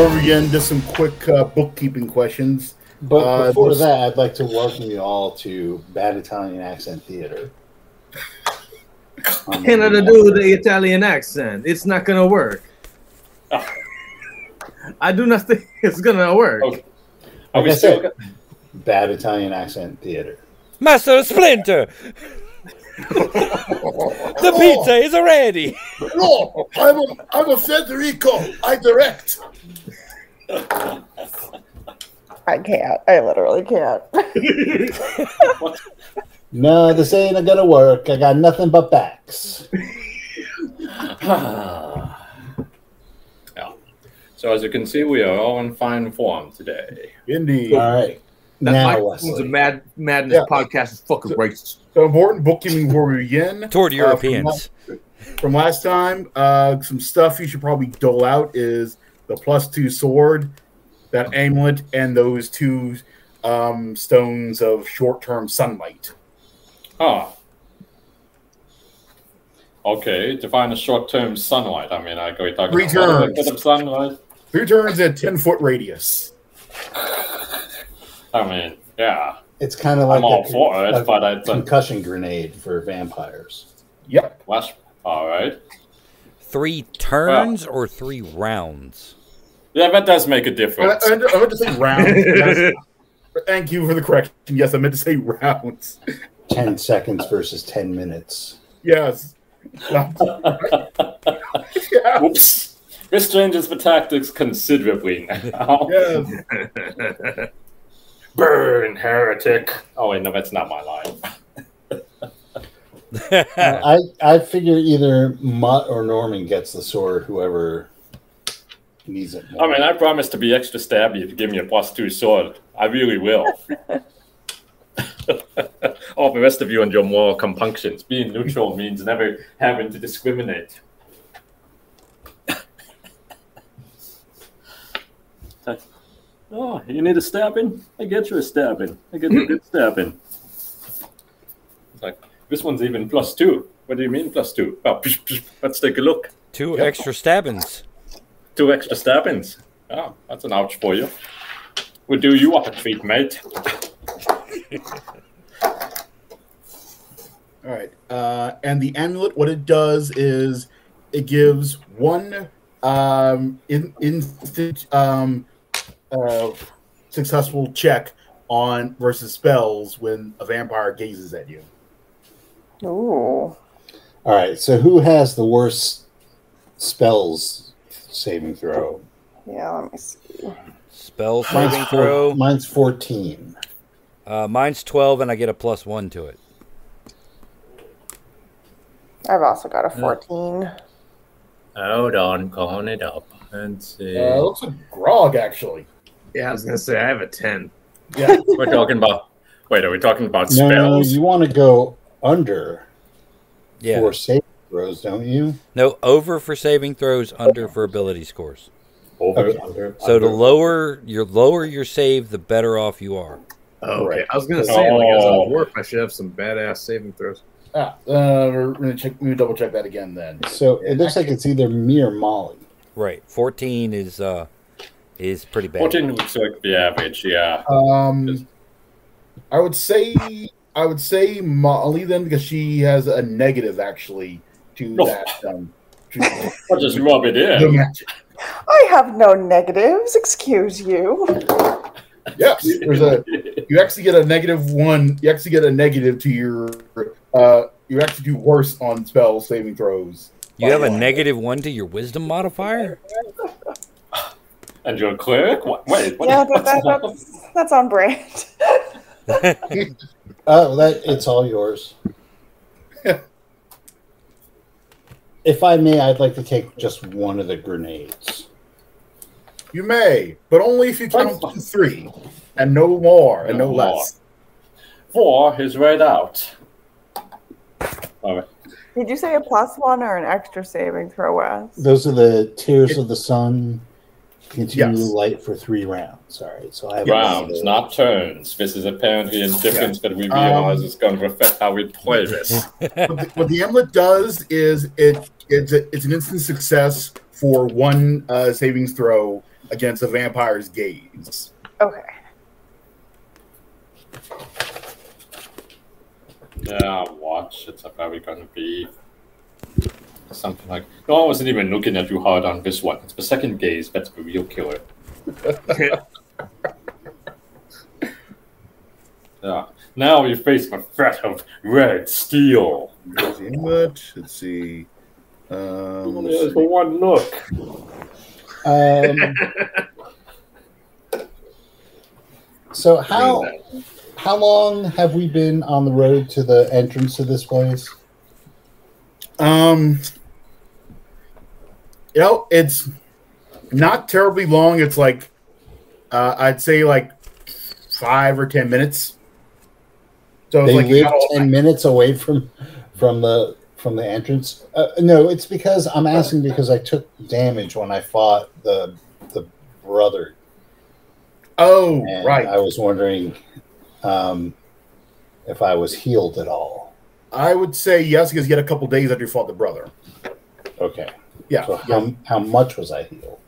before again, begin, just some quick uh, bookkeeping questions. But Uh, before this- that, I'd like to welcome you all to Bad Italian Accent Theater. Canada do the Italian accent. It's not gonna work. I do not think it's gonna work. Okay. Are Like we I still? Bad Italian Accent Theater. Master Splinter, the pizza is ready. No, I'm a, I'm a Federico. I direct. I can't. I literally can't. No, this ain't gonna work. I got nothing but backs. yeah. So as you can see, we are all in fine form today. Indeed. All right. That now, microphone's a Wesley. mad madness Yeah. podcast is fucking racist. So important bookkeeping before we begin. Toward Uh, Europeans. from, la- from last time, uh, some stuff you should probably dole out is the plus two sword, that amulet, and those two um, stones of short-term sunlight. Huh. Okay, define a short-term sunlight. I mean, I go talking Three about a turns. bit of sunlight. Three turns at ten-foot radius. I mean, yeah, It's kind of like I'm all a, for it, a but it's a concussion grenade for vampires. Yep. flash. All right. Three turns or three rounds? Yeah, that does make a difference. I, I meant to say rounds. Thank you for the correction. Yes, I meant to say rounds. Ten seconds versus ten minutes. Yes. yeah. Whoops. This changes the tactics considerably now. Yes. Burn, heretic. Oh wait, no, that's not my line. I I figure either Mutt or Norman gets the sword. Whoever needs it. More. I mean, I promise to be extra stabby if you give me a plus two sword. I really will. All the rest of you and your moral compunctions. Being neutral means never having to discriminate. Oh, you need a stabbing? I get you a stabbing. I get you a good stabbing. It's like, this one's even plus two. What do you mean plus two? Oh, psh, psh, let's take a look. Two extra stabbings. Two extra stabbings. Oh, that's an ouch for you. We'll do you up a treat, mate. All right. Uh, and the amulet, what it does is it gives one um, in, instant um, uh, successful check on versus spells when a vampire gazes at you. Ooh. All right. So who has the worst spells saving throw? Yeah, let me see. Spell saving Mine's, throw. four, mine's fourteen. Uh, mine's 12, and I get a plus one to it. I've also got a 14. Hold on, calling it up. Let's see. Uh, looks like Grog, actually. Yeah, I was gonna say I have a ten. Yeah. We're talking about. Wait, are we talking about No, spells? you want to go under Yeah. for saving throws, don't you? No, over for saving throws, under for ability scores. Over, Okay. under, So the under. lower your lower your save, the better off you are. Oh, okay. Right. I was gonna say, like as a Oh. dwarf, I should have some badass saving throws. Ah, uh, we're gonna check. Let me double check that again. Then So it looks like it's either me or Molly. Right. 14 is uh is pretty bad. 14 looks like the average, yeah. um, I would say I would say Molly then because she has a negative actually to Oh. that. Um, to I'll just rub it in. magic. I have no negatives. Excuse you. Yes, there's a. You actually get a negative one. You actually get a negative to your. Uh, you actually do worse on spell saving throws. You have a negative one to your wisdom modifier? And you're a cleric? What? Wait, what? Yeah, that, that, that? that's, that's on brand. Oh, that it's all yours. if I may, I'd like to take just one of the grenades. You may, but only if you count to three, and no more, and no, No less. Four is right out. All right. Did you say a plus one or an extra saving throw, Wes? Those are the tears of the sun. Continue Yes. light for three rounds. All right, so I have Rounds, not turns. This is apparently a difference that we realize Um, is going to affect how we play this. what, the, what the amulet does is it it's a, it's an instant success for one uh, savings throw against a vampire's gaze. Okay. Yeah, watch. It's probably gonna be something like. No, I wasn't even looking at you hard on this one. It's the second gaze. That's the real killer. yeah. Now you face the threat of red steel. Amulet. Let's see. Um, let's There's see. the one look. Um, so how how long have we been on the road to the entrance to this place? Um, you know, it's not terribly long. It's like uh, I'd say like five or ten minutes. So They like live ten minutes away from from the from the entrance. Uh, no, it's because I'm asking because I took damage when I fought the the brother. oh, And right. I was wondering um, if I was healed at all. I would say yes because you had a couple days after you fought the brother. Okay. Yeah. So how, how much was I healed?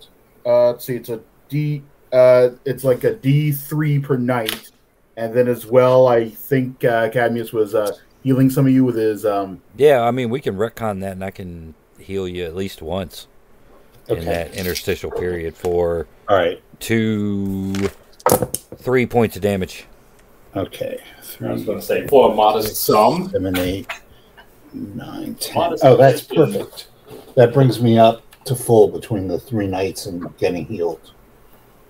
Uh, let's see. It's a D. Uh, it's like a D three per night, and then as well, I think uh, Cadmius was uh, healing some of you with his. Um, Yeah, I mean, we can retcon that, and I can heal you at least once in that interstitial period for All right. two, three points of damage. Okay. I was going to say for a modest sum. seven, eight, nine, ten. Modest Oh, that's donation. perfect. That brings me up to full between the three nights and getting healed.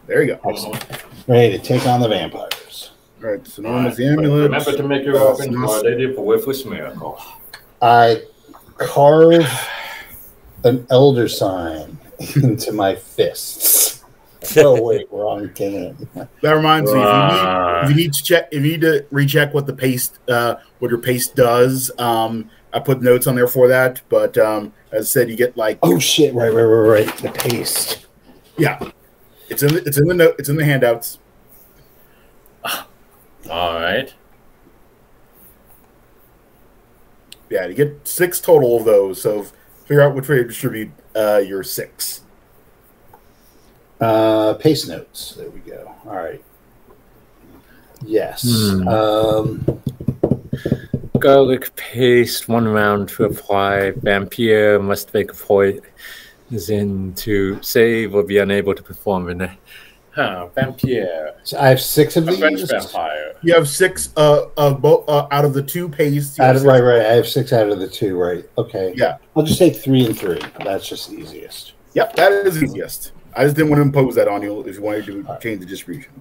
there you go. Excellent. Ready to take on the vampires. All right. So Norma's the amulet. Remember to make your Uh, open for a lady of a worthless miracle. I carve an elder sign into my fists. Oh wait, wrong game. That reminds me. If you, need, if you need to check, if you need to recheck what the paste, uh, what your paste does, um, I put notes on there for that. But um, as I said, you get like, Oh shit! Right, right, right, right. The paste. yeah, it's in the, it's in the note, it's in the handouts. All right. Yeah, you get six total of those. So figure out which way to distribute uh, your six. Uh, paste notes. There we go. All right. Yes. Hmm. Um, Garlic paste, one round to apply. Vampire must make a poison to save or be unable to perform in a huh, vampire. so I have six of A French these. vampire. You have six uh, of bo- uh, out of the two pastes. Out of, right, right. I have six out of the two. Right. Okay. Yeah. I'll just take three and three. That's just the easiest. Yep, that is easiest. I just didn't want to impose that on you if you wanted to change the distribution.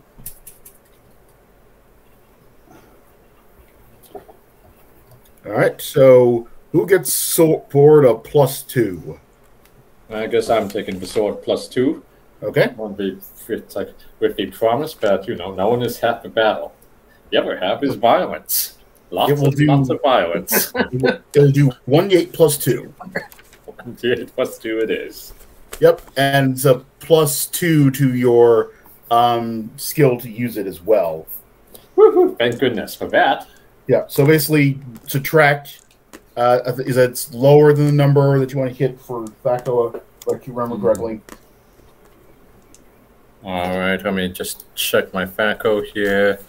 All right, so who gets sword a plus two? I guess I'm taking the sword plus two. Okay, Won't be it's like with the promise, but you know, no one is half the battle. The other half is violence. Lots of do- lots of violence. it'll do one d8 plus two. One eight plus two it is. Yep, and it's a plus two to your um, skill to use it as well. Woohoo! Thank goodness for that. Yeah, so basically subtract uh, is that it's lower than the number that you want to hit for Thaco, if you remember correctly. All right, let me just check my FACO here.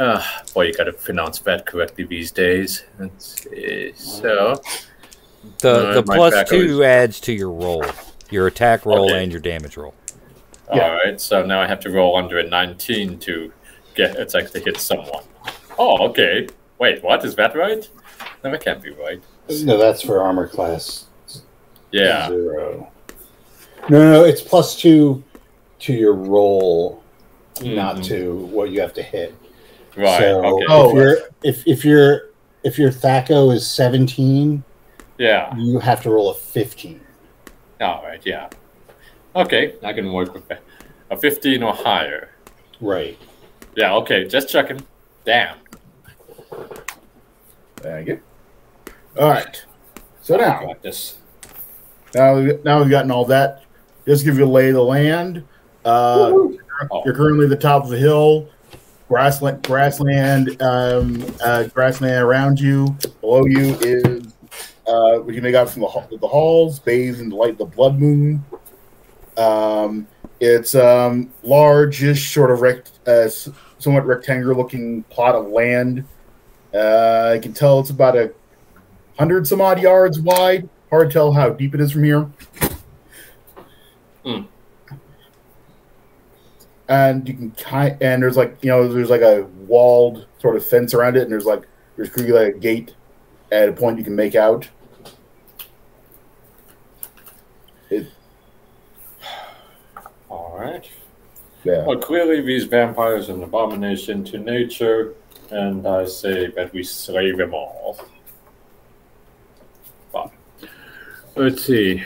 Ah, boy, you got to pronounce that correctly these days. Let's see. So, The Uh, the my plus back two adds to your roll, your attack roll Okay. and your damage roll. Yeah. all right. So now I have to roll under a 19 to get it's like to hit someone. Oh, okay. Wait, what? Is that right? No, that can't be right. No, that's for armor class Yeah. zero. No, no, it's plus two to your roll, not Mhm. to what you have to hit. Right. So okay. Oh. if you're if if your if your Thaco is seventeen, Yeah. you have to roll a fifteen. All right. Yeah. Okay, I can work with that. A 15 or higher. Right. Yeah. Okay. Just checking. Damn. Thank you. All right. So now, Practice. now, now we've gotten all that. Just give you a lay of the land. Uh, Oh. You're currently at the top of the hill. Grassland, grassland, um, uh, grassland around you. Below you is uh, what you make out from the, the halls, bathed in the light of the blood moon. Um, It's um largish, sort of rect, uh, somewhat rectangular looking plot of land. Uh, I can tell it's about a hundred some odd yards wide. Hard to tell how deep it is from here. Hmm. And you can kind and there's like you know there's like a walled sort of fence around it, and there's like there's clearly like a gate at a point you can make out. It, All right. Yeah. Well, clearly these vampires are an abomination to nature, and I say that we slay them all. But, Let's see.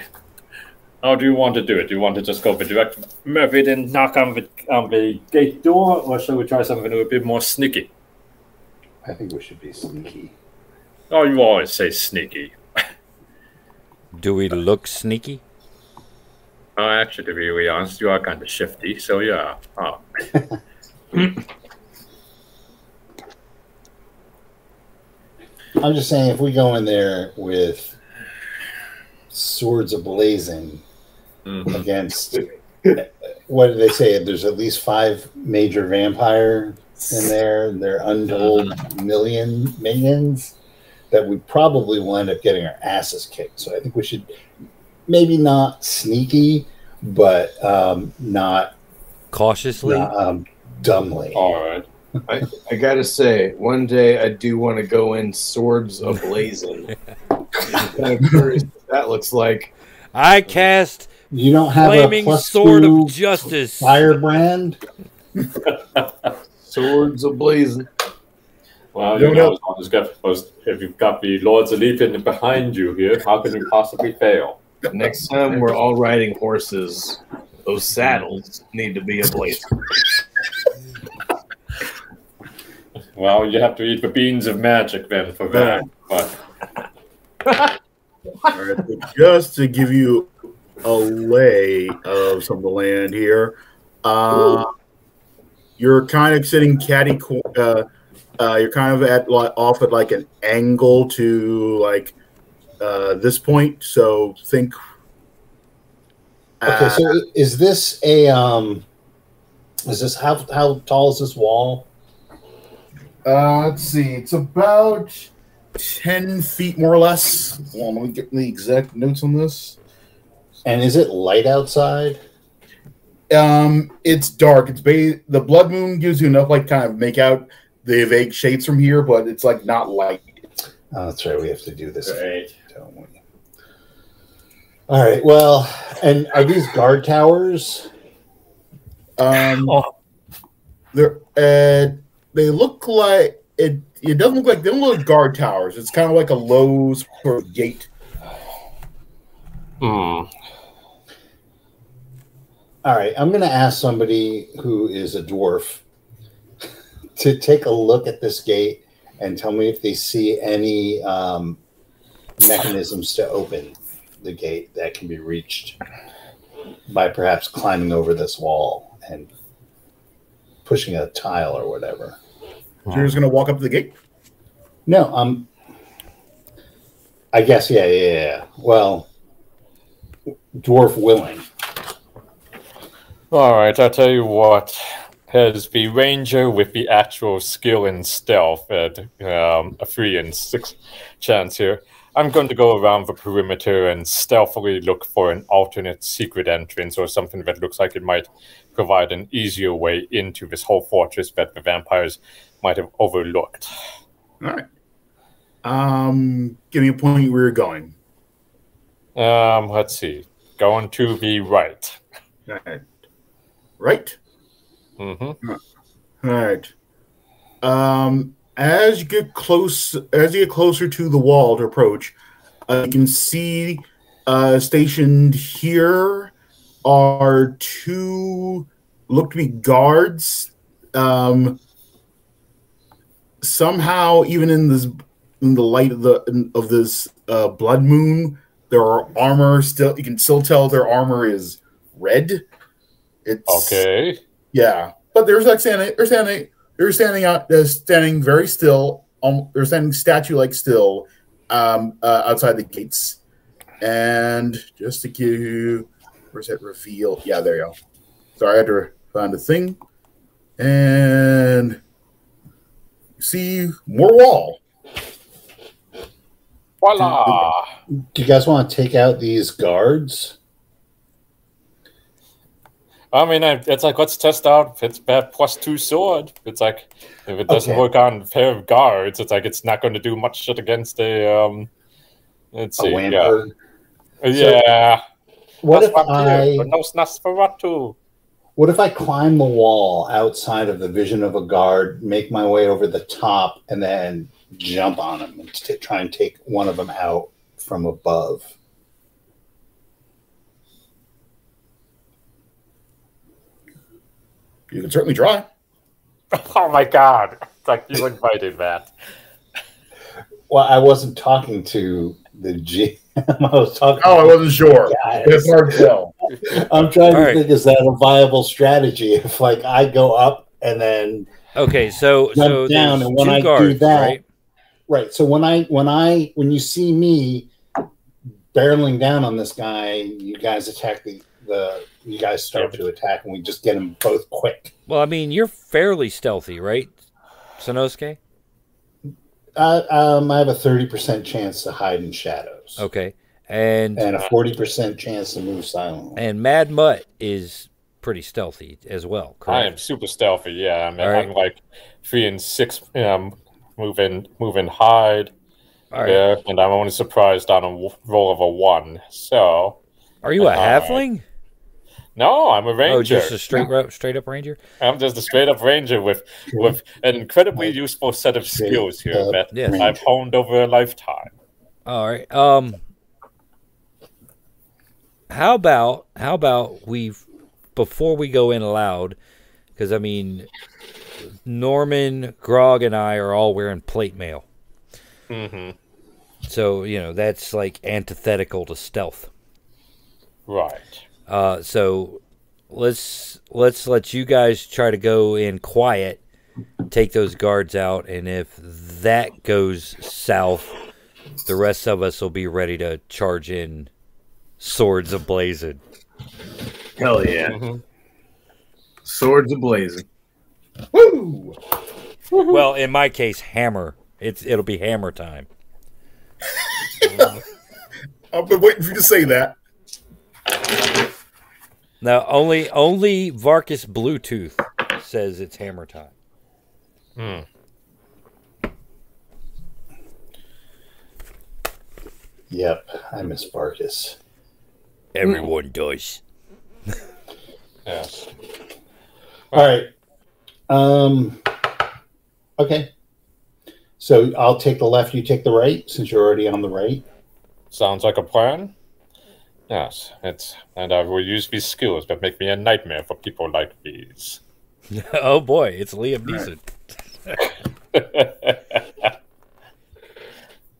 How do you want to do it? Do you want to just go the direct method and knock on the on the gate door, or shall we try something a bit more sneaky? I think we should be sneaky. Oh, you always say sneaky. Do we look sneaky? Oh, actually, to be really honest, you are kind of shifty, so yeah. Oh. I'm just saying, if we go in there with swords ablazing Mhm. against, what did they say? There's at least five major vampire in there. And they're untold million minions that we probably will end up getting our asses kicked. So I think we should maybe not sneaky, but um, not, Cautiously? not um, dumbly. All right. I, I gotta say, one day I do want to go in swords ablazing. I'm kind of curious what that looks like. I cast You don't have a Flaming plus Sword two of Justice. firebrand. Swords ablazing. Well, You you know- know, as got, if you've got the Lords of Leaping behind you here, how can you possibly fail? Next time we're all riding horses, those saddles need to be ablaze. Well, you have to eat the beans of magic then for that. But All right, so just to give you a lay of some of the land here, uh, you're kind of sitting catty. co- Uh, uh, you're kind of at like, off at like an angle to like uh, this point. So think. Okay, so is this a um is this how how tall is this wall? Uh, let's see. It's about ten feet, more or less. Hold on, let me get the exact notes on this. And is it light outside? Um, it's dark. It's ba- the blood moon gives you enough like kind of make out the vague shades from here, but it's like not light. Oh, that's right. We have to do this, Great. don't we? All right. Well, and are these guard towers? Um, Oh. they're uh, they look like it. It doesn't look like they don't look like guard towers. It's kind of like a Lowe's sort of gate. Hmm. All right. I'm going to ask somebody who is a dwarf to take a look at this gate and tell me if they see any um, mechanisms to open the gate that can be reached by perhaps climbing over this wall and pushing a tile or whatever. So you're just gonna walk up to the gate. No, um, I guess yeah, yeah, yeah. Well, dwarf willing. All right, I'll tell you what. As the ranger with the actual skill in stealth at um, a three and six chance here, I'm going to go around the perimeter and stealthily look for an alternate secret entrance or something that looks like it might provide an easier way into this whole fortress that the vampires might have overlooked. All right. Um, give me a point where you're going. Um, let's see. Going to the right. All right. Right. Mm-hmm. All right. Um, as you get close, as you get closer to the wall to approach, uh, you can see uh, stationed here are two look to be guards. Um, somehow, even in this, in the light of the in, of this uh, blood moon, their armor still you can still tell their armor is red. It's Okay. yeah, but they're like standing. They're standing. They're standing out. They're standing very still. Um, they're standing statue-like still um, uh, outside the gates. And just to give you, where's that reveal? Yeah, there you go. Sorry, I had to find a thing. And see more wall. Voila! Do you guys want to take out these guards? I mean, I- it's like let's test out if it's bad plus two sword. It's like if it doesn't Okay. work on a pair of guards, it's like it's not going to do much shit against a um. Let's A see, yeah, Lampard? yeah. What if Nosferatu, I but no Nosferatu. What if I climb the wall outside of the vision of a guard, make my way over the top, and then jump on them and t- try and take one of them out from above? You can certainly try. Oh my god! It's like you invited that. Well, I wasn't talking to the GM. I was talking. Oh, I wasn't sure. Guys. It's hard to tell. I'm trying to All right. think: is that a viable strategy? If like I go up and then Okay, so Jump so down, and when two I do that- right? right, so when I when I when you see me barreling down on this guy, you guys attack the the you guys start Yeah, to attack, and we just get them both quick. Well, I mean, you're fairly stealthy, right, Sanosuke? Uh, um, I have a thirty percent chance to hide in shadows, Okay, and and a forty percent chance to move silently. and Mad Mutt is pretty stealthy as well. I am super stealthy. Yeah, I mean, All right. I'm like three and six. Um, moving, moving hide. All right. Yeah, and I'm only surprised on a roll of a one. So Are you a All right. halfling? No, I'm a ranger. Oh, ranger. just a straight up, straight up ranger. I'm just a straight up ranger with with an incredibly useful set of skills here up that Yes. I've honed over a lifetime. All right. Um. How about how about we before we go in loud, because I mean, Norman, Grog, and I are all wearing plate mail, Mm-hmm. so you know that's like antithetical to stealth. Right. Uh, so let's let's let you guys try to go in quiet, take those guards out, and if that goes south, the rest of us will be ready to charge in, swords ablazing. Hell yeah. Mhm. Swords ablazing. Woo! well, in my case, hammer. It's it'll be hammer time. I've been waiting for you to say that. Now only only Varkus Bluetooth says it's hammer time. Hmm. Yep, I miss Barkus. Everyone does. Yes. All right. Um. Okay. So I'll take the left. You take the right, since you're already on the right. Sounds like a plan. Yes, it's and I will use these skills that make me a nightmare for people like these. oh boy, it's Liam Neeson.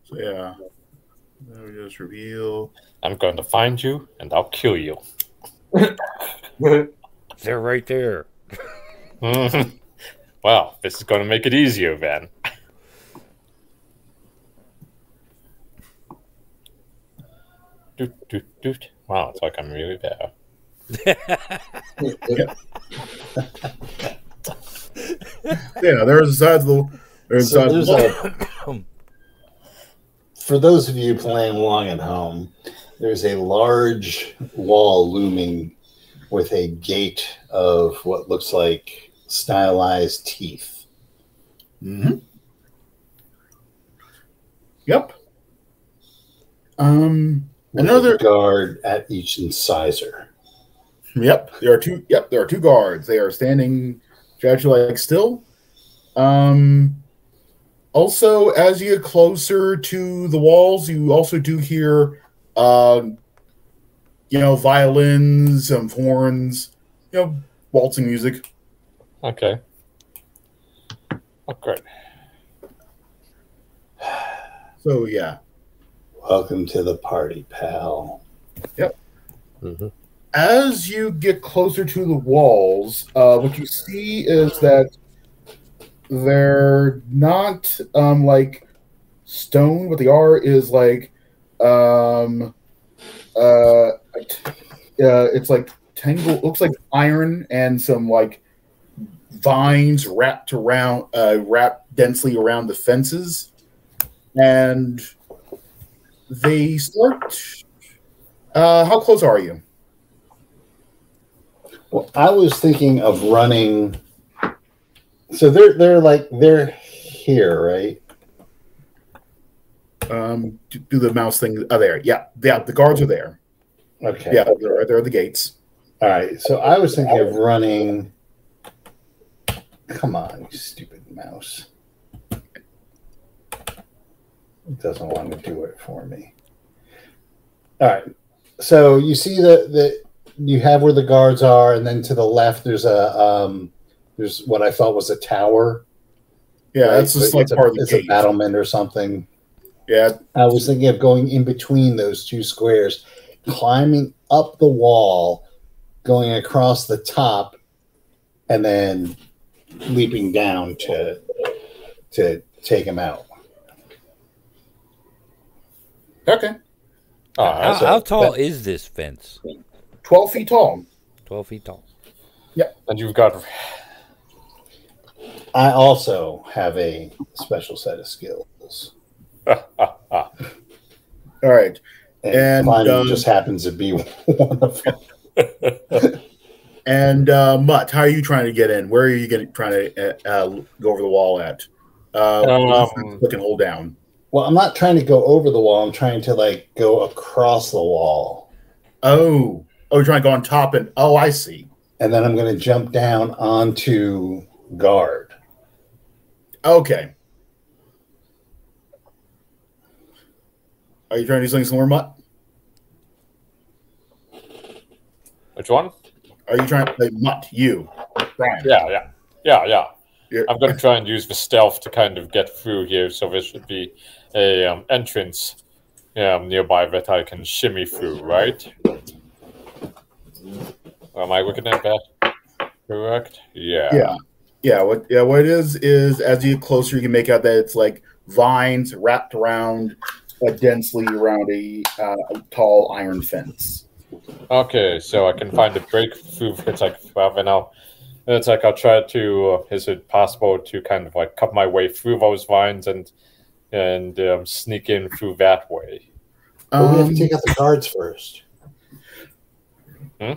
So, yeah. Let me just reveal. I'm going to find you and I'll kill you. They're right there. Well, this is going to make it easier then. Doot, doot, doot. Wow, it's like I'm really there. Yeah, there's the sides of the. There's So the there's sides a, for those of you playing along at home, there's a large wall looming with a gate of what looks like stylized teeth. hmm Yep. Um. With Another- a guard at each incisor. Yep. There are two. Yep. There are two guards. They are standing statue like still. Um. Also, as you get closer to the walls, you also do hear, um, you know, violins, and horns, you know, waltzing music. Okay. Oh, great. So yeah. Welcome to the party, pal. Yep. As you get closer to the walls, uh, what you see is that they're not um, like stone. What they are is like um, uh, uh, it's like tangle. Looks like iron and some like vines wrapped around, uh, wrapped densely around the fences, and they start. Uh, how close are you? Well, I was thinking of running. So they're they're like they're here, right? Um, do, do the mouse thing. Oh, there. Yeah, yeah. The guards are there. Okay. Yeah, they're, they're at the gates. All right. So I was thinking of running. Come on, you stupid mouse. It doesn't want to do it for me. All right. So you see that the you have where the guards are, and then to the left there's a um there's what I thought was a tower. Yeah, right? that's just But like it's a, part of the it's a battlement or something. Yeah, I was thinking of going in between those two squares, climbing up the wall, going across the top, and then leaping down to to take him out. Okay. All How, how tall is this fence? Twelve feet tall. 12 feet tall. Yeah. And you've got I also have a special set of skills, All right. and, And, climbing um, just happens to be one of them. And uh, Mutt, how are you trying to get in? Where are you getting trying to uh, uh, go over the wall at? Uh, Um, click and hold down. Well, I'm not trying to go over the wall. I'm trying to like go across the wall, Oh, oh, you're trying to go on top and oh, I see. and then I'm going to jump down onto guard. Okay. Are you trying to do something similar, Mutt? which one? Are you trying to like, Mutt? You, Brian? Yeah, yeah, yeah, yeah. You're- I'm going to try and use the stealth to kind of get through here. So there should be a um, entrance um, nearby that I can shimmy through, right? Am I looking at that correct? Yeah. Yeah. Yeah, what yeah, what it is is as you get closer, you can make out that it's like vines wrapped around uh, densely around a, uh, tall iron fence. Okay, so I can find a break through. It's like well, then I'll. It's like I'll try to. Uh, is it possible to kind of like cut my way through those vines and and um, sneak in through that way? But we have Um, to take out the guards first. Hmm?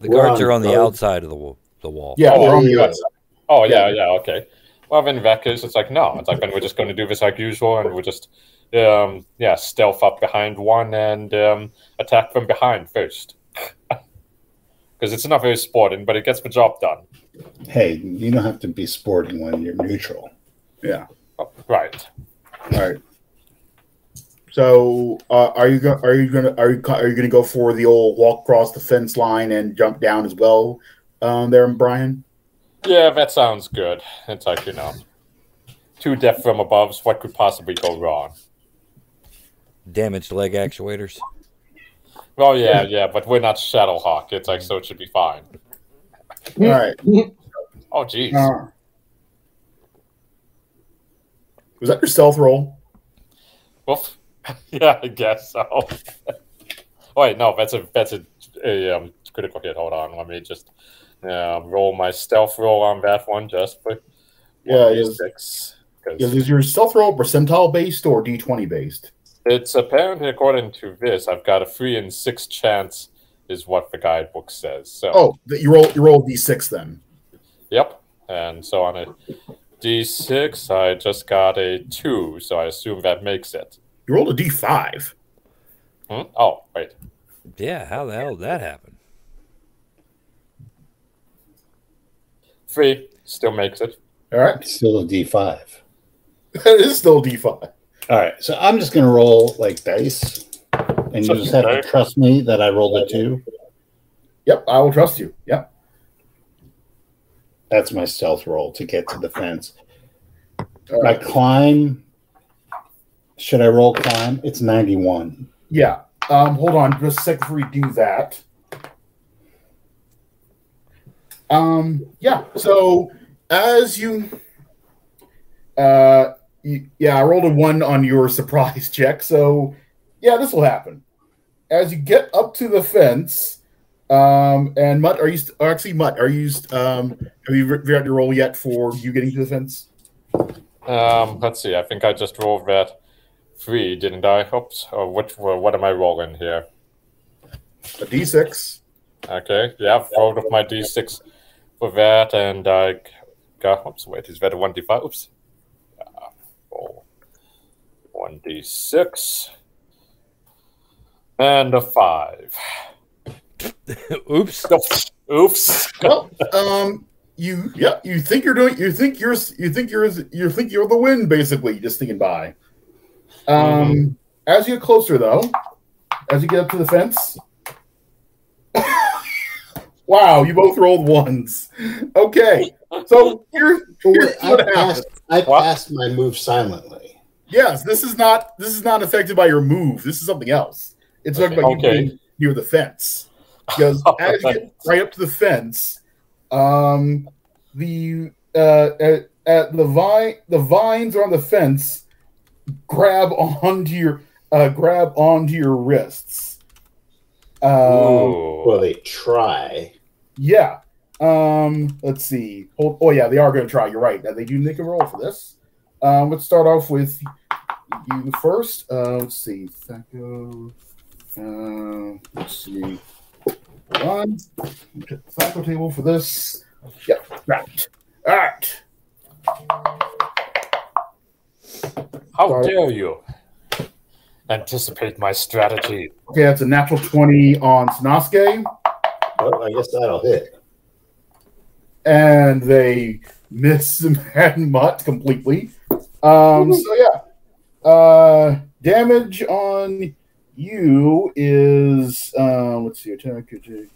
The We're guards on are on the guard. outside of the, wa- the wall. yeah, Oh, we're on the yeah. outside. Oh yeah, yeah, okay. Well, then in that case, it's like no. It's like then we're just going to do this like usual, and we'll just um, yeah stealth up behind one and um, attack from behind first. Because it's not very sporting, but it gets the job done. Hey, you don't have to be sporting when you're neutral. Yeah. Oh, right. All right. So, uh, are you going? Are you going to? Are you? Are you going to go for the old walk across the fence line and jump down as well? Um, there, Brian. Yeah, that sounds good. It's like you know, two death from above. What could possibly go wrong? Damaged leg actuators. Well, yeah, yeah, but we're not Shadowhawk. It's like so it should be fine. All right. Oh, geez. Uh, was that your stealth roll? Oof. yeah, I guess so. oh, wait, no, that's a that's a, a um, critical hit. Hold on, let me just um, roll my stealth roll on that one just for Yeah, it is. six. Yeah, is your stealth roll percentile based or d twenty based? It's apparently according to this, I've got a three and six chance, is what the guidebook says. So, Oh, that you roll you roll d six then. yep. And so on a d6, I just got a two, so I assume that makes it. You rolled a d five. Hmm? Oh, wait. Yeah, how the hell did that happen? Three still makes it. All right, Still a D5. it is still d five. All right, so I'm just going to roll like dice, and you just have to trust me that I rolled a two. Yep, I will trust you. Yep. That's my stealth roll to get to the fence. All My right. climb, should I roll climb? It's 91. Yeah. Um, hold on just a second before we do that. Um, yeah. So as you, uh, yeah, I rolled a one on your surprise check. So yeah, this will happen. As you get up to the fence, Um, and Mutt, are you st- or actually Mutt? Are you st- um, have you figured out your roll yet for you getting to the fence? Um, let's see. I think I just rolled that three, didn't I? Oops. Or what? What am I rolling here? A D6. Okay. Yeah, I've rolled with my d6 for that, and I got. Oops. Wait, is that a one d5? Oops. Roll one d6 and a five. Oops. Oops. Well, um, you yeah, you think you're doing, you think you're, you think you're, you think you're the win, basically, just thinking by. Um, as you get closer, though, as you get up to the fence. wow, you both rolled ones. Okay, so here's, here's what happened. Passed, I What? passed my move silently. Yes, this is not this is not affected by your move. This is something else. It's affected by you Okay. being near the fence. Because as you get right up to the fence, um, the uh, at, at the vine the vines on the fence grab onto your uh, grab onto your wrists. Um, Ooh. Well, they try. yeah. Um, let's see. Hold, oh yeah, they are going to try. You're right. They do make a roll for this. Um, let's start off with you first. Uh, let's see. Thaco. Uh, let's see. Hold on. Thaco table for this. Yeah. Right. All right. How Sorry. dare you anticipate my strategy? Okay, that's a natural twenty on Sanosuke, Well, I guess that'll hit. And they miss Mad Mutt completely. Um, so yeah, uh, damage on you is um, let's see, attack. attack.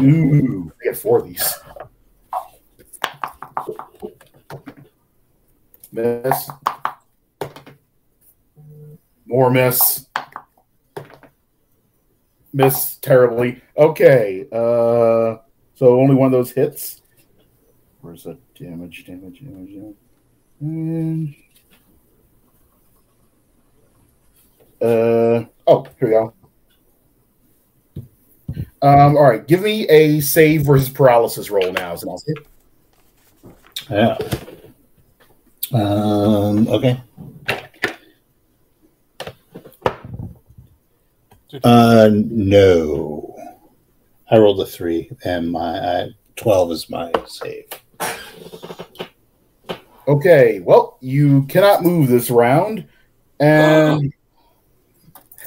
Ooh, I get four of these. Miss. More miss. Miss terribly. Okay. Uh, so only one of those hits. Where's the damage? Damage. Damage. damage. And, uh, oh, here we go. Um, all right, give me a save versus paralysis roll now. As an also. Yeah. Um. Okay. Uh, no. I rolled a three, and my uh, twelve is my save. Okay, well, you cannot move this round, and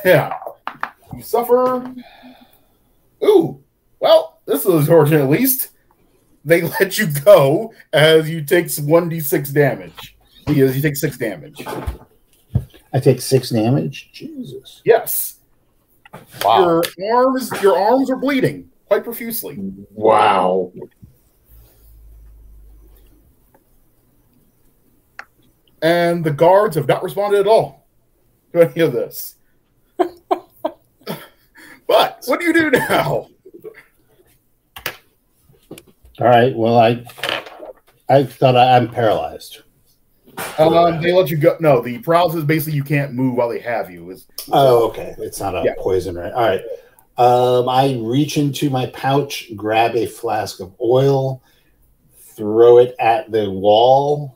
yeah, you suffer. Ooh, well, this is unfortunate. At least they let you go as you take one d six damage. Because you take six damage. I take six damage. Jesus. Yes, Wow. your arms, your arms are bleeding quite profusely. Wow. and the guards have not responded at all to any of this. but what do you do now? All right. Well, I I thought I, I'm paralyzed. Um, they let you go. No, the paralysis is basically you can't move while they have you. Is Oh, okay. It's not a Yeah. poison, right? All right. Um, I reach into my pouch, grab a flask of oil, throw it at the wall,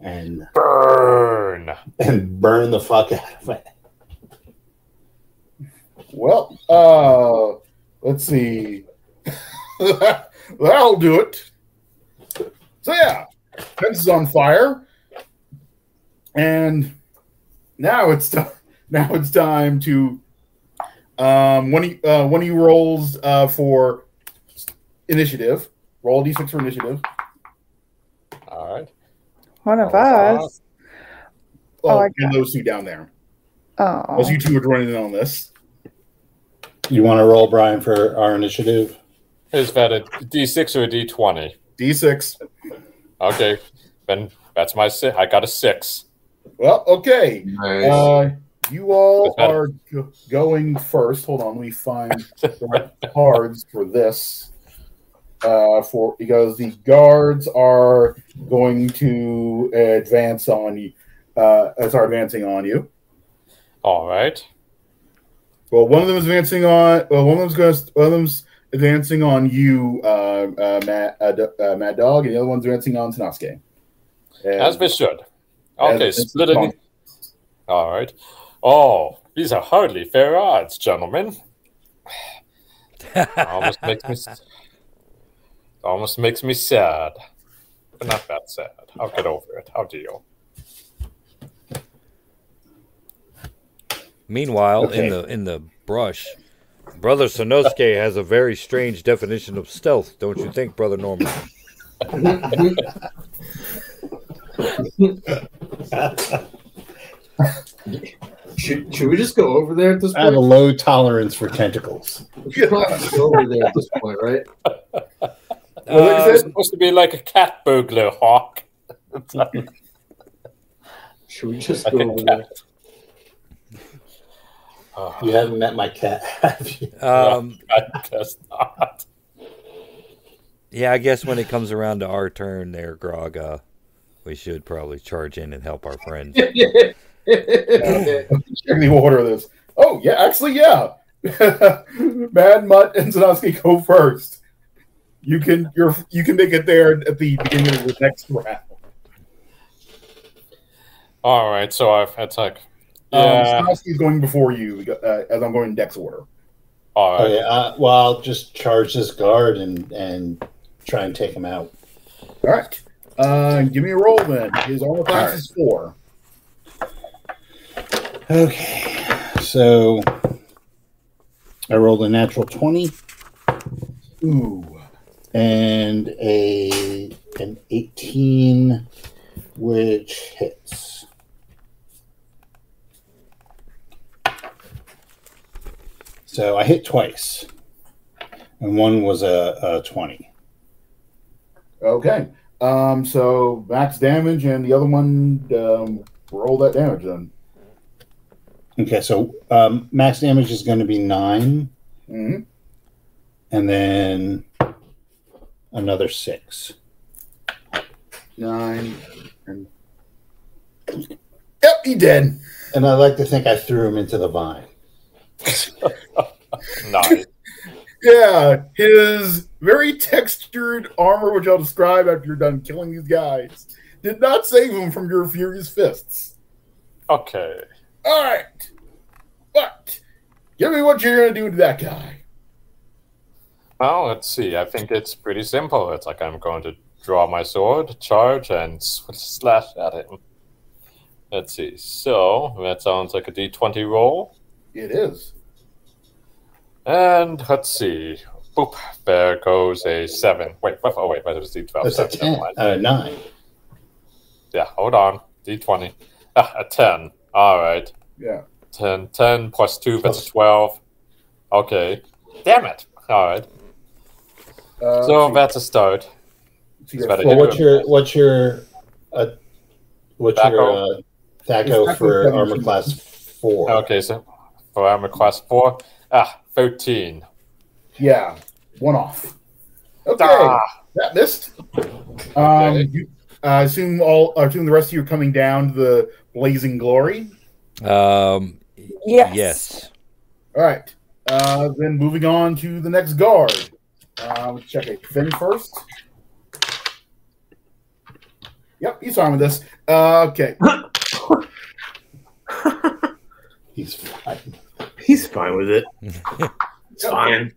and Burn. and burn the fuck out of it. well, uh, let's see. That'll do it. So yeah, fence is on fire, and now it's time. Now it's time to um one of you- uh, one of you rolls uh for initiative. Roll a d6 for initiative. All right. One of us. Oh, Oh, I and those two down there. Oh. Those you two are joining in on this. You want to roll, Brian, for our initiative? Is that a D6 or a D20? D6. Okay. Then that's my six. I got a six. Well, okay. Nice. Uh, you all are go- going first. Hold on, let me find the right cards for this. Uh, for because the guards are going to advance on you. Uh, start advancing on you. All right. Well, one of them is advancing on. Well, one of them's going. One of them's advancing on you, uh, uh, Matt, uh, uh, Mad Dog, and the other one's advancing on Sanosuke. As we should. Okay, as- splitting. All right. Oh, these are hardly fair odds, gentlemen. almost makes me almost makes me sad, but not that sad. I'll get over it. I'll deal. Meanwhile, Okay. in the in the brush, Brother Sanosuke has a very strange definition of stealth, don't you think, Brother Norman? Should, should we just go over there at this point? I have a low tolerance for tentacles. We should probably just go over there at this point, right? Well, Uh, it's supposed to be like a cat burglar hawk. Should we just a go over there? cat. Oh, You haven't met my cat, have you? Um, I guess not. yeah, I guess when it comes around to our turn, there, Grog, uh, we should probably charge in and help our friends. Checking the order of this. Oh yeah, actually yeah. Mad Mutt and Sanosuke go first. You can you're you can make it there at the beginning of the next round. All right, so I've it's like Um, yeah. Sanosuke's going before you uh, as I'm going in Dex order. all right. Okay, uh, well, I'll just charge this guard and and try and take him out. All right. Uh, give me a roll then. His armor class is four. Okay, so I rolled a natural twenty Ooh. and a an eighteen, which hits. So I hit twice, and one was a, a twenty. Okay. Um, so max damage and the other one um, roll that damage then. Okay, so um, max damage is going to be nine, hmm and then another six. Nine and Yep, he did. And I like to think I threw him into the vine. Nice. Yeah, his very textured armor, which I'll describe after you're done killing these guys, did not save him from your furious fists. Okay. All right, but give me what you're gonna do to that guy. Well, let's see. I think it's pretty simple. It's like I'm going to draw my sword, charge, and slash at him. Let's see. So that sounds like a d20 roll. It is. And let's see. Boop. There goes a seven. Wait. what- Oh wait. That was d12. That's a Seven, ten, never mind. uh, nine. Yeah. Hold on. D20. Ah, a ten. All right. Yeah. 10, 10 plus 2, that's Plus- 12. Okay. Damn it. All right. Uh, So let's that's a start. see. it's Your better. Well, hit what's your what's your uh, what's your Thaco? uh, Thaco for Thaco's armor class four? Okay, so for armor class 4, ah, 13. Yeah, one off. Okay, Ah, that missed. Um, Okay. you, I assume all. I assume the rest of you are coming down to the blazing glory. Um, Yes. yes. All right. Uh, then moving on to the next guard. Uh, let's check a Finn first. Yep, he's fine with this. Uh, okay. He's fine. He's fine with it. It's Yep. fine.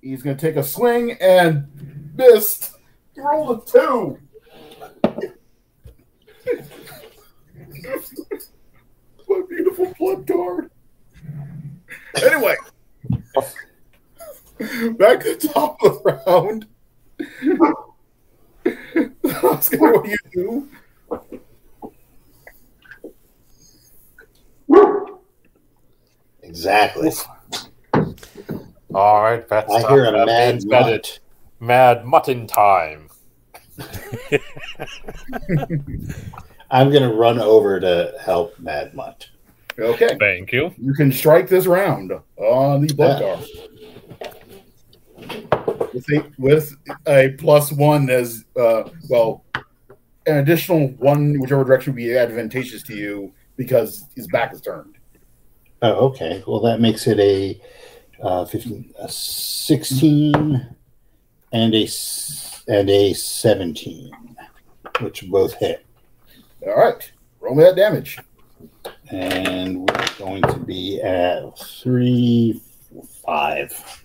He's going to take a swing and missed. He rolled a two. What a beautiful blood card. Anyway, back to the top of the round. Oscar, what do you do? Exactly. all right, that's I hear a that mad means mutt. it- Mad mutton time. I'm gonna run over to help Mad Mutt. Okay, Thank you. you can strike this round on the blood card. With a, with a plus one as uh, well, an additional one, whichever direction would be advantageous to you because his back is turned. Oh, okay. Well, that makes it a, uh, 15, a 16 and a, s- and a 17, which both hit. All right. Roll me that damage. And we're going to be at three, four, five.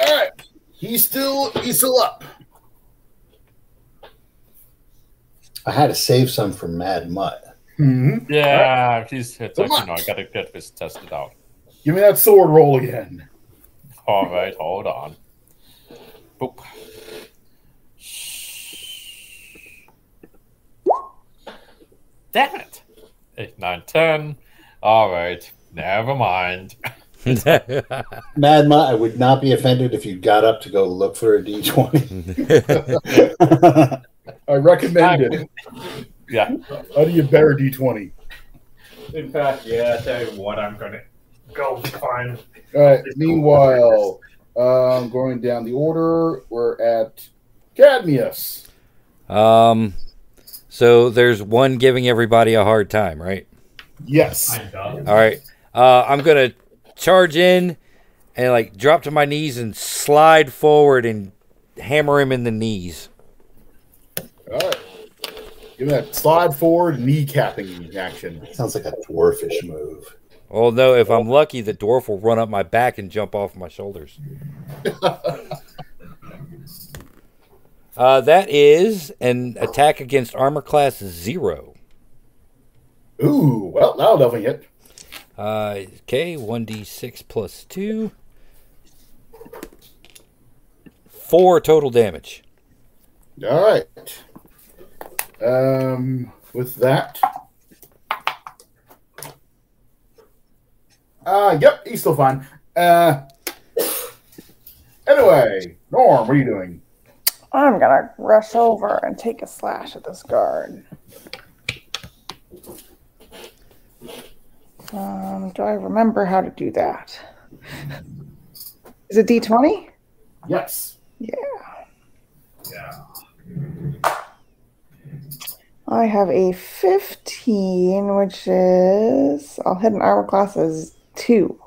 All right. He's still he's still up. I had to save some for Mad Mutt. hmm Yeah, he's it's Come like, you on. know, I gotta get this tested out. Give me that sword roll again. All right, hold on. Boop. Damn it! Eight, nine, ten. All right, never mind. Mad Mutt, I would not be offended if you got up to go look for a D20. I recommend it. Yeah. How do you better D20? In fact, yeah. I tell you what, I'm gonna go find. All right. Meanwhile, um, going down the order, we're at Cadmius. um, so there's one giving everybody a hard time, right? Yes. All right. Uh, I'm gonna charge in and like drop to my knees and slide forward and hammer him in the knees. All right. Give me that slide forward knee kneecapping action. Sounds like a dwarfish move. Well, no, if I'm lucky, the dwarf will run up my back and jump off my shoulders. uh, that is an attack against armor class zero. Ooh, well, that'll definitely hit. Uh, okay, 1d6 plus 2. 4 total damage. All right. Um, with that. Uh, yep, he's still fine. Uh, anyway, Norm, what are you doing? I'm gonna rush over and take a slash at this guard. Um, do I remember how to do that? Is it D20? Yes. Yeah. Yeah. I have a 15, which is I'll hit an armor class as two.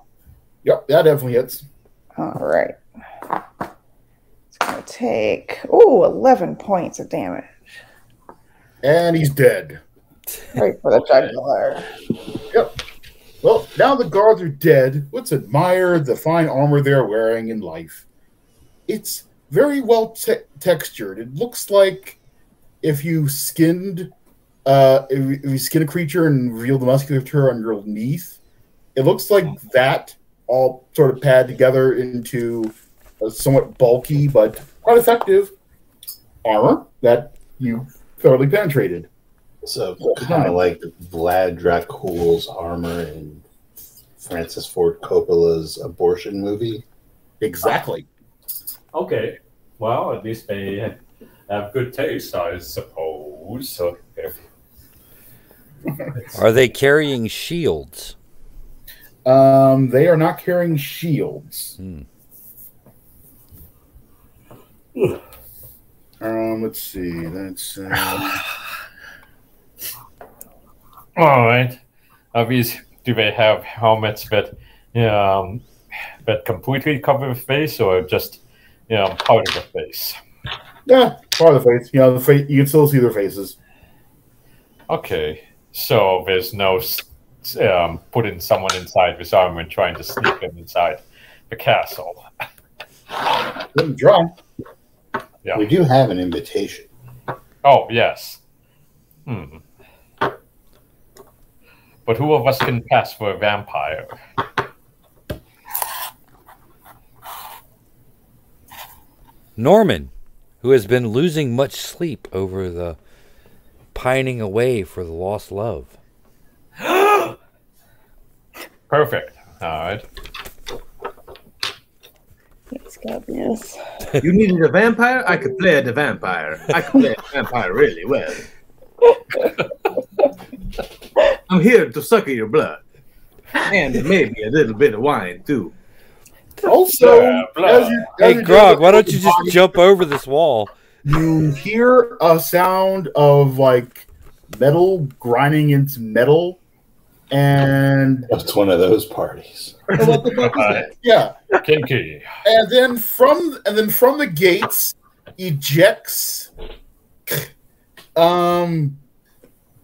Yep, that definitely hits. All right. Take oh 11 points of damage And he's dead. right for the jugular. Yep. Well, now the guards are dead. Let's admire the fine armor they're wearing in life. It's very well te- textured. It looks like if you skinned, uh, if you- if you skin a creature and reveal the musculature underneath, it looks like that all sort of pad together into a somewhat bulky but quite effective armor that you thoroughly penetrated. So kind of like Vlad Dracula's armor in Francis Ford Coppola's abortion movie. Exactly. Okay. Well, at least they have good taste, I suppose. So, if- Are they carrying shields? Um, they are not carrying shields. Hmm. Um, let's see. That's uh, All right. Obviously, do they have helmets that um, that completely cover the face, or just you know part of the face? yeah, part of the face. You know, the face. You can still see their faces. Okay. So there's no um, putting someone inside this armor and trying to sneak them inside the castle. Draw. Yeah. We do have an invitation. Oh yes. Hmm. But who of us can pass for a vampire? Norman, who has been losing much sleep over the pining away for the lost love. Perfect. All right. Yes, God, yes. You needed a vampire? I could play the vampire. I could play a vampire really well. I'm here to suck your blood. And maybe a little bit of wine, too. Also, Blah, blah. as you, as Hey, you Grog, why don't you just body, jump over this wall? You hear a sound of like metal grinding into metal, and It's one of those parties. what the fuck is that? Yeah, Kinky. and then from and then from the gates ejects. Um,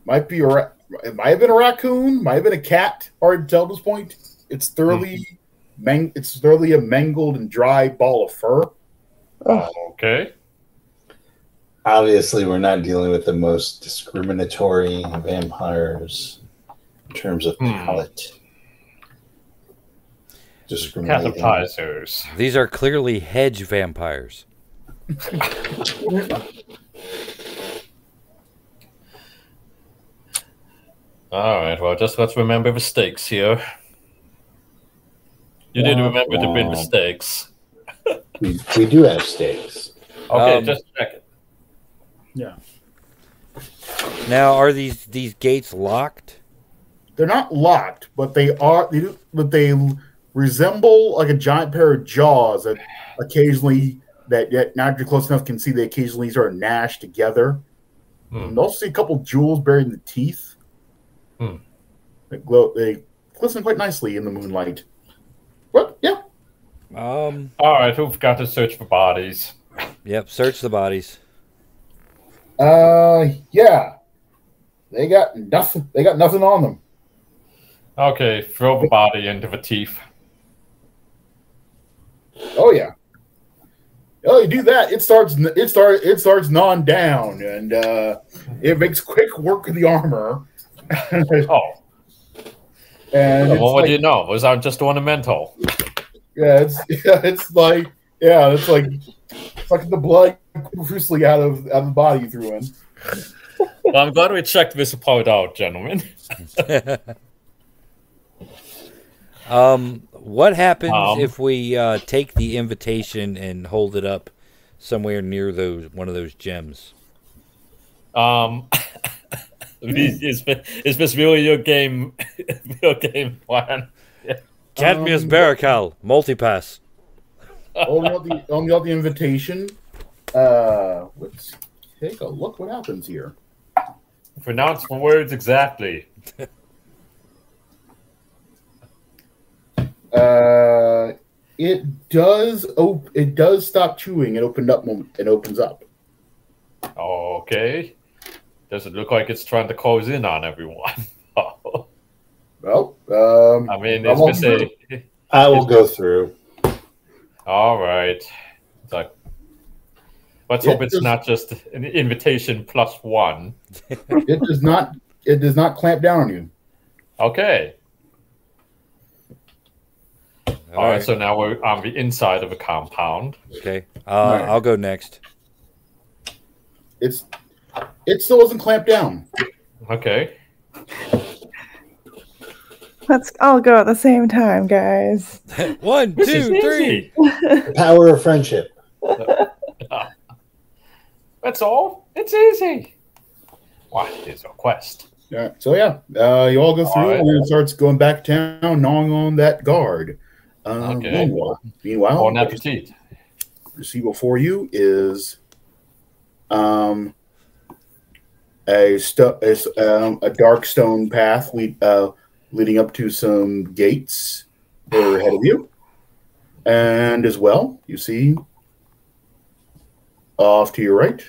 might be a ra- it might have been a raccoon, might have been a cat. Hard to tell at this point. It's thoroughly mang- It's thoroughly a mangled and dry ball of fur. Oh. Okay. Obviously, we're not dealing with the most discriminatory vampires in terms of Hmm. palate. Discriminating. These are clearly hedge vampires. All right. Well, just let's remember the stakes here. You did remember to bring the stakes. We, we do have stakes. Okay, Um, just check it. Yeah, Now, are these these gates locked? They're not locked, but they are. They do, but they resemble like a giant pair of jaws that occasionally that yet now that you're close enough can see they occasionally sort of gnash together. Hmm. And also see a couple jewels buried in the teeth. Hmm. They glow. They glisten quite nicely in the moonlight. What? yeah, Um. All right, who've got to search for bodies? Yep. Search the bodies. uh, yeah, they got nothing. They got nothing on them. Okay, throw the body into the teeth. Oh yeah. Oh, you do that, it starts. It start. It starts gnawing down, and uh, it makes quick work of the armor. Oh, And well, what like, do you know? Was I just ornamental? yeah, it's yeah, it's like yeah, it's like sucking the blood profusely out of out of the body through him. Well, I'm glad we checked this part out, gentlemen. Um. What happens Um. if we uh, take the invitation and hold it up somewhere near those one of those gems? Um, is, is this really your game? Your game plan? Cadmius Um, Baracal multipass. only on the only on the invitation. Uh, let's take a look. What happens here? Pronounce the words exactly. Uh, it does. Op- it does stop chewing. It opened up. mom- It opens up. Okay. Does it look like it's trying to close in on everyone? Well, um, I mean, I'm is this on a? I will go through. All right. It's like, let's Yeah, hope it's just- not just an invitation plus one. it does not. It does not clamp down on you. Okay. All All right. right. So now we're on the inside of a compound. Okay. Uh, right. I'll go next. It's. It still doesn't clamp down. Okay. Let's all go at the same time, guys. One, This two, three. The power of friendship. That's all. It's easy. What is your quest? Yeah. So yeah, uh, you all go through, All right. and it starts going back town, gnawing on that guard. Um, Okay. Meanwhile, meanwhile Bon what you appetit. see before you is um, a, sto- a s- um, a dark stone path lead, uh, leading up to some gates that are ahead of you, and as well, you see off to your right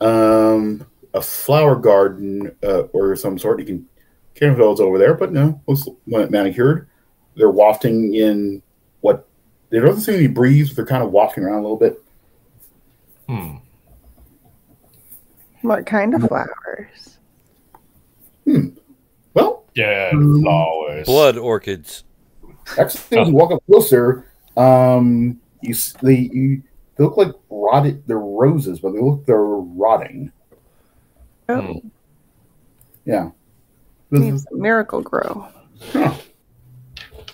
um, a flower garden uh, or some sort. You can can't if it's over there, but no, looks manicured. They're wafting in what there doesn't seem to be breeze. But they're kind of wafting around a little bit. Hmm. What kind of flowers? Hmm. Well, Dead Hmm. flowers. Blood orchids. actually, as you walk up closer, um, you they you, they look like rotted. They're roses, but they look they're rotting. Oh, Hmm. Yeah. This needs is- Miracle-Gro. this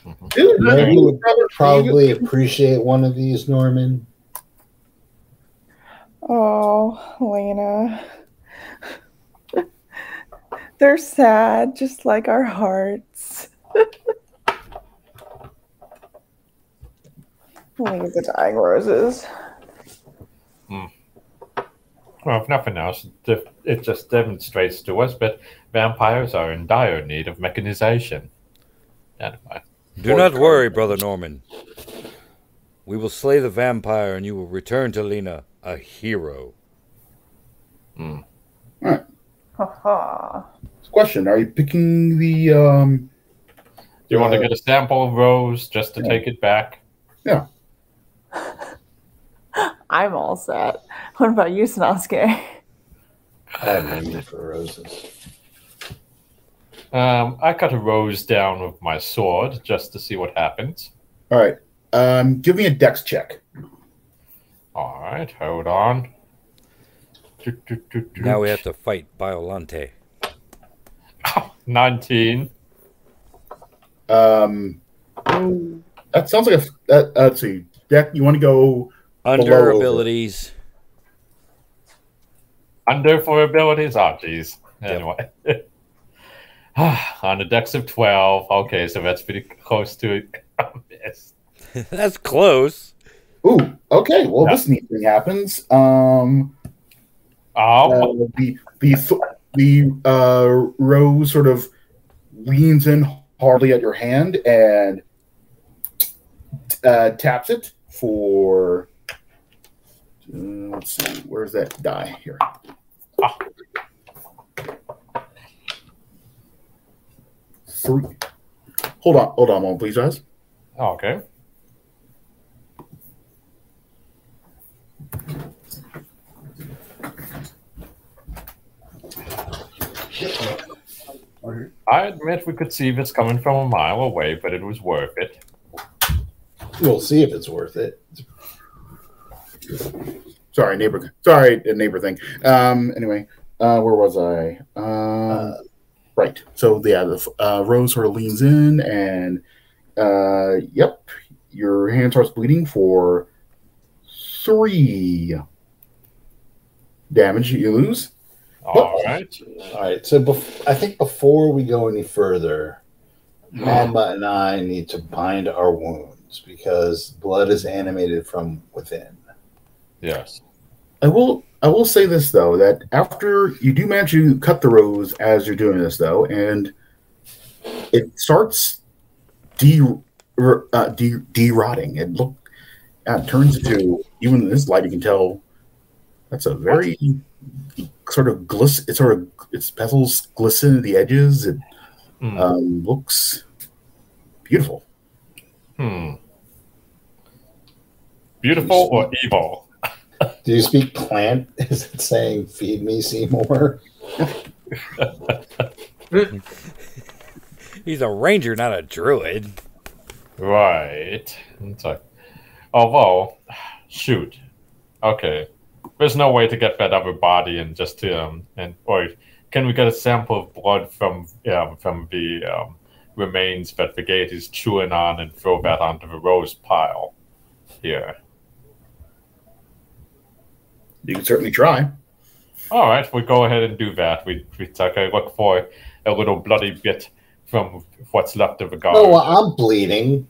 is Yeah, you would Probably appreciate one of these, Norman. Oh, Lena. They're sad, just like our hearts. Leave the dying roses. Hmm. Well, if nothing else, it it just demonstrates to us that vampires are in dire need of mechanization. Anyway, Do not worry, brother Norman. We will slay the vampire, and you will return to Lena a hero. Hmm. All right. Haha. Question: Are you picking the? Um, do you want to Uh, get a sample of Rose just to yeah. take it back? Yeah. I'm all set. What about you, Sanosuke? I have no need for roses. Um, I cut a rose down with my sword just to see what happens. all right. Um, give me a dex check. All right, hold on. Do, do, do, do. Now we have to fight Biollante. 19. Um, that sounds like a. That, uh, let's see. Deck, you want to go? Under Below. abilities. Under for abilities? Oh, jeez. Anyway. On the dex of 12. Okay, so that's pretty close to it. Miss. That's close. Ooh. Okay. Well, Yeah. this neat thing happens. Um, Oh, uh, the the th- the uh, rose sort of leans in hardly at your hand and uh, taps it for. Uh, let's see. Where's that die here? Ah. Three. Hold on. Hold on a moment, please, guys. okay. I admit we could see this coming from a mile away, but it was worth it. We'll see if it's worth it. Sorry, neighbor. Sorry, a neighbor thing. Um. Anyway, uh, where was I? Um. Uh, right. So yeah, the uh, rose sort of leans in, and uh, yep, your hand starts bleeding for three damage. You lose. All right. all right. So bef- I think before we go any further, Magma and I need to bind our wounds because blood is animated from within. Yes. I will. I will say this though that after you do manage to cut the rose as you're doing this though, and it starts de uh, de de-rotting. It look uh, it turns into even in this light you can tell that's a very sort of gliss. It sort of its petals glisten at the edges. It Hmm. um, looks beautiful. Hmm. Beautiful or evil? Do you speak plant? Is it saying "feed me, Seymour"? He's a ranger, not a druid. Right. It's like, although, shoot. Okay. There's no way to get that other body and just to, um and or can we get a sample of blood from um from the um, remains that the gate is chewing on and throw that onto the rose pile here? You can certainly try. All right, we go ahead and do that. We we take a look for a little bloody bit from what's left of the guard. Oh, well, I'm bleeding.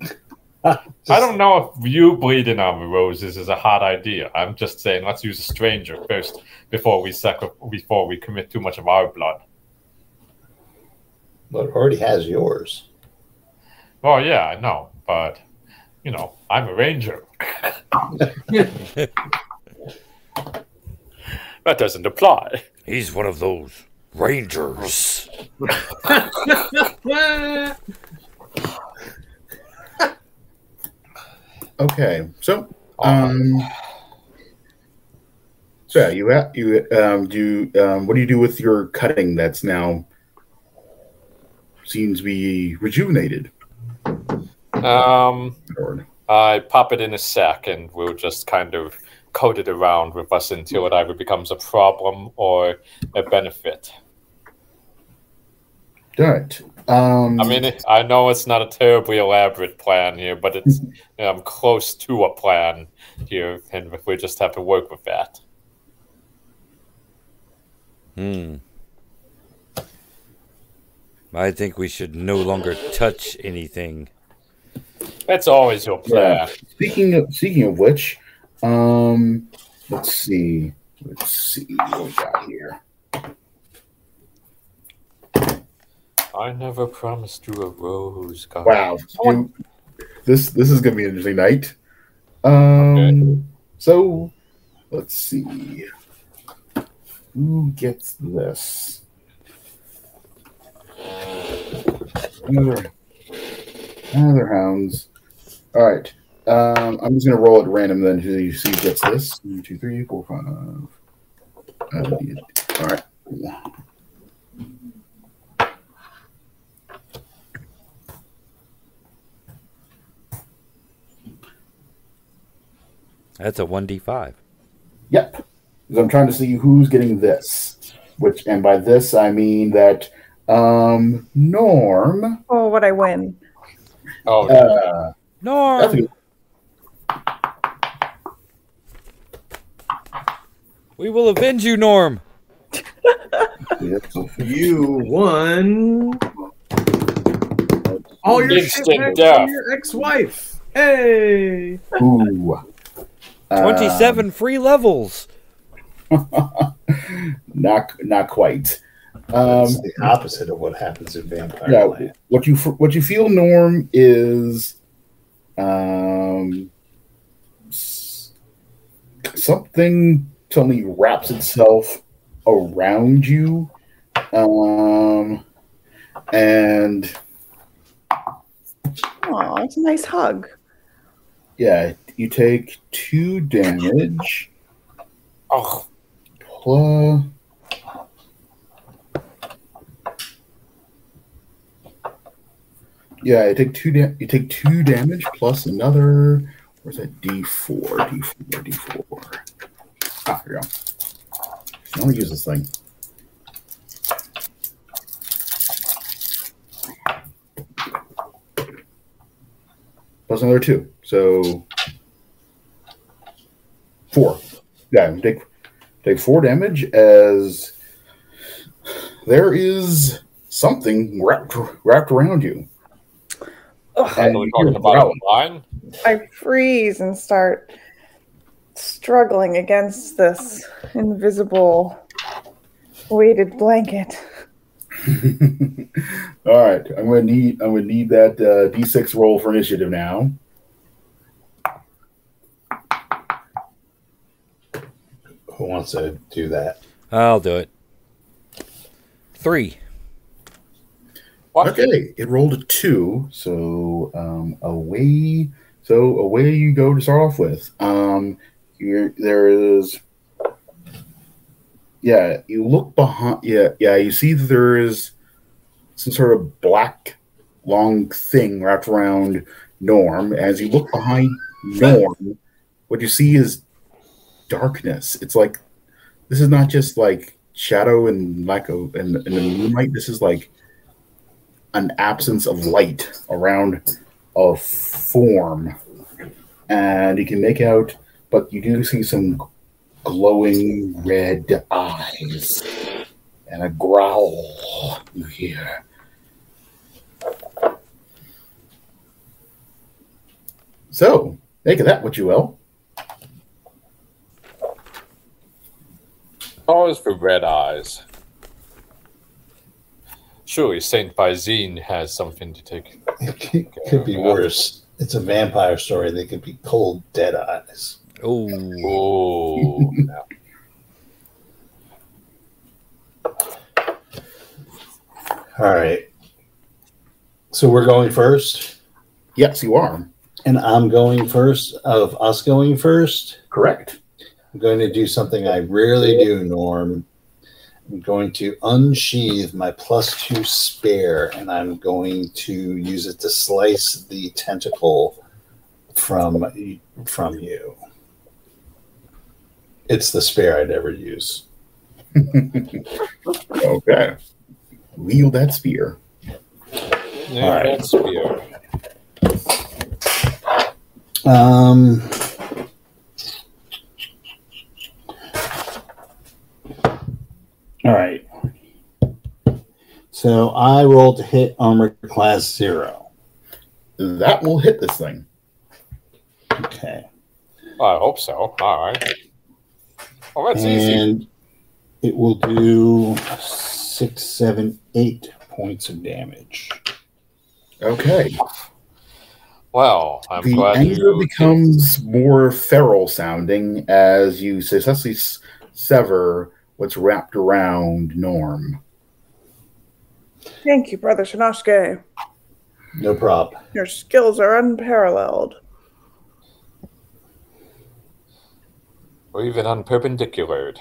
I don't know if you bleeding on the roses is a hot idea. I'm just saying let's use a stranger first before we sacri- before we commit too much of our blood. But it already has yours. Oh yeah, I know, but you know, I'm a ranger. that doesn't apply. He's one of those rangers. Okay, so um, so yeah, you ha- you um, do um, what do you do with your cutting that's now seems to be rejuvenated? Um, I pop it in a sack and we'll just kind of coat it around with us until it either becomes a problem or a benefit. right. Um, I mean, it- I know it's not a terribly elaborate plan here, but it's um, close to a plan here, and we just have to work with that. Hmm. I think we should no longer touch anything. That's always your plan. speaking of speaking of which, um, let's see. Let's see what we got here. I never promised you a rose, God. Wow, this this is gonna be an interesting night. Um, so let's see who gets this. Another, another hounds. All right. Um, I'm just gonna roll at random then who you see gets this. One, two, three, four, five. Uh, all right. That's a 1d5. Yep. Because I'm trying to see who's getting this. Which, and by this I mean that um, Norm. Oh, what I win. Oh, Uh, Norm! that's a good- We will avenge you, Norm! You won all your shit Instant back death. your ex-wife. Hey. Ooh. Uh, 27 free levels! not not quite. Um, It's the opposite of what happens in Vampire yeah, Land. what you what you feel, Norm, is um, something suddenly wraps itself around you, um, and Oh, it's a nice hug. yeah, you take two damage oh, plus. Yeah, you take two. Da- you take two damage plus another. Where's that? D four. D four. D four. Ah, here we go. I want to use this thing. Plus another two. So four. Yeah, take take four damage as there is something wrapped wrapped around you. Ugh, And are you're talking about growling. I freeze and start struggling against this invisible weighted blanket. All right, I'm gonna need I'm gonna need that uh, D6 roll for initiative now. Who wants to do that? I'll do it. Three. Okay, it rolled a two, so um, away. So away you go to start off with. Um, you're, there is. Yeah, you look behind. Yeah, yeah, you see that there is some sort of black, long thing wrapped around Norm. As you look behind Norm, what you see is darkness. It's like this is not just like shadow and lack of and, and the moonlight. This is like an absence of light around a form, and you can make out, but you do see some glowing red eyes and a growl you hear. So, make of that what you will. Always for red eyes. Surely Saint Bizine has something to take. It could, could be worse. It's a vampire story. They could be cold, dead eyes. Oh, Oh. All right. So we're going first, Yes, you are. and I'm going first. Of us going first, Correct. I'm going to do something I rarely do, Norm. I'm going to unsheath my plus two spare, and I'm going to use it to slice the tentacle from from you. It's the spare I never use. Okay. Wield that spear. Yeah, All right. that's spear. Um. All right. So I rolled to hit armor class zero. That will hit this thing. Okay. I hope so. All right. Oh, that's easy. and it will do six, seven, eight points of damage. Okay. Well, I'm the glad anger you becomes more feral sounding as you successfully s- sever what's wrapped around Norm. Thank you, Brother Sanosuke. No prob. Your skills are unparalleled. Or even unperpendicular.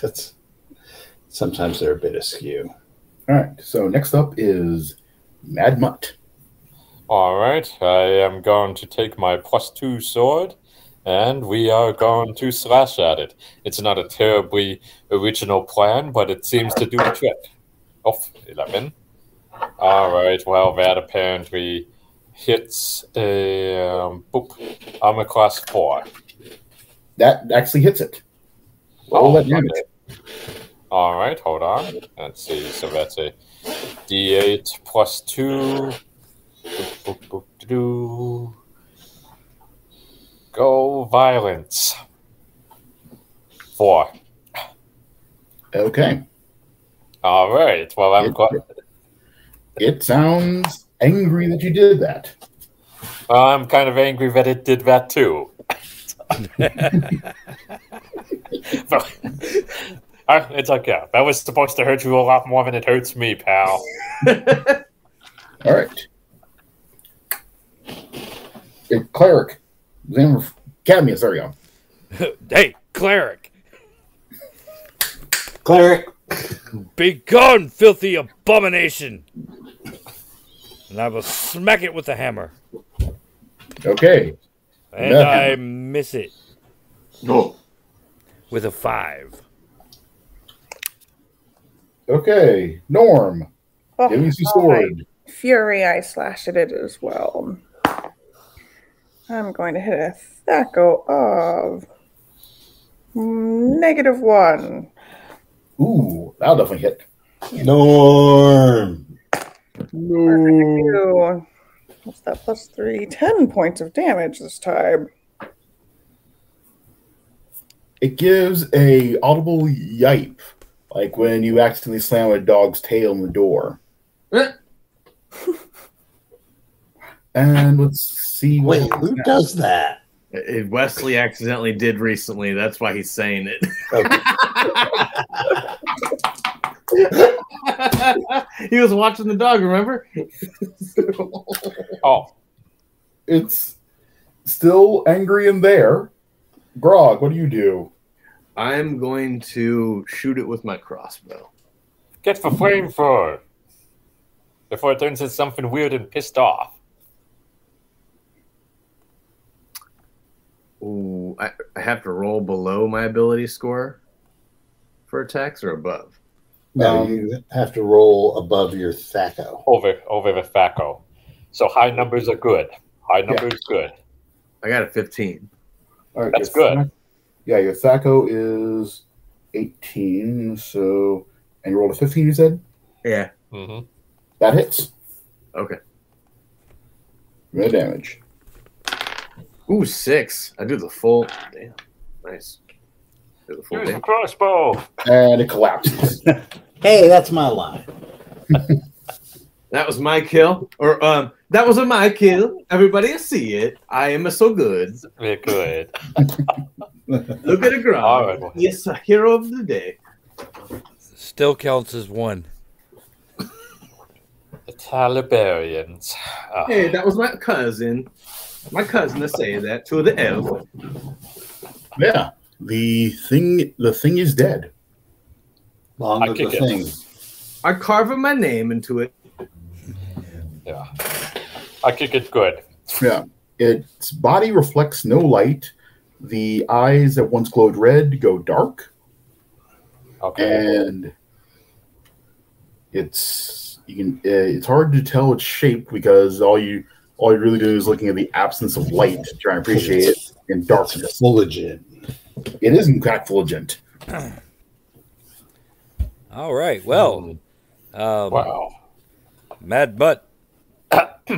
That's sometimes they're a bit askew. All right. So next up is Mad Mutt. All right, I am going to take my plus two sword, and we are going to slash at it. It's not a terribly original plan, but it seems to do the trick. Oh, 11. All right, well, that apparently hits a um, boop, armor class 4. That actually hits it. Roll oh, that damage. All right, hold on. Let's see. So that's a D8 plus two. Go violence. Four. Okay. All right. Well, I'm It- glad. It sounds angry that you did that. I'm kind of angry that it did that too. But- Uh, it's like, yeah, that was supposed to hurt you a lot more than it hurts me, pal. All right. A cleric. Name of Cadmius. There you go. hey, cleric, Cleric. be gone, filthy abomination! And I will smack it with the hammer, Okay. And Yeah. I miss it No. with a five. Okay. Norm. Oh, Give me some all right. sword. Fury, I slashed at it as well. I'm going to hit a Thaco of negative one. Ooh, that'll definitely hit. Norm. Two. What's that? Plus three. Ten points of damage this time. It gives a audible yipe, like when you accidentally slam a dog's tail in the door. And let's see what Wait, who does that? Uh, Wesley accidentally did recently. That's why he's saying it. he was watching the dog, remember? Oh, It's still angry in there. Grog, what do you do? I'm going to shoot it with my crossbow. get the flamethrower before it turns into something weird and pissed off. Ooh, I, I have to roll below my ability score for attacks or above. No, Um, you have to roll above your Thaco. over over the THACO. So high numbers are good. High numbers good. I got a 15. All right, That's good. Thac- yeah, your Thaco is 18, so. And you rolled a 15, you said? Yeah. hmm That hits. Okay. No damage. Ooh, six. I do the full. Damn. Nice. Do the full Use the damage. crossbow. And it collapses. Hey, that's my line. That was my kill. Or um that was a my kill. Everybody see it. I am so good. Very good. Look at the ground. All right. Yes, a hero of the day. Still counts as one. The Talibarians. Ah, Hey, that was my cousin. My cousin to say that to the elf. yeah. The thing the thing is dead. Long I of the it. thing. I carved my name into it. yeah. I kick it good. Yeah. Its body reflects no light. The eyes that once glowed red go dark. Okay. and it's you can uh, it's hard to tell its shape because all you all you really do is looking at the absence of light to try and appreciate it in darkness. Fulgent. It is in fact fulgent. All right. Well, um, wow. Mad Butt,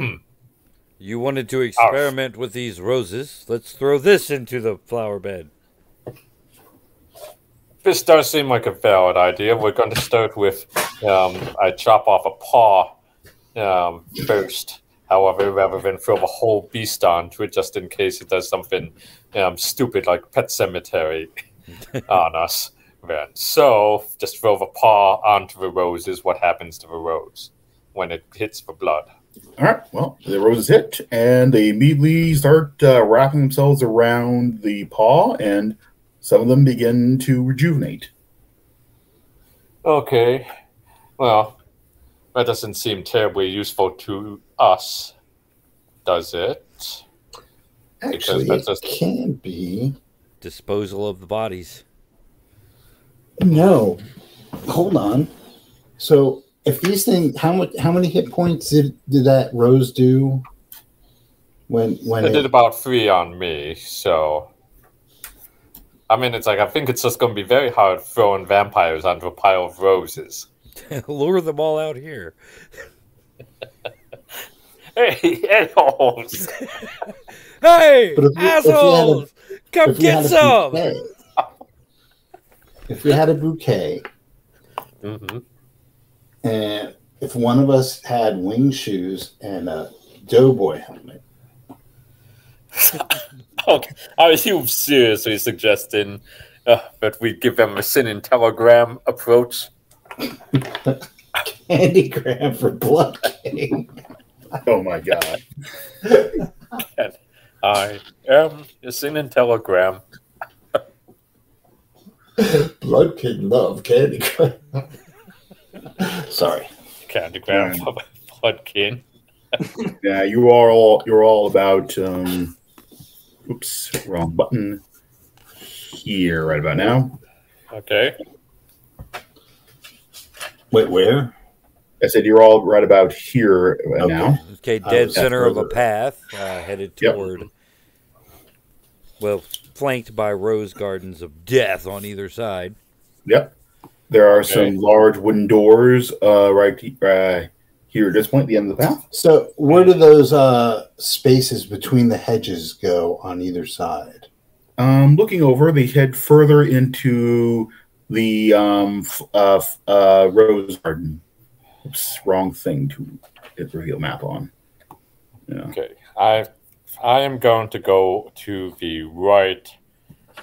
you wanted to experiment with these roses. Let's throw this into the flower bed. this does seem like a valid idea. We're going to start with um, I chop off a paw um, first. However, rather than throw the whole beast onto it, just in case it does something um, stupid like Pet Sematary on us. Then, so just throw the paw onto the roses. What happens to the rose when it hits the blood? All right. Well, the roses hit, and they immediately start uh, wrapping themselves around the paw, and some of them begin to rejuvenate. Okay. Well, that doesn't seem terribly useful to us, does it? Actually, it can be. Disposal of the bodies. No, hold on. So, if these things, how much, how many hit points did did that rose do? When when It it, did about three on me, so. I mean, it's like, I think it's just going to be very hard throwing vampires onto a pile of roses. Lure them all out here. Hey, assholes! Hey, if we- if a- assholes! Come if we had get some. bouquet, if we had a bouquet, hmm and if one of us had wing shoes and a doughboy helmet, Okay, I are you seriously suggesting uh, that we give them a sin in telegram approach? Candygram for Blood King. Oh my god! I am a sin in telegram. Blood King love Candygram. Sorry. Candy Yeah. for Bloodkin. Yeah, you are all you're all about. Um, oops, wrong button. Here, right about now. Okay. Wait, where? I said you're all right about here right Okay. now. Okay, dead was center of a path, uh, headed Yep. toward. Well, flanked by rose gardens of death on either side. Yep. There are Okay. some large wooden doors uh, right uh, here at this point, the end of the path. So, where do those uh, spaces between the hedges go on either side? Um, looking over, they head further into the um, f- uh, f- uh, rose garden. Oops, wrong thing to hit reveal map on. Yeah. Okay. I I am going to go to the right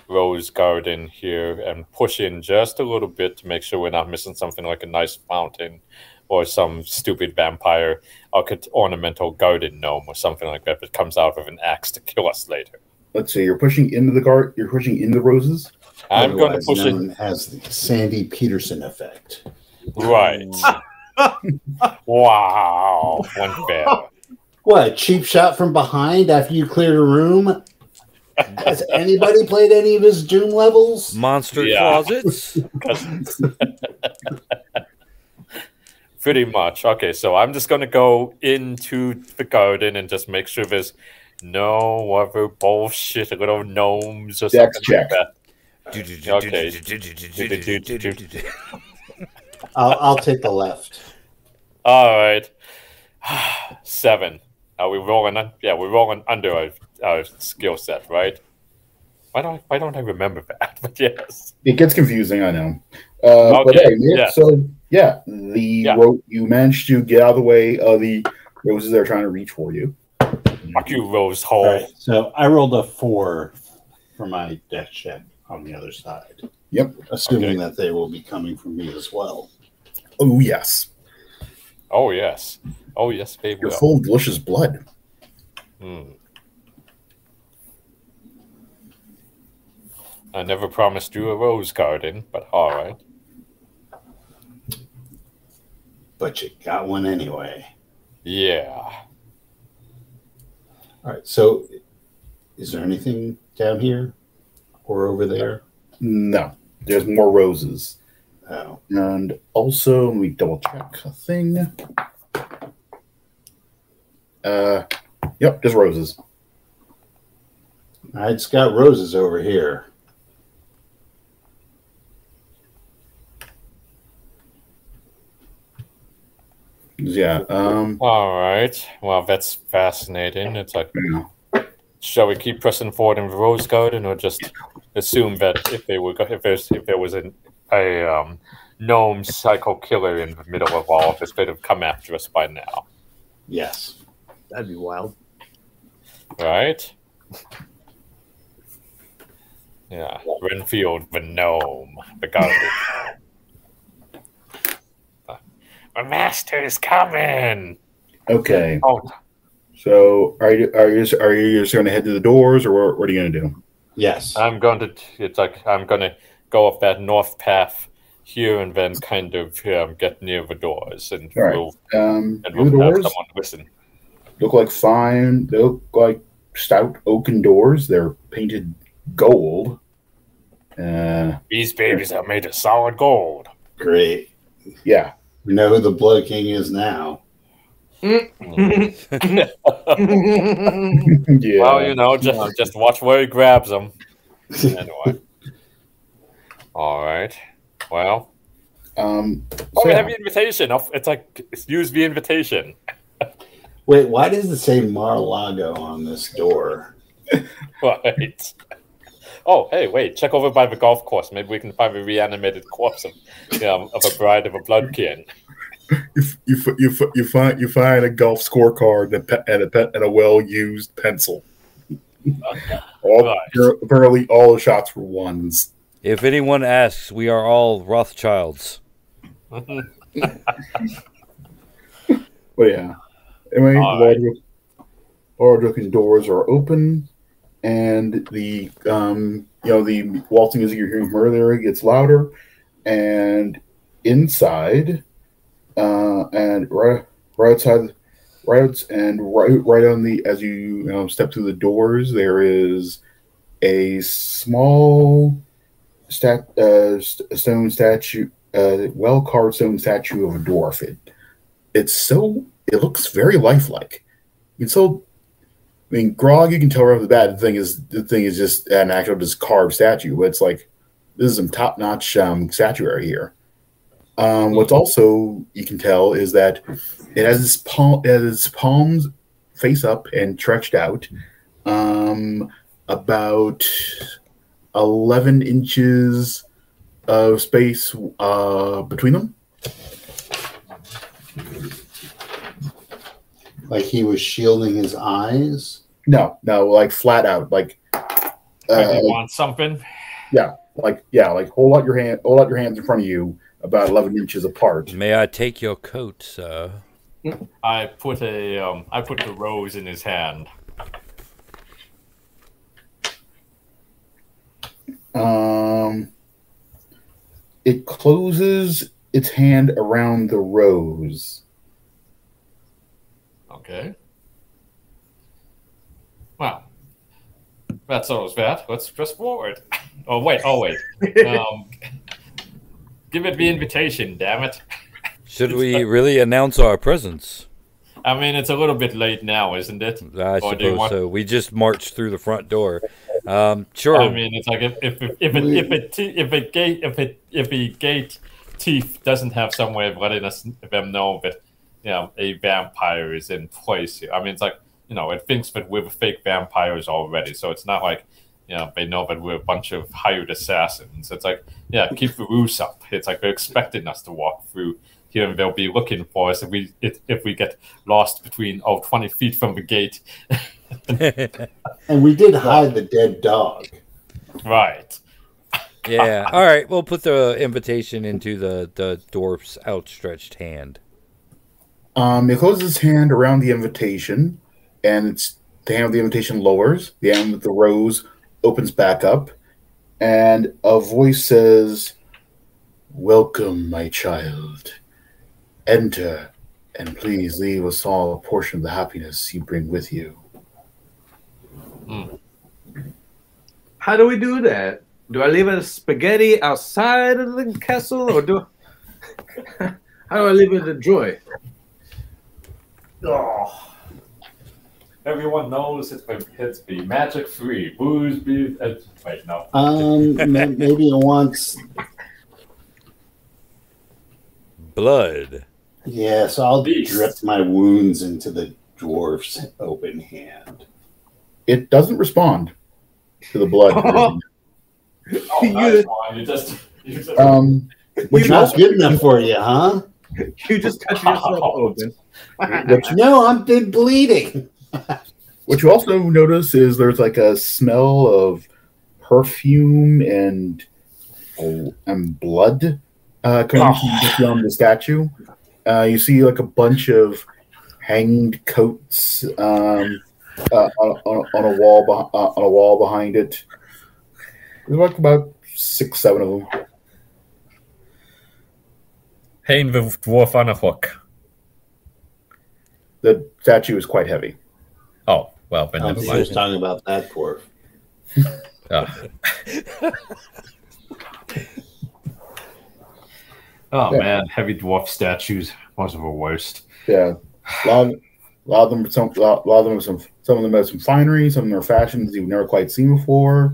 rose garden here and push in just a little bit to make sure we're not missing something like a nice fountain or some stupid vampire orchid- ornamental garden gnome or something like that that comes out with an axe to kill us later. Let's see. You're pushing into the guard. You're pushing into the roses. I'm going to Otherwise push it known as the Sandy Petersen effect. right. wow. One fail. What, cheap shot from behind after you cleared a room? Has anybody played any of his Doom levels? Monster Yeah. closets. Pretty much. Okay, so I'm just gonna go into the garden and just make sure there's no other bullshit little gnomes or Dex something like check. that. I'll, I'll take the left. All right, seven. Are we rolling? Un- yeah, we're rolling under our, our skill set, right? Why don't Why don't I remember that? But yes. It gets confusing, I know. Uh, but Okay, hey, yeah, yeah. so yeah, the Yeah. ro- you managed to get out of the way of the roses that are trying to reach for you. Fuck you, Rose All Hole. right, so I rolled a four for my death check on the other side. Yep. Assuming Okay. that they will be coming from me as well. Oh yes, Oh yes. Oh yes, they you're will. full of delicious blood. Hmm. I never promised you a rose garden, but all right. But you got one anyway. Yeah. All right, so is there anything down here or over there? No, there's more roses, Oh, and also let me double check a thing. Uh, yep, just roses. I just got roses over here. Yeah. Um. All right. Well, that's fascinating. It's like, yeah. shall we keep pressing forward in the rose garden or just assume that if they were if there's if there was an, a um, gnome psycho killer in the middle of all of this, they'd have come after us by now, Yes. That'd be wild. right? Yeah, Renfield the gnome, the garbage. My master is coming. Okay. Oh, So are you are you are you just going to head to the doors, or what, what are you going to do? Yes. I'm going to. It's like I'm going to go up that north path here and then kind of um, get near the doors, and All right. we'll Um, and the we'll have doors someone listen. Look like fine. They look like stout oaken doors. They're painted gold. Uh, These babies are made of solid gold. Great. yeah. We know who the Blood King is now. yeah. Well, you know, just just watch where he grabs them. Anyway. All right. Well, um, oh, so we yeah. have the invitation. It's like it's use the invitation. Wait, why does it say Mar-a-Lago on this door? Right. Oh, hey, wait! Check over by the golf course. Maybe we can find a reanimated corpse of, um, of a bride of a bloodkin. you, you, you, you find you find a golf scorecard and a and a, pe- and a well used pencil. All, Right. Apparently, all the shots were ones. If anyone asks, we are all Rothschilds. But yeah. Anyway, All the right. large, large oaken doors are open, and the um, you know the waltzing music you're hearing from earlier gets louder, and inside, uh, and right right outside, right and right right on the as you, you know, step through the doors, there is a small stat uh, st- stone statue, uh, well carved stone statue of a dwarf. It it's so it looks very lifelike. And so I mean Grog you can tell right off the bat the thing is the thing is just an actual just carved statue, but it's like this is some top notch um, statuary here. Um, what's also you can tell is that it has its palm it has its palms face up and stretched out, um, about eleven inches of space uh, between them. Like he was shielding his eyes. No, no, like flat out, like, Maybe uh, you want something? Yeah, like yeah, like hold out your hand, hold out your hands in front of you, about eleven inches apart. May I take your coat, sir? I put a um, I put the rose in his hand. Um, it closes its hand around the rose. Okay. Well, that's all that. Let's press forward. Oh wait! Oh wait! Um, give it the invitation, damn it! Should we really announce our presence? I mean, it's a little bit late now, isn't it? I Or suppose want- so. We just marched through the front door. Um, sure. I mean, it's like if if if if it, if it if a gate if it if a gate thief doesn't have some way of letting us them know that you know a vampire is in place here. I mean, it's like you know it thinks that we're fake vampires already, so it's not like you know they know that we're a bunch of hired assassins. It's like yeah, keep the ruse up. It's like they're expecting us to walk through here, and they'll be looking for us if we if, if we get lost between oh 20 feet from the gate. And we did hide the dead dog. right. yeah. All right. We'll put the invitation into the the dwarf's outstretched hand. Um, it closes its hand around the invitation, and it's the hand of the invitation lowers. The hand with the rose opens back up, and a voice says, "Welcome, my child. Enter, and please leave us all a portion of the happiness you bring with you." How do we do that? Do I leave a spaghetti outside of the castle, or do? How do I leave it the joy? Oh. Everyone knows it's been it's be magic free. Booze be uh, wait no. Um, ma- maybe it wants. Blood. Yeah, so I'll Beast. drip my wounds into the dwarf's open hand. It doesn't respond to the blood. Oh, You- nice one. You just, you just Um, which It's not also, good enough for you, huh? You just cut yourself open. Which, No, I've been bleeding. what you also notice is there's like a smell of perfume and and blood uh, coming from beyond the statue. Uh, you see like a bunch of hanged coats um, uh, on, on, on a wall beh- uh, on a wall behind it. There's like about six, seven of them. Pain the dwarf on a hook. The statue is quite heavy. Oh, well, then I never was mind. just talking about that dwarf. Ah. oh Yeah. man, heavy dwarf statues. Most of the worst. Yeah, a lot, of, a lot of them, some, a lot, a lot of them, have some, some of them have some finery, some of them are fashions you've never quite seen before.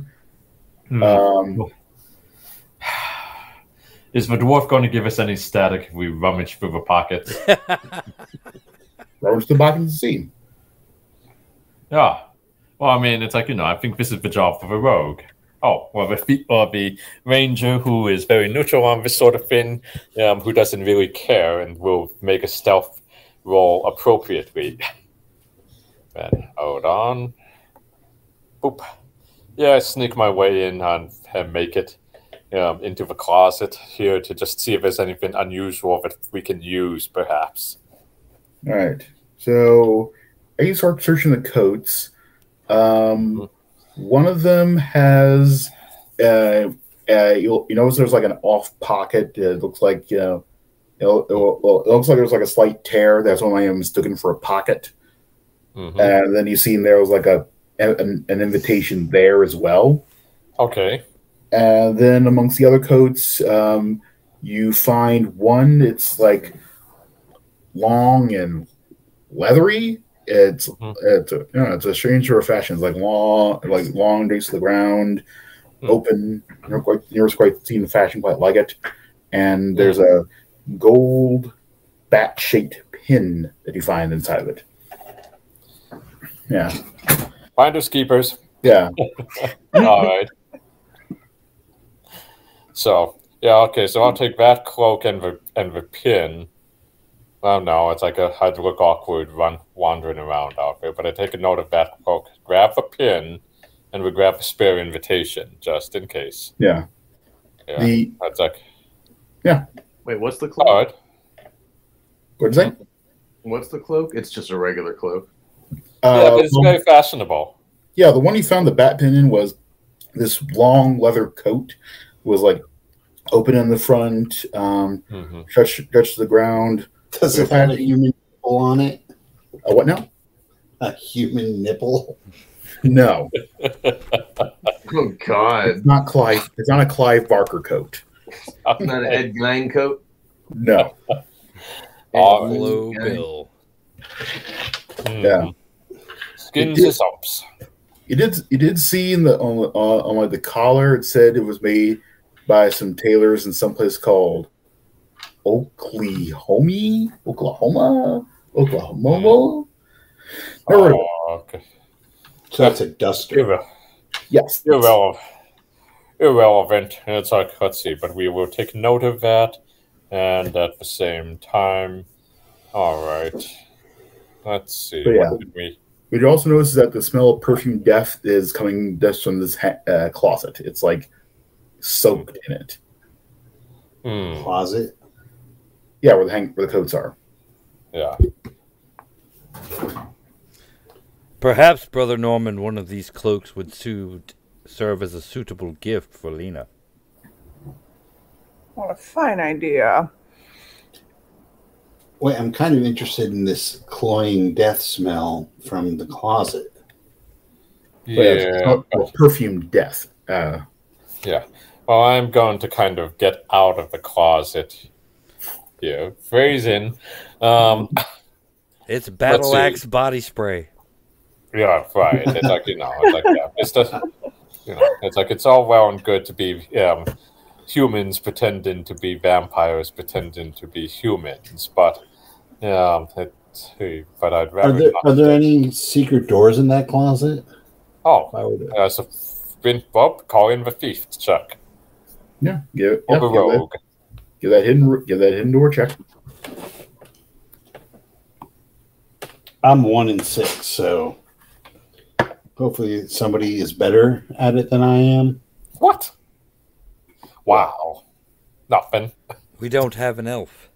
Hmm. Um, Is the dwarf going to give us any static if we rummage through the pockets? rummage the back of the sea. yeah. Well, I mean, it's like you know, I think this is the job for the rogue. Oh, well, the or the ranger who is very neutral on this sort of thing, um, who doesn't really care and will make a stealth roll appropriately. then hold on. Boop. Yeah, I sneak my way in and, and make it um, into the closet here to just see if there's anything unusual that we can use, perhaps. All right. So, as you start searching the coats, um, one of them has, uh, uh, you'll, you notice there's like an off pocket. It looks like, you know, it, it, it looks like there's like a slight tear. That's one I am mistaken for a pocket. Mhm. And then you see there was like a an, an invitation there as well. Okay. And then amongst the other coats, um, you find one. It's like long and leathery. It's Mhm. it's a you know, it's a strange sort of fashion. It's like long, like long days to the ground, Hmm. open. You never quite you never quite seen a fashion quite like it. And there's a gold bat shaped pin that you find inside of it. Yeah, Finders keepers. yeah. All right. So yeah, okay. So I'll take that cloak and the and the pin. Well, no, it's like a, I'd look awkward run wandering around out there. But I take a note of that cloak, grab the pin, and we grab a spare invitation just in case. Yeah. Yeah, The that's like Yeah. Wait, what's the cloak? all right. what'd you say? What's the cloak? It's just a regular cloak. Yeah, Uh, but it's well, very fashionable. yeah, the one you found the bat pin in was this long leather coat. Was like open in the front, um, hmm stretched stretched to the ground. Does it have a human nipple on it? Uh, what now? A human nipple? No, Oh God, it's not Clive. It's not a Clive Barker coat. It's not an Ed Gein coat. No. All right. Buffalo Yeah. Bill. Yeah. Skins It did- is ups. You did you did see in the on, on, on like the collar it said it was made by some tailors in some place called Oklahoma, Oklahoma, Oklahoma. Never heard of it. Oh, okay. So that's a duster. Irre- Yes, irrelevant. Irrelevant. And It's like let's see, but we will take note of that, and at the same time, all right. Let's see. But yeah. What did we? What you also notice is that the smell of perfume death is coming just from this ha- uh, closet. It's like soaked in it. Hmm. Closet. Yeah, where the hang- where the coats are. Yeah. Perhaps, Brother Norman, one of these cloaks would suit, serve as a suitable gift for Lena. What a fine idea. Wait, I'm kind of interested in this cloying death smell from the closet. Yeah, it's Yeah. not- perfume death. Uh, Yeah. Well, I'm going to kind of get out of the closet here. Phrase in. Um, It's Battle. Axe body spray. yeah, right. It's like, you know, it's like, yeah, it's just, you know, it's like, it's all well and good to be um, humans pretending to be vampires, pretending to be humans, but, um, it, but I'd Are rather there not. are there any secret doors in that closet? oh, If I were to- there's a, bring Bob, call in the thief Chuck. Yeah, give, Or yeah, the give, that, rogue. Give that hidden give that hidden door check. I'm one in six, so hopefully somebody is better at it than I am. What? Wow. Nothing. We don't have an elf.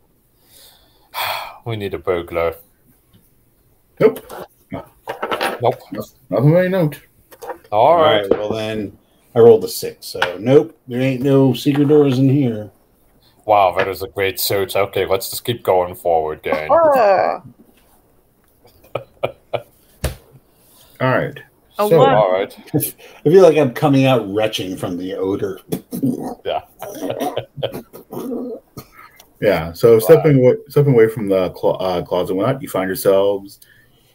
We need a burglar. Nope, Nope. nothing I note. All All right. right, well then I rolled a six, so nope, there ain't no secret doors in here. Wow, that is a great search. Okay, let's just keep going forward, gang. Ah, All right. A so, what? All right. I feel like I'm coming out retching from the odor. Yeah. Yeah. So stepping away, stepping away from the clo- uh, closet and whatnot, you find yourselves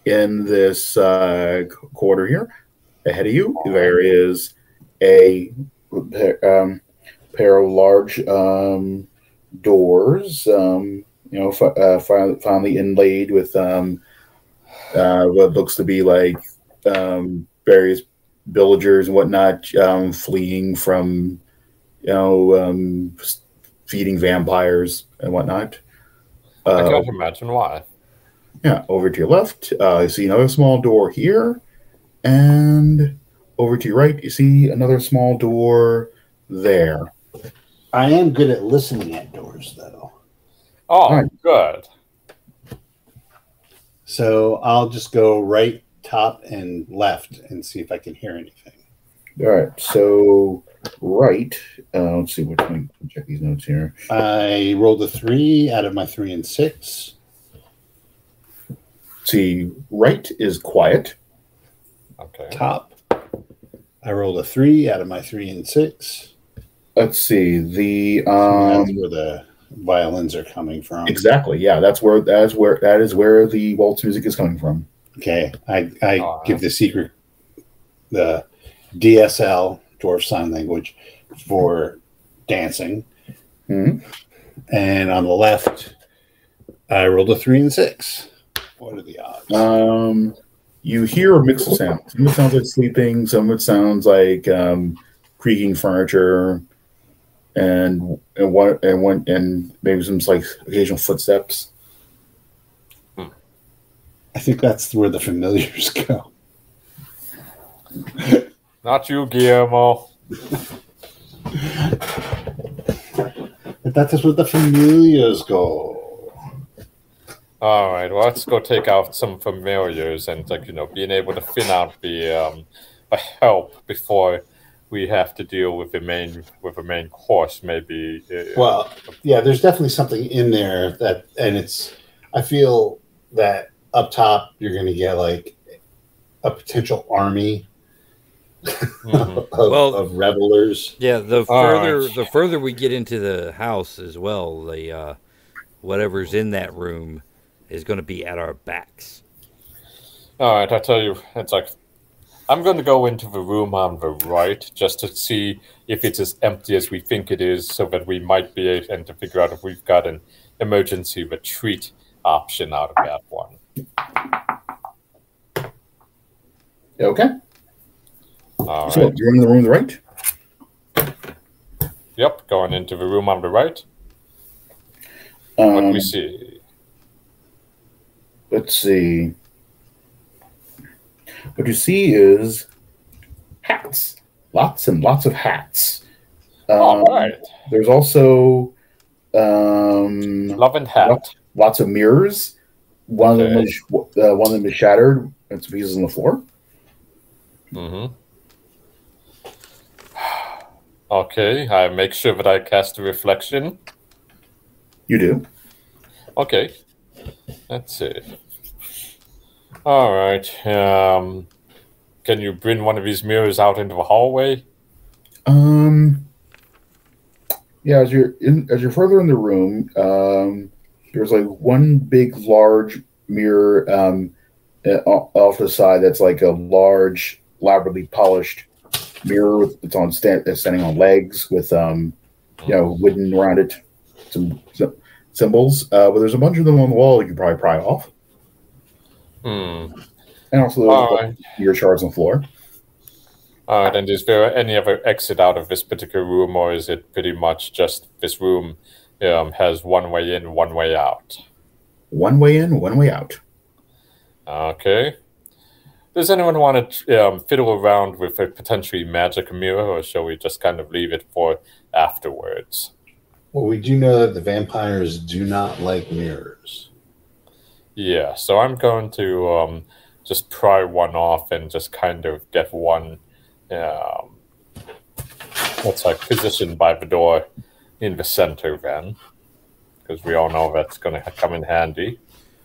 in this uh, quarter here. Ahead of you, there is a um, pair of large um, doors. Um, you know, fi- uh, finally, finally inlaid with um, uh, what looks to be like um, various villagers and whatnot um, fleeing from, you know, um, feeding vampires and whatnot. I Uh, can't imagine why. yeah, over to your left, uh, you see another small door here, and over to your right, you see another small door there. I am good at listening at doors, though. Oh, Right. good. So I'll just go right, top, and left and see if I can hear anything. All right, so right, uh, let's see what let me check these notes here. I rolled a three out of my three and six. See, right is quiet. Okay. Top, I rolled a three out of my three and six. Let's see the So um that's where the violins are coming from. exactly yeah that's where that's where that is where the waltz music is coming from. Okay, I, I Aw. give the secret, the DSL, Dwarf Sign Language, for dancing. Mhm. And on the left, I rolled a three and six. What are the odds? Um, you hear a mix of sounds. Some of it sounds like sleeping. Some of it sounds like um, creaking furniture, and and one and one and maybe some like occasional footsteps. I think that's where the familiars go. Not you, Guillermo. That is where the familiars go. All right, well, let's go take out some familiars and, like, you know, being able to thin out the um, the help before we have to deal with the main with the main course. Maybe. Uh, Well, yeah, there's definitely something in there that, and it's, I feel that up top, you're going to get like a potential army mhm. of, Well- of revelers. Yeah, the further right. the further we get into the house as well, the uh, whatever's in that room is going to be at our backs. All right, I tell you, it's like I'm going to go into the room on the right just to see if it's as empty as we think it is, so that we might be able to figure out if we've got an emergency retreat option out of that one. Okay, All so right. you're in the room on the right. Yep, going into the room on the right. What do Um, we see? let's see. What you see is hats, lots and lots of hats. All Um, right, There's also um, love and hat. lots of mirrors. One of them is uh, one of them is shattered. It's pieces on the floor. Mm-hmm. Okay, I make sure that I cast a reflection. You do. Okay, let's see. All right. Um, can you bring one of these mirrors out into the hallway? Um. Yeah, as you're in, as you're further in the room, um, there's like one big, large mirror um, uh, off the side that's like a large, elaborately polished mirror. With, it's on stand, it's standing on legs with um, you know, wooden around it, some, some symbols. Uh, but there's a bunch of them on the wall you can probably pry off, Hmm. and also there's All a right. of shards on the floor. All right, and is there any other exit out of this particular room, or is it pretty much just this room um, has one way in, one way out? One way in, one way out. Okay. Does anyone want to um, fiddle around with a potentially magic mirror, or shall we just kind of leave it for afterwards? Well, we do know that the vampires do not like mirrors. Yeah, so I'm going to um, just pry one off and just kind of get one, um, what's like positioned by the door in the center then, because we all know that's going to come in handy.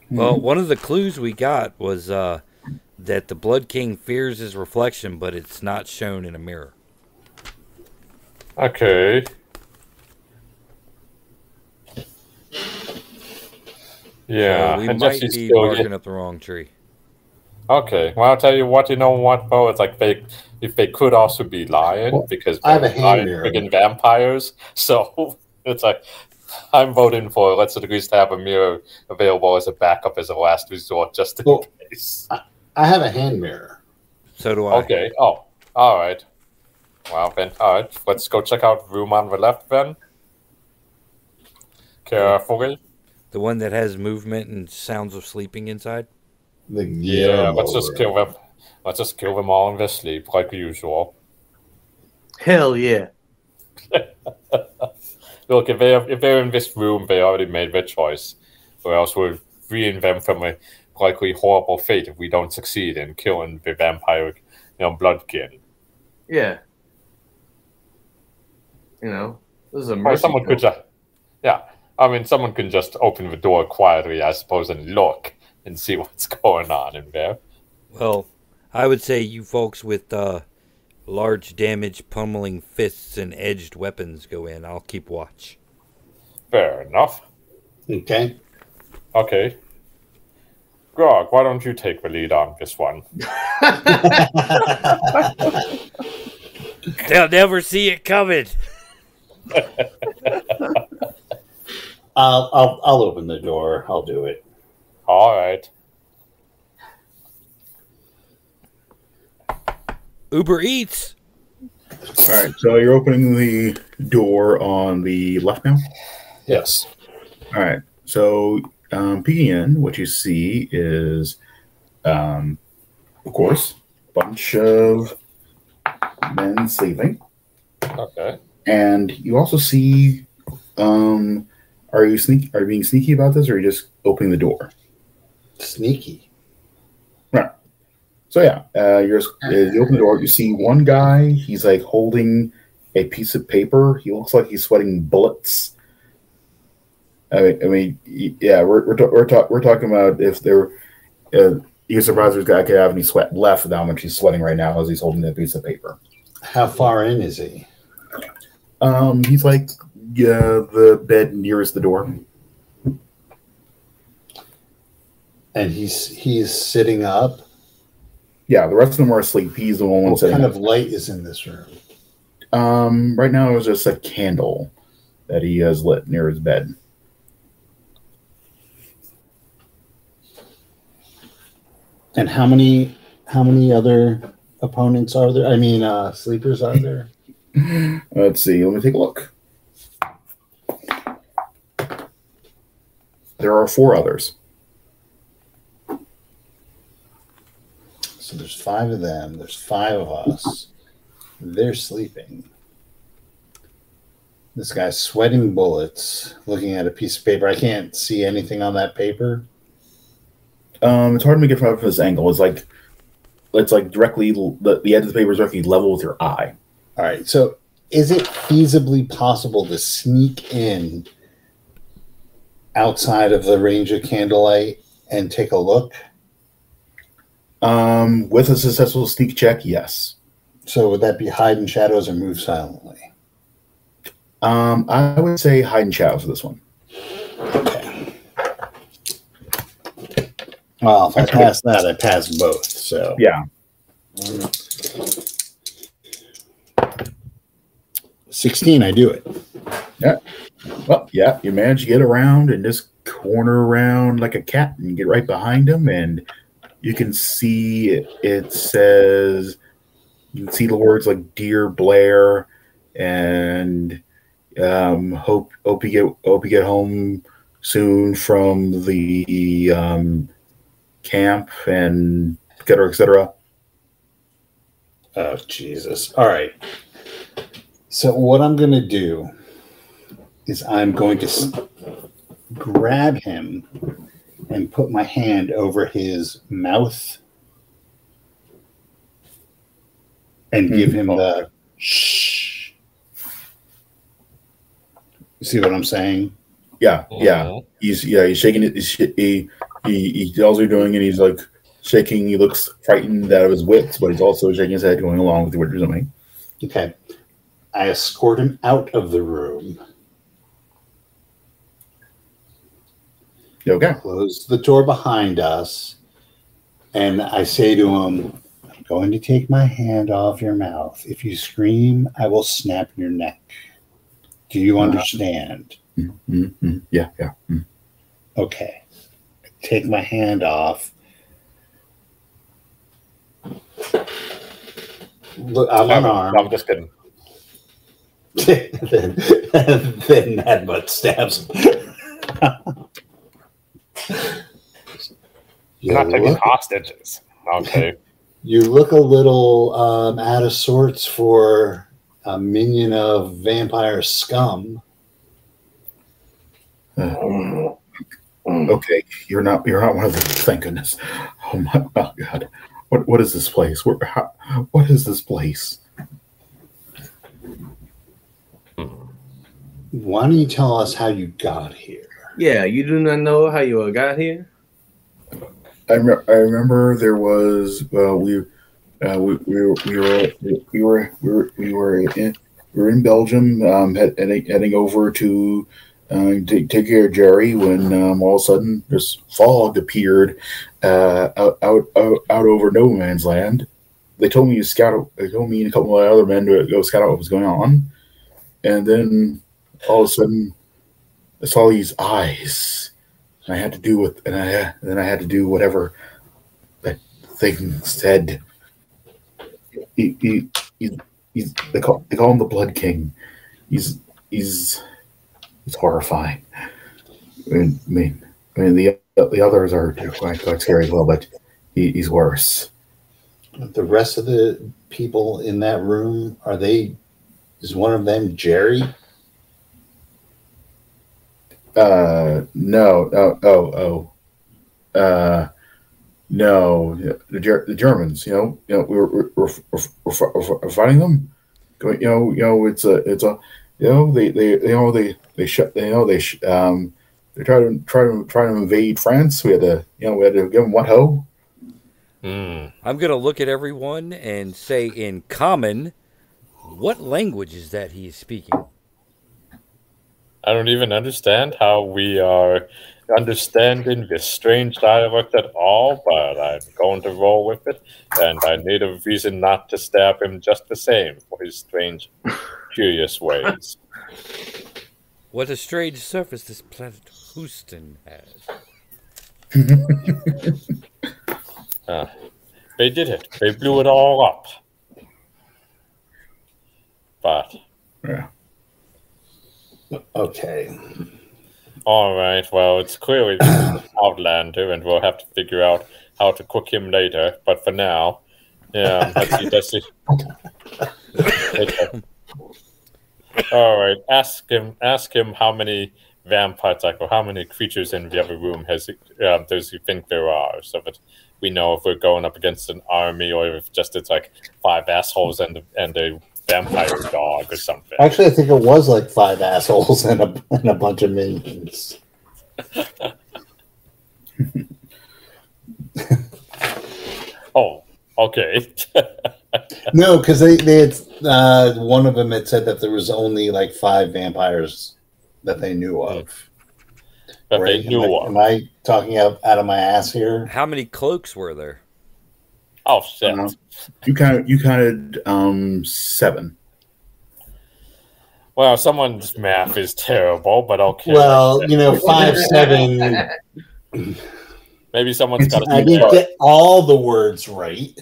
Well, one of the clues we got was uh, that the Blood King fears his reflection, but it's not shown in a mirror. Okay. Yeah, So we and might Jesse's be still barking up the wrong tree. Okay, well, I'll tell you what. You know what, Bo? It's like they, if they could also be lying Well, because I have a they're hand lying mirror. friggin' vampires. So it's like I'm voting for let's at least have a mirror available as a backup as a last resort, just in Well, case. I have a hand mirror. So do I. Okay. Oh, all right. Well then, all right. Let's go check out room on the left then. Carefully. The one that has movement and sounds of sleeping inside. The Yeah, Guillermo let's just room. kill them. Let's just kill them all in their sleep, like usual. Hell yeah. Look, if they have, if they're in this room, they already made their choice, or else we're freeing them from a likely horrible fate if we don't succeed in killing the vampire, you know, bloodkin. Yeah. You know, this is a Or mercy someone kill. could just, yeah. I mean, someone can just open the door quietly, I suppose, and look and see what's going on in there. Well, I would say you folks with uh, large damage, pummeling fists, and edged weapons go in. I'll keep watch. Fair enough. Okay. Okay. Grog, why don't you take the lead on this one? They'll never see it coming. I'll, I'll I'll open the door. I'll do it. All right. Uber Eats. All right, so you're opening the door on the left now. Yes. All right, so um, peeking in, what you see is, um, of course, a bunch of men sleeping, Okay. and you also see. Um, are you sneak? Are you being sneaky about this, or are you just opening the door? Sneaky. Right. So yeah, uh, you're uh, you open the door. You see one guy. He's like holding a piece of paper. He looks like he's sweating bullets. I mean, I mean, yeah, we're we're, ta- we're, ta- we're talking about if there, uh, you're surprised this guy could have any sweat left with how much he's sweating right now as he's holding that piece of paper. How far in is he? Um, he's like yeah, the bed nearest the door. And he's he's sitting up. Yeah, the rest of them are asleep. He's the one What kind up. of light is in this room? Um, right now it's just a candle that he has lit near his bed. And how many how many other opponents are there? I mean, uh, sleepers are there? Let's see. Let me take a look. There are four others. So there's five of them. There's five of us. They're sleeping. This guy's sweating bullets, looking at a piece of paper. I can't see anything on that paper. Um, it's hard to make it from this angle. It's like it's like directly the, the edge of the paper is directly level with your eye. All right. So is it feasibly possible to sneak in outside of the range of candlelight and take a look? Um, with a successful sneak check, yes. So would that be hide in shadows or move silently? Um, I would say hide in shadows for this one. Well, if I pass that, I pass both. So Yeah. sixteen, I do it. Well, yeah, you manage to get around and just corner around like a cat and get right behind him, and you can see it, says you can see the words like "Dear Blair" and um, "Hope hope you get hope you get home soon from the um, camp and et cetera, et cetera." Oh Jesus! All right. So what I'm going to do is I'm going to s- grab him and put my hand over his mouth and give hmm. him the shh. You see what I'm saying? Yeah, yeah. He's yeah. He's shaking it. He's, he he he tells you're doing, and he's like shaking. He looks frightened out of his wits, but he's also shaking his head, going along with what you're doing. Okay. I escort him out of the room, Okay. close the door behind us, and I say to him, I'm going to take my hand off your mouth. If you scream, I will snap your neck. Do you understand? Mm-hmm. Yeah, yeah. Mm. Okay. Take my hand off. Look, I'm I'm, unarmed. I'm just kidding. then, then headbutt stabs him. you, You're not taking look, hostages. Okay. you look a little um, out of sorts for a minion of vampire scum. Okay, you're not you're not one of them. Thank goodness. Oh my oh god. What what is this place? Where how, what is this place? Why don't you tell us how you got here? Yeah, you do not know how you got here? I, I remember there was uh, we, uh, we we were we were we were we were, we were in we were in Belgium um, heading, heading over to uh, take, take care of Jerry when um, all of a sudden this fog appeared uh, out, out out out over no man's land. They told me to scout. They told me and a couple of other men to go scout out what was going on, and then all of a sudden I saw these eyes. And I had to do with, and I then I had to do whatever that thing said. He, he, he's, he's, they call they call him the Blood King. He's he's he's horrifying. I mean, I mean, I mean the the others are quite, quite scary as well, but he, he's worse. The rest of the people in that room are they? Is one of them Jerry? Uh, no, no, oh, oh, uh, no, the, Ger- the Germans. You know, you know, we're we're, we're, we're, we're, fighting them. You know, you know, it's a, it's a, you know, they, they, you know, they, they shut, you know, they, sh- um, they try to try to try to invade France. We had to, you know, we had to give them what ho. Hmm. I'm to look at everyone and say in common, what language is that he is speaking? I don't even understand how we are understanding this strange dialect at all, but I'm going to roll with it, and I need a reason not to stab him just the same for his strange, curious ways. What a strange surface this planet Houston has. Uh, they did it. They blew it all up. But Yeah. Okay. all right, well, it's clearly Outlander, and we'll have to figure out how to cook him later. But for now, yeah, let's see. Let's see. Okay. All right, ask him. Ask him how many vampires, like, or how many creatures in the other room has uh, does he think there are, so that we know if we're going up against an army or if just it's like five assholes and and a vampire dog or something. Actually, I think it was like five assholes and a, and a bunch of minions. Oh, okay. No, because they, they had uh, one of them had said that there was only like five vampires that they knew of. that right? they knew am, I, of. am I talking out, out of my ass here? How many cloaks were there? Oh shit. Uh, you counted you counted um seven. Well, someone's math is terrible, but okay. Well, you know, five seven. maybe someone's got I to didn't get all the words right.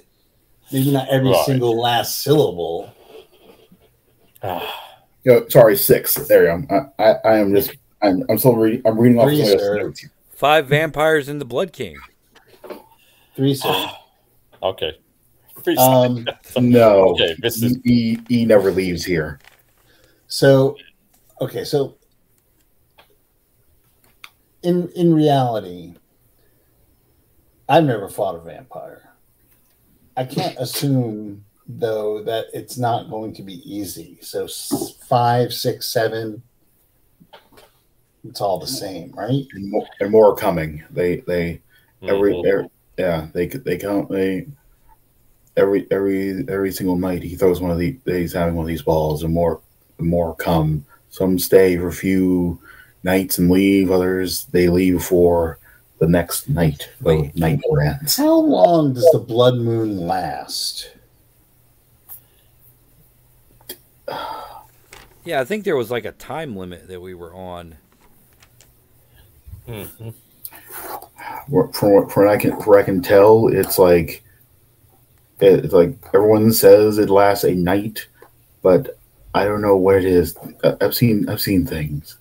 Maybe not every Right. single last syllable. Yo, sorry, six. There you go. I, I, I am just. I'm, I'm still reading. I'm reading off Three, some the sir. notes. Five vampires in the Blood King. Three, sir. Okay. Um, No, Okay, this is- E, e never leaves here. So, okay, so in in reality, I've never fought a vampire. I can't assume though that it's not going to be easy. So five, six, seven, it's all the same, right? And more, and more are coming. They they every, Mhm. Every yeah they they count they every every every single night he throws one of the he's having one of these balls and more more come. Some stay for a few nights and leave. Others they leave for the next night. The Wait. night ends. How long does the blood moon last? Yeah, I think there was like a time limit that we were on. Mhm. From what from I can from I can tell, it's like it's like everyone says it lasts a night, but I don't know what it is. I've seen I've seen things,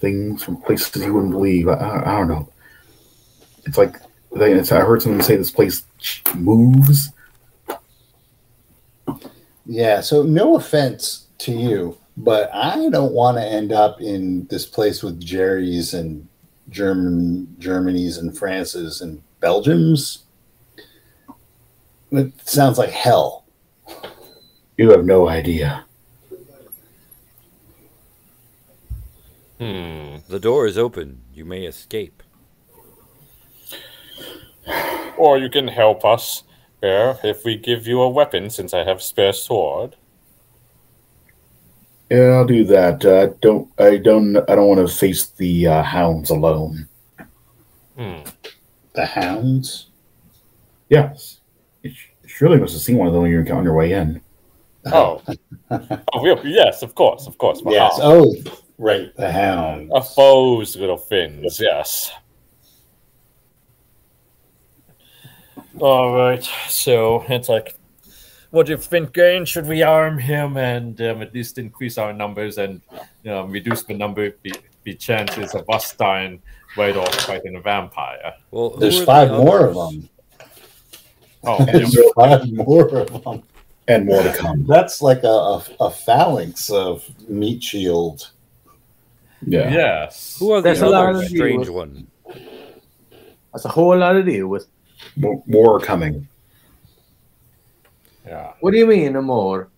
things from places you wouldn't believe. I, I, don't know. It's like it's, I heard someone say this place moves. Yeah, so no offense to you, but I don't want to end up in this place with Jerry's and German Germany's and France's and Belgium's. It sounds like hell. You have no idea. Hmm. The door is open. You may escape. Or you can help us there if we give you a weapon, since I have spare sword. Yeah, I'll do that. Uh, don't I don't I don't want to face the uh, hounds alone. Hmm. The hounds. Yes, you sh- surely must have seen one of them when you're on your way in. Oh. oh, we- yes, of course, of course. Yes. Mahal. Oh, right. The hounds. A foe's little things, yes. All right, so it's like, what do you think, Gain? Should we arm him and um, at least increase our numbers and um, reduce the number, the, the chances of us dying right off fighting a vampire? Well, There's are the five more of them. Oh, There's yeah. five more of them. And more to come. That's like a, a, a phalanx of meat shield. Yeah. yes. Who are the There's a lot other of strange deals. one? That's a whole lot to deal with. More, more coming. Yeah. What do you mean, no more?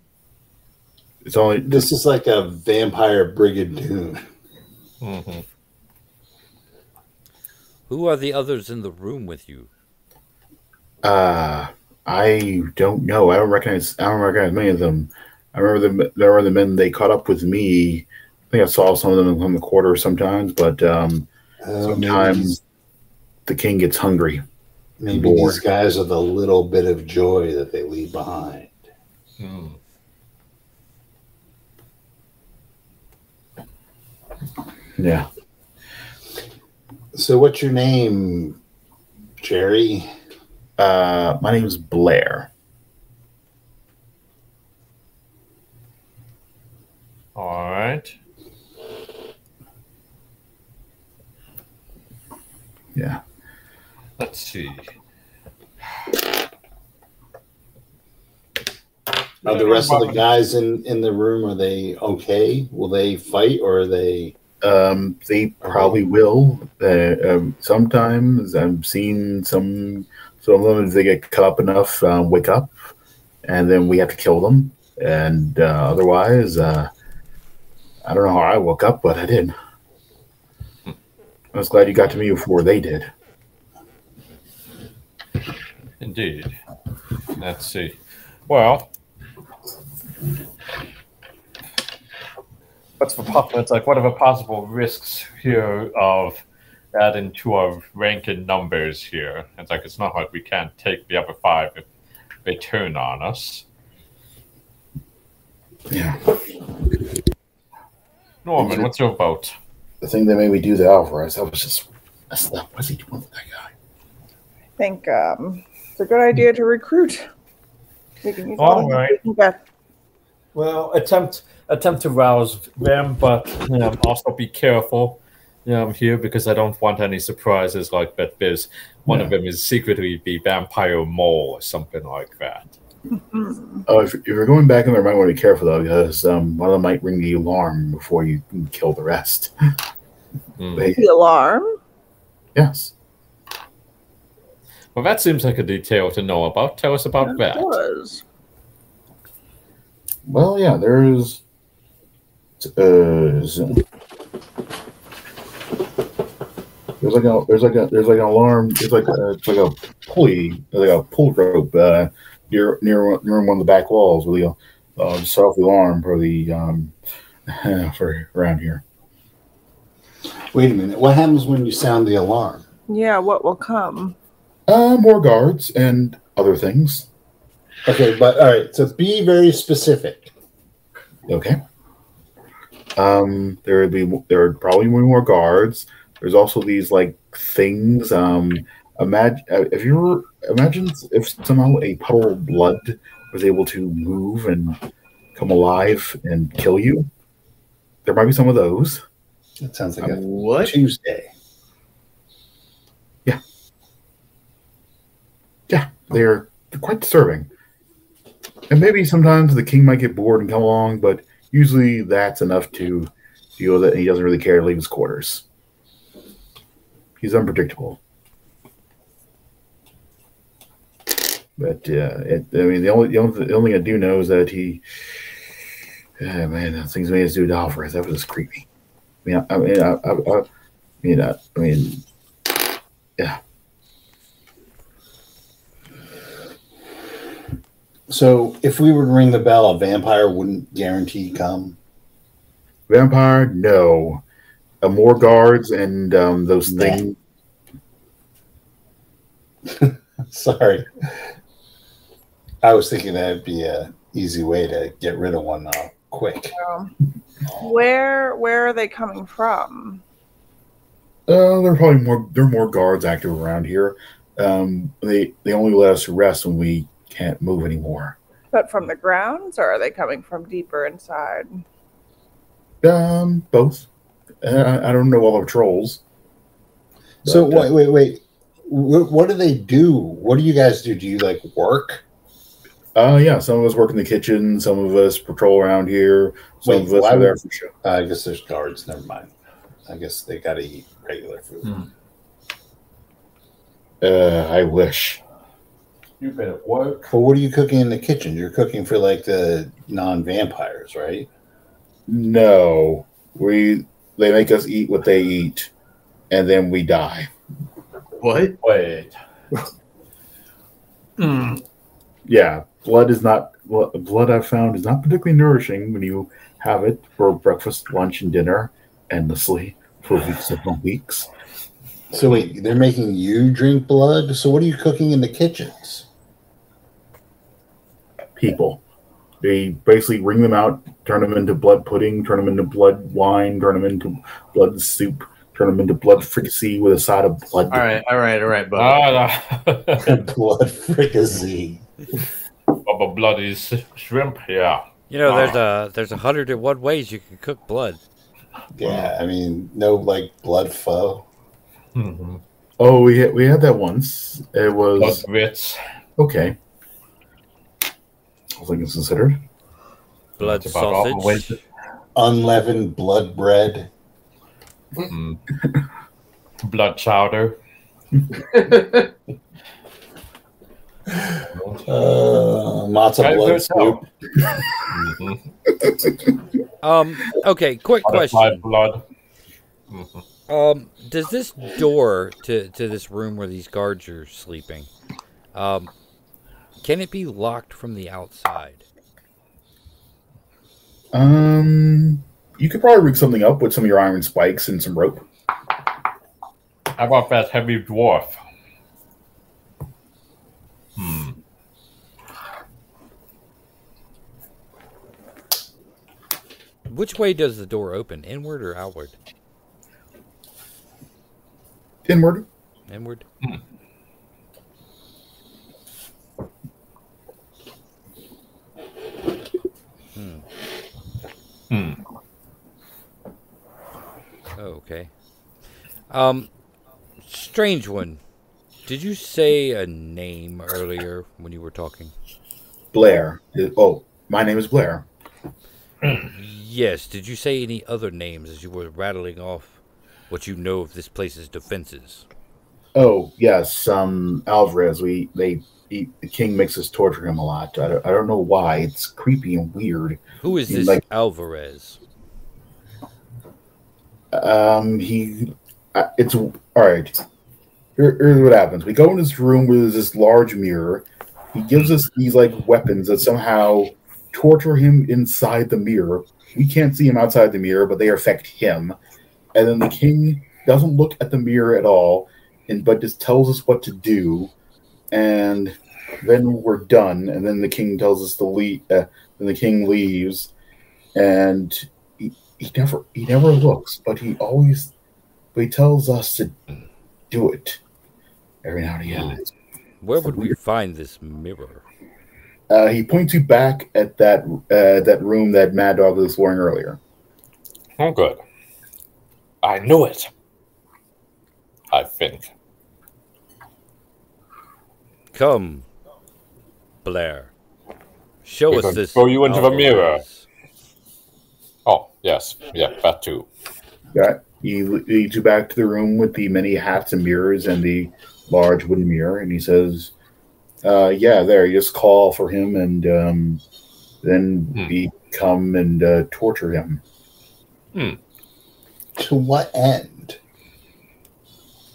It's only This is like a vampire brigadoon. hmm Who are the others in the room with you? Uh, I don't know. I don't recognize. I don't recognize many of them. I remember the there were the men they caught up with me. I think I saw some of them in the quarter sometimes, but um, Oh, sometimes these- the king gets hungry. Maybe bored. these guys are the little bit of joy that they leave behind. Hmm. Yeah. So, what's your name, Jerry? Uh, my name is Blair. All right. Yeah. Let's see. Are the rest of the guys in in the room are they okay? Will they fight or are they? Um, they probably will. Uh, um, sometimes I've seen some some of them if they get cut up enough, uh, wake up, and then we have to kill them. And uh, otherwise, uh, I don't know how I woke up, but I did. I was glad you got to me before they did. Indeed. Let's see. Well, what's the po- It's like what are the possible risks here of adding to our rank in numbers here? It's like it's not like we can't take the other five if they turn on us. Yeah. Norman, what's your vote? The thing that made me do the Alvarez, that was just messed up. What's he doing with that guy? I think um, it's a good idea to recruit. We can use All all right. Okay. Well, attempt attempt to rouse them, but um, also be careful um, here because I don't want any surprises like that. There's one of them is secretly the vampire mole or something like that. Oh, if, if you're going back in there, you might want to be careful though, because um, one of them might ring the alarm before you can kill the rest. Hmm. They- The alarm. yes. Well, that seems like a detail to know about. Tell us about that. was. Well, yeah, there's. Uh, so- there's like a there's like a there's like an alarm. It's like a it's like a pulley, like a pull rope uh, near near near one of the back walls with the uh, set off the alarm for the um for around here. Wait a minute. What happens when you sound the alarm? Yeah, what will come? Uh, more guards and other things. Okay, but all right. So be very specific. Okay. Um, there would be there would probably be more guards. There's also these like things. Um, imagine if you were imagine if somehow a puddle of blood was able to move and come alive and kill you. There might be some of those. That sounds like a What? Tuesday. Yeah, they're, they're quite disturbing. And maybe sometimes the king might get bored and come along, but usually that's enough to feel that he doesn't really care to leave his quarters. He's unpredictable. But uh, it, I mean, the only, the only the only thing I do know is that he, yeah, man, things made us do to Alvarez. That was just creepy. I mean, I, I mean, I, I, I mean, I, I mean, yeah. So if we were to ring the bell, a vampire wouldn't guarantee come. Vampire, no. Uh, more guards and um, those Nah. things. Sorry. I was thinking that'd be a easy way to get rid of one uh, quick. Um, where where are they coming from? Uh, there are probably more. There are more guards active around here. Um, they they only let us rest when we can't move anymore. But from the grounds, or are they coming from deeper inside? Um, both. Uh, I, I don't know all the trolls. So But, uh, wait, wait, wait. What, what do they do? What do you guys do? Do you like work? Uh, yeah. Some of us work in the kitchen. Some of us patrol around here. Some Wait, of us why are there would- for show. Uh, I guess there's guards. Never mind. I guess they got to eat regular food. Hmm. Uh, I wish. You better work. Well, what are you cooking in the kitchen? You're cooking for like the non-vampires, right? No, we. They make us eat what they eat, and then we die. What? Wait. Hmm. yeah, blood is not blood. I've found is not particularly nourishing when you have it for breakfast, lunch, and dinner endlessly for weeks upon weeks. So wait, they're making you drink blood. So what are you cooking in the kitchens? People, they basically wring them out, turn them into blood pudding, turn them into blood wine, turn them into blood soup, turn them into blood fricassee with a side of blood. All right, all right, all right, bud. Ah, blood fricassee. of a bloody shrimp. Yeah. You know, there's a there's a hundred and one ways you can cook blood. Yeah, I mean, no like blood foe. Mhm. Oh, we had, we had that once. It Blood was grits. okay. All things considered. Blood That's about all the ways sausage. Unleavened blood bread. Mm. Blood chowder. Uh, matzo blood good soup. Mhm. Um. Okay. Quick Butterfly question. blood. Mhm. Um. Does this door to to this room where these guards are sleeping, um, can it be locked from the outside? Um, you could probably rig something up with some of your iron spikes and some rope. How about that heavy dwarf? Hmm. Which way does the door open? Inward or outward? Inward. Inward. Hmm. Oh, okay. Um, strange one. Did you say a name earlier when you were talking? Blair. Oh, my name is Blair. yes. Did you say any other names as you were rattling off what you know of this place's defenses? Oh yes, um, Alvarez. We they he, the king makes us torture him a lot. I don't, I don't know why. It's creepy and weird. Who is He's this like- Alvarez? Um, he, uh, it's all right. Here, here's what happens. We go in this room where there's this large mirror. He gives us these like weapons that somehow torture him inside the mirror. We can't see him outside the mirror, but they affect him. And then the king doesn't look at the mirror at all, and but just tells us what to do. And then we're done. And then the king tells us to leave. Uh, then the king leaves, and he, he never he never looks, but he always but he tells us to do it every now and again. Where would we find this mirror? Uh, he points you back at that uh, that room that Mad Dog was exploring earlier. Oh, good. I knew it. I think. Come, Blair. Show We're us this. throw you into the mirror. Alvarez. Oh, yes. Yeah, that too. Yeah, he leads you back to the room with the many hats and mirrors and the large wooden mirror, and he says, uh, "Yeah, there. You just call for him, and um, then Hmm. we come and uh, torture him." To what end?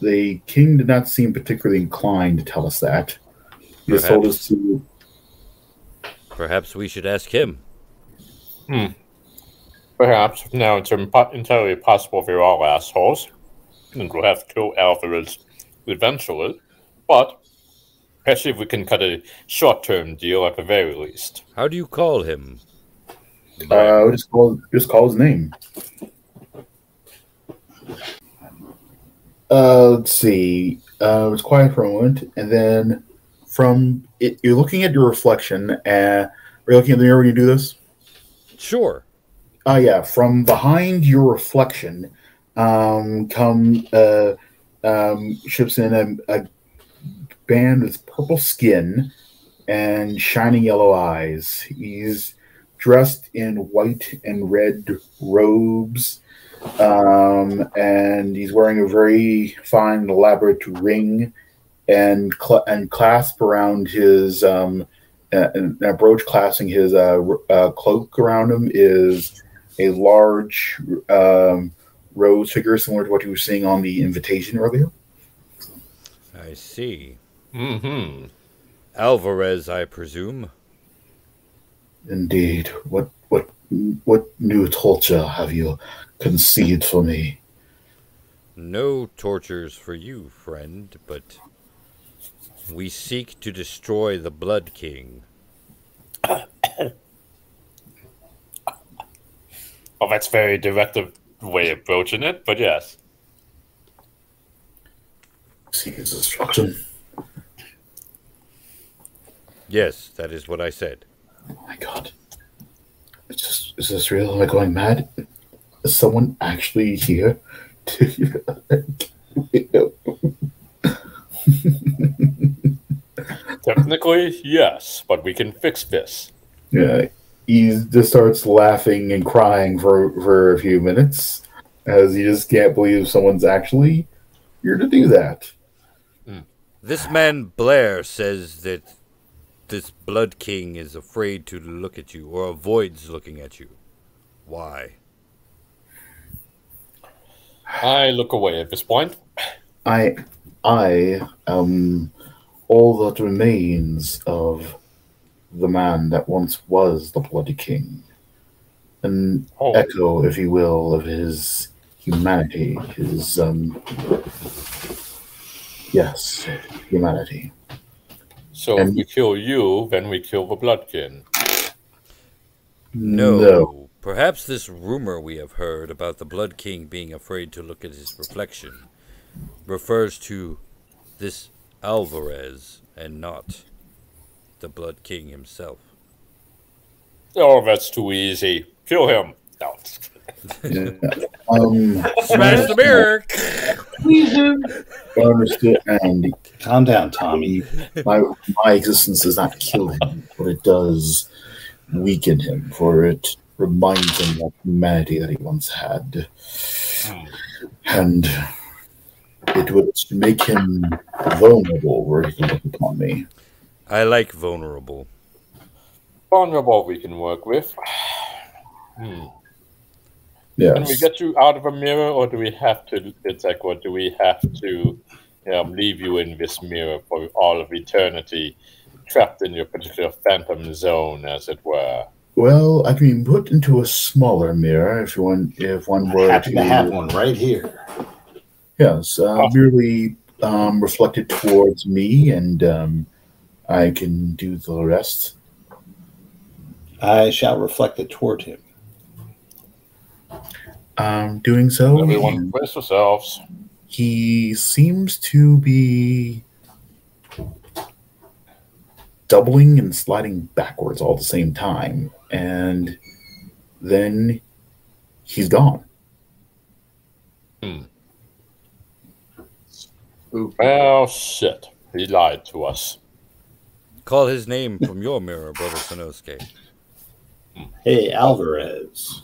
The king did not seem particularly inclined to tell us that. He just told us to Perhaps we should ask him. Hmm. Perhaps now it's impo- entirely possible they're all assholes, and we'll have to kill Alvarez eventually. But let's see if we can cut a short-term deal at the very least. How do you call him? uh, just call just call his name. Uh, let's see. Uh, it's quiet for a moment, and then from it, you're looking at your reflection. Are you looking at the mirror when you do this? Sure. Oh yeah, from behind your reflection, um, come uh, um, ships in a, a band with purple skin and shining yellow eyes. He's dressed in white and red robes, um, and he's wearing a very fine, elaborate ring and cl- and clasp around his um, uh, and a brooch clasping his uh, uh, cloak around him is a large um, rose figure similar to what you were seeing on the invitation earlier. I see. Mm-hmm. Alvarez, I presume. Indeed, what what what new torture have you conceived for me? No tortures for you, friend, but we seek to destroy the Blood King. oh, that's very direct a way of approaching it, but yes. Seek his destruction. Yes, that is what I said. Oh my god! It's just is this real? Am I going mad? Is someone actually here? Technically, yes, but we can fix this. Yeah, he just starts laughing and crying for for a few minutes as he just can't believe someone's actually here to do that. Hmm. This man Blair says that this Blood King is afraid to look at you or avoids looking at you. Why? I look away at this point. I I am all that remains of the man that once was the bloody king. An Oh. echo, if you will, of his humanity, his um yes, humanity. So if we kill you, then we kill the Blood King. No. No. Perhaps this rumor we have heard about the Blood King being afraid to look at his reflection refers to this Alvarez and not the Blood King himself. Oh, that's too easy. Kill him. No. Um, Smash the mirror. Understood, and Calm down, Tommy. my my existence does not kill him, but it does weaken him, for it reminds him of humanity that he once had, and it would make him vulnerable were he to look upon me. I like vulnerable. Vulnerable we can work with. Hmm. Yes. Can we get you out of a mirror, or do we have to, it's like, or do we have to um, leave you in this mirror for all of eternity, trapped in your particular phantom zone, as it were? Well, I can be put into a smaller mirror if you want. If one I were happen to to have one right here. Yes, uh, merely um, reflected towards me, and um, I can do the rest. I shall reflect it toward him. Um, doing so, Everyone, brace yourselves. he seems to be doubling and sliding backwards all at the same time, and then he's gone. Hmm. Well, shit. He lied to us. Call his name from your mirror, Brother Sanosuke. Hey, Alvarez.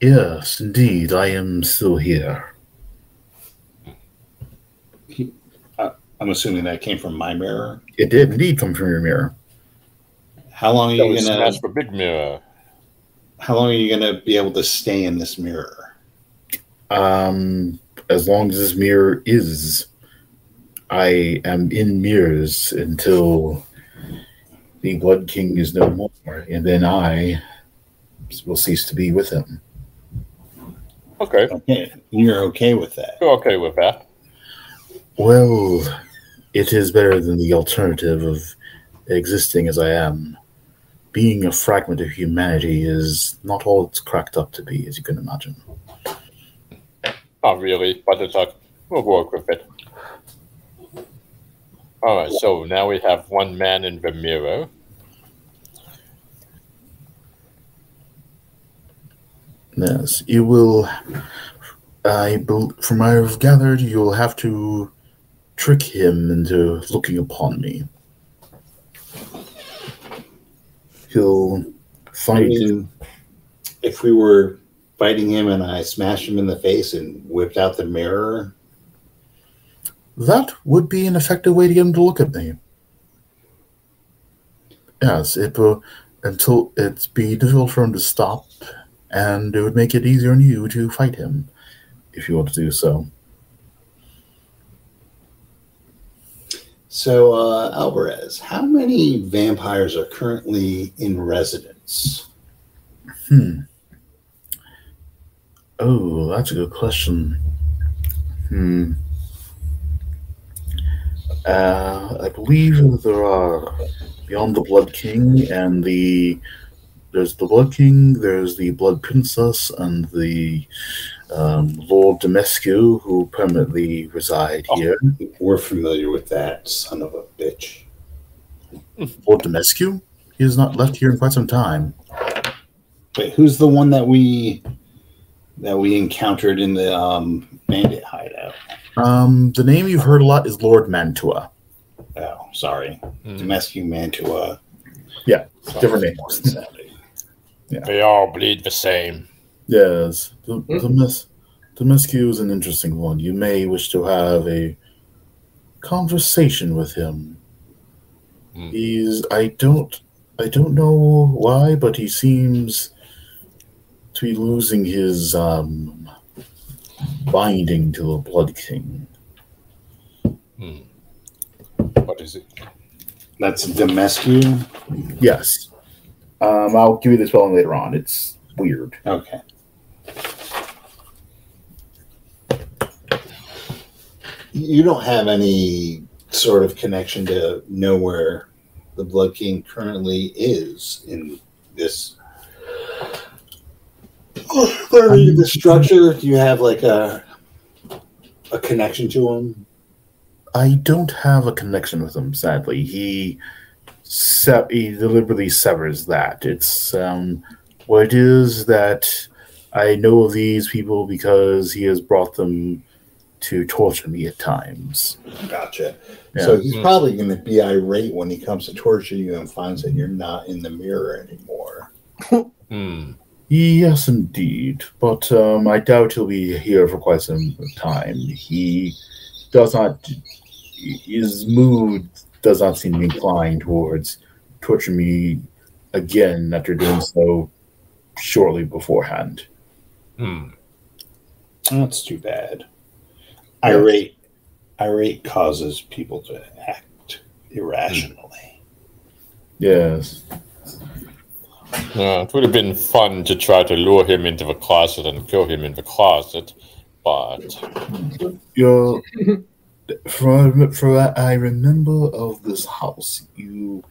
Yes, indeed, I am still here. Uh, I'm assuming that came from my mirror. It did indeed come from your mirror. How long are That you gonna? smash the big mirror. How long are you gonna be able to stay in this mirror? Um, as long as this mirror is, I am in mirrors until the Blood King is no more, and then I will cease to be with him. Okay, Okay, you're okay with that. you're okay with that. Well, it is better than the alternative of existing as I am. Being a fragment of humanity is not all it's cracked up to be, as you can imagine. Not really, but it's like, we'll work with it. Alright, so now we have one man in the mirror. Yes, you will. I, from what I've gathered, you'll have to trick him into looking upon me. He'll I fight. mean, if we were fighting him and I smashed him in the face and whipped out the mirror, That would be an effective way to get him to look at me. Yes, it will until it's be difficult for him to stop, and it would make it easier on you to fight him if you want to do so. So, uh, Alvarez, how many vampires are currently in residence? Hmm. Oh, that's a good question. Hmm. Uh, I believe there are beyond the Blood King and the there's the Blood King, there's the Blood Princess, and the um, Lord Demescu, who permanently reside Oh. here. We're familiar with that son of a bitch. Lord Demescu? He has not left here in quite some time. Wait, who's the one that we that we encountered in the um, bandit hideout? Um, the name you've heard a lot is Lord Mantua. Oh, sorry, Mm. Domescu Mantua. Yeah, different name. More sounding. They all bleed the same. Yes, the the, mes- the Mescu is an interesting one. You may wish to have a conversation with him. Hmm. He's I don't I don't know why, but he seems to be losing his um binding to the Blood King. Hmm. What is it? That's Domescu. Yes. Um, I'll give you the spelling later on. It's weird. Okay. You don't have any sort of connection to know where the Blood King currently is in this. The structure. Do you have like a a connection to him? I don't have a connection with him, sadly. He se- he deliberately severs that. It's um Well, it is that I know of these people because he has brought them to torture me at times. Gotcha. Yeah. So he's probably going to be irate when he comes to torture you and finds that you're not in the mirror anymore. Hmm. Yes, indeed. But um, I doubt he'll be here for quite some time. He does not. His mood does not seem inclined towards torturing me again after doing so shortly beforehand. Hmm. That's too bad. Irate, irate causes people to act irrationally. Yes. Yeah, it would have been fun to try to lure him into the closet and kill him in the closet, but You're, from, from what I remember of this house, you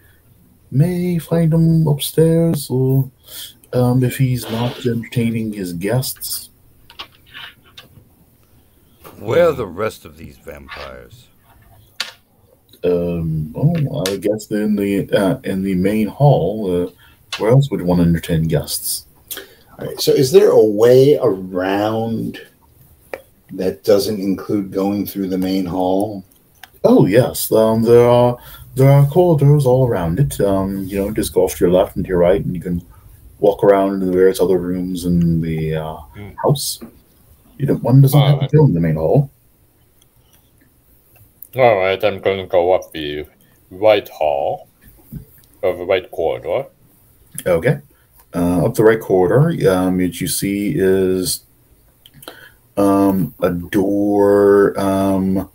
may find him upstairs, or um, if he's not entertaining his guests. Where are the rest of these vampires? Um, oh, I guess they're in the uh, in the main hall. Uh, where else would you want to entertain guests? All right. So, is there a way around that doesn't include going through the main hall? Oh yes, um, there are there are corridors all around it. Um, you know, just go off to your left and to your right, and you can walk around into the various other rooms in the uh, Hmm. house. You don't, one doesn't have to Alright. go in the main hall. all right, I'm going to go up the right hall, or the right corridor. Okay. Uh, up the right corridor, um, what you see is um, a door. Um,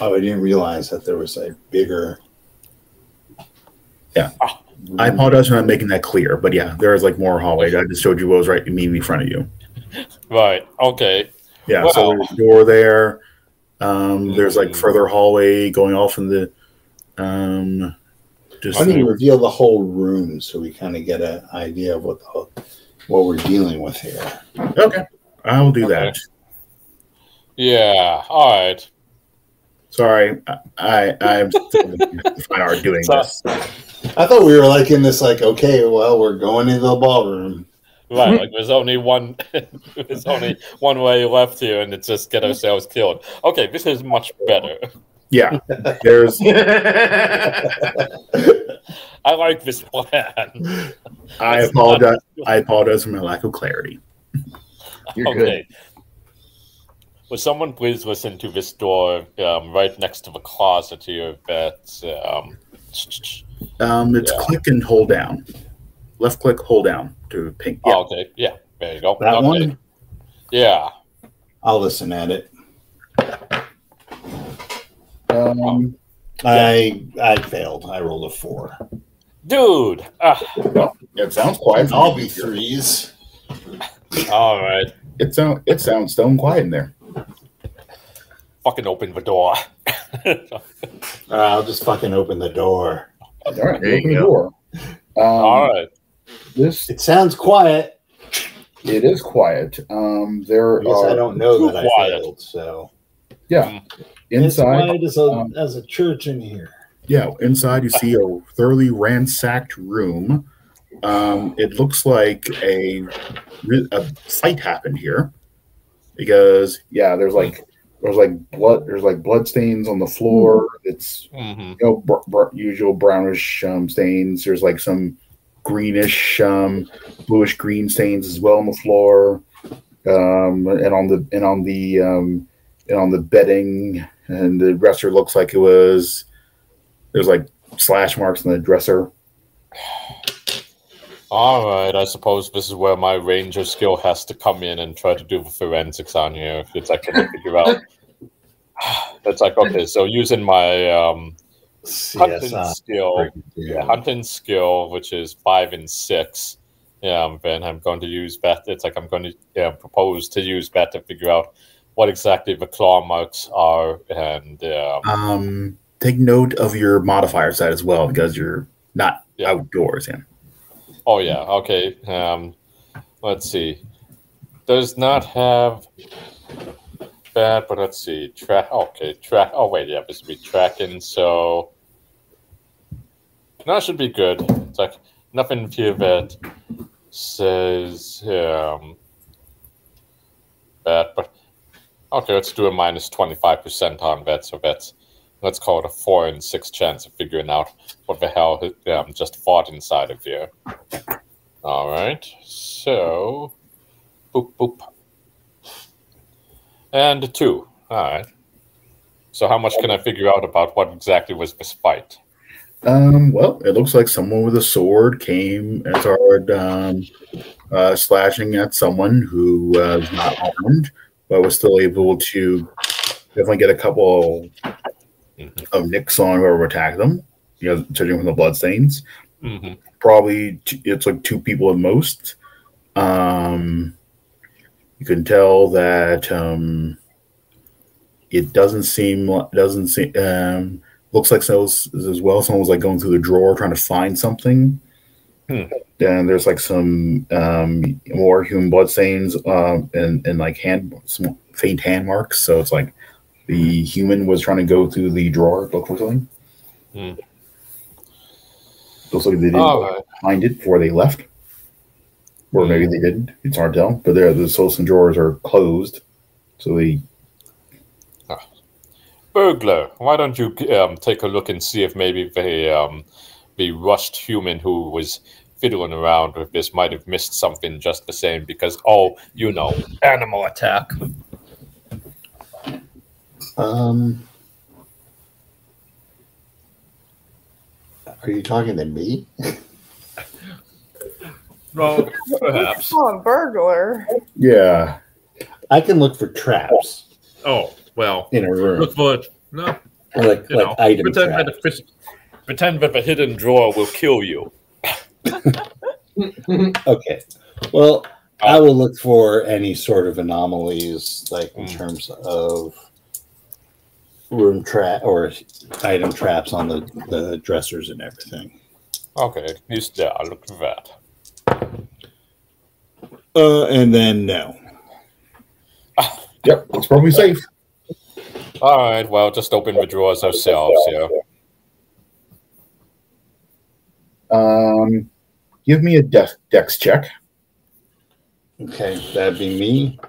Oh, I didn't realize that there was a bigger. Yeah. I apologize for not making that clear, but yeah, there is like more hallway. I just showed you what was right immediately in front of you. Right. Okay. Yeah, so there's a door there. Um, there's like Mm. further hallway going off in the. Um, just Why don't you reveal the whole room so we kind of get an idea of what the, what we're dealing with here? okay, I will do that. Yeah. All right. Sorry, I I I'm fine art doing So- this. I thought we were like in this, like, okay, well, we're going into the ballroom. Right. Like there's only one. there's only one way left here, and it's just get ourselves killed. Okay, this is much better. Yeah, there's. I like this plan. I apologize. I apologize for my lack of clarity. You're okay. Will someone please listen to this door um, right next to the closet here? That um, Um, it's Yeah. click and hold down. Left click, hold down to ping. Yeah. oh, okay, yeah, there you go. That okay. one, Yeah. I'll listen at it. Um, I I failed. I rolled a four. Dude. Ah, it sounds quiet. I'll be threes. all right. It sound it sounds stone quiet in there. Fucking open the door. Uh, I'll just fucking open the door. All right, There you open the go. door. Um, all right. This It sounds quiet. it is quiet. Um, there I are I don't know Too that I failed. So yeah inside. quiet as a um, as a church in here. Yeah, inside you see a thoroughly ransacked room. Um, it looks like a re- a fight happened here because yeah, there's like there's like blood there's like blood stains on the floor. It's hmm you know br- br- usual brownish um, stains. There's like some greenish um, bluish green stains as well on the floor, um, and on the and on the um, and on the bedding. And the dresser looks like it was there's like slash marks on the dresser. All right. I suppose this is where my ranger skill has to come in and try to do the forensics on. If it's like to figure out. It's like okay, so using my um, hunting CSI. skill, yeah, hunting skill, which is five and six. Yeah, then I'm going to use that. It's like I'm going to yeah, propose to use that to figure out what exactly the claw marks are, and um, Um, take note of your modifier side as well because you're not Yeah. outdoors. Yeah. oh yeah, okay. Um, let's see. Does not have that, but let's see. Track. Okay, track. Oh wait, yeah, this would be tracking. So that should be good. It's like nothing here that says um, that. But okay, let's do a minus twenty five percent on that. So that's let's call it a four and six chance of figuring out what the hell um, just fought inside of here. All right, so boop boop, and two. All right. So how much can I figure out about what exactly was this fight? Um, well, it looks like someone with a sword came and started um, uh, slashing at someone who uh, was not armed, but was still able to definitely get a couple of nicks on whoever attacked them. You know, judging from the bloodstains, hmm probably t- it's like two people at most. Um, you can tell that um, it doesn't seem doesn't seem um, looks like so as well. Someone was like going through the drawer trying to find something. Hmm. And there's like some um, more human blood stains um, and and like hand some faint hand marks. So it's like the human was trying to go through the drawer, look for something. Hmm. Looks like they didn't find it before they left, or maybe they didn't. It's hard to tell. But there, the Solson drawers are closed, so they Burglar, why don't you um, take a look and see if maybe the um, the rushed human who was fiddling around with this might have missed something just the same because oh, you know, animal attack. Um, are you talking to me? No, perhaps. Oh, a burglar. yeah. I can look for traps Oh well, in a room, look for it. No, like you like know, item pretend traps. that, the, pretend that the hidden drawer will kill you. Okay. Well, I will look for any sort of anomalies, like in Mm. terms of room trap or item traps on the, the dressers and everything. Okay, he's there. Look for that. Uh, and then no. Yep, it's probably safe. All right, well, just open the drawers ourselves here. Um, give me a dex, dex check. Okay, that'd be me.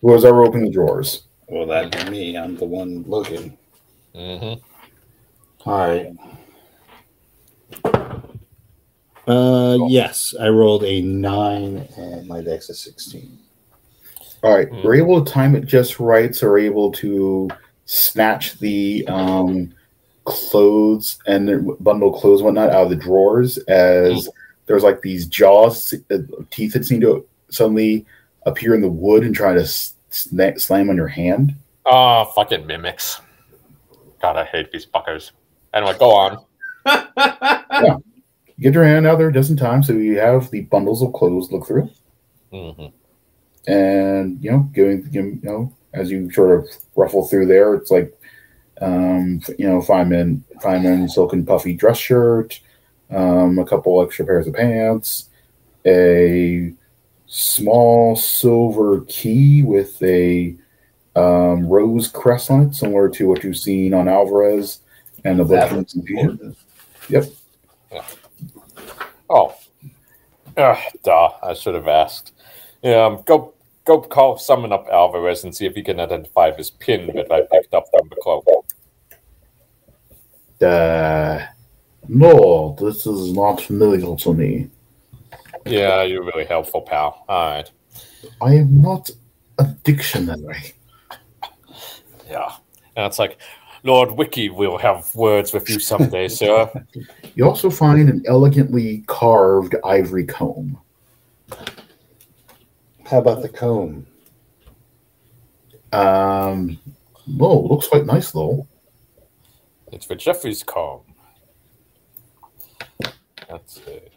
Who has ever opened the drawers? Well, that'd be me. I'm the one looking. hmm All right. Uh, yes, I rolled a nine and my dex is 16. All right, Hmm. you're able to time it just right, so we're able to snatch the um, clothes and the bundle clothes and whatnot out of the drawers as there's like these jaws, uh, teeth that seem to suddenly appear in the wood and try to sna- slam on your hand. Ah, fucking mimics. God, I hate these fuckers. Anyway, go on. Get your hand out there a dozen times so you have the bundles of clothes look through, hmm and you know, giving you know, as you sort of ruffle through there, it's like, um, you know, five men silken puffy dress shirt, um, a couple extra pairs of pants, a small silver key with a um, rose crest on it, similar to what you've seen on Alvarez and the That Blood looks Confusion. important. Oh. Ah, duh. I should have asked. Um, go go call summon up Alvarez and see if he can identify this pin that I picked up from the cloak. Uh, no, this is not familiar to me. Yeah, you're really helpful, pal. All right. I am not a dictionary. Yeah. And it's like, Lord Wiki will have words with you someday, sir. You also find an elegantly carved ivory comb. How about the comb? Um, oh, looks quite nice though. It's for Jeffrey's comb. That's it.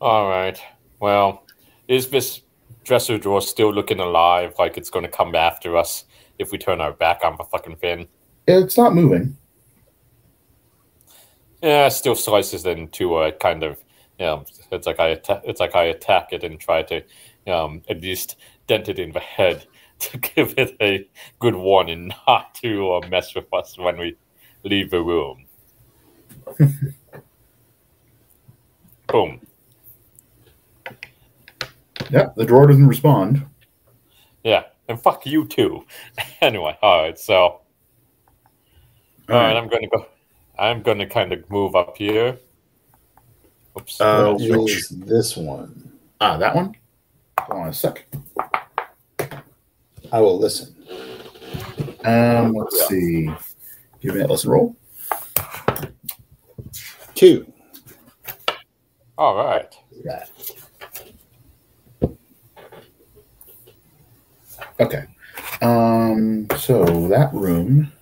All right. Well, is this dresser drawer still looking alive like it's going to come after us if we turn our back on the fucking thing? It's not moving. Yeah, it still slices into a kind of, you know, it's like I atta- it's like I attack it and try to um, at least dent it in the head to give it a good warning not to uh, mess with us when we leave the room. Boom. Yeah, the drawer doesn't respond. Yeah, and fuck you too. anyway, all right. So, all right, I'm gonna go. I'm gonna kind of move up here. Oops. Uh, What which- this one? Ah, that one. Hold on a sec. I will listen. Um, let's see. Give me that lesson roll. Two. all right. That. Okay. Um, so that room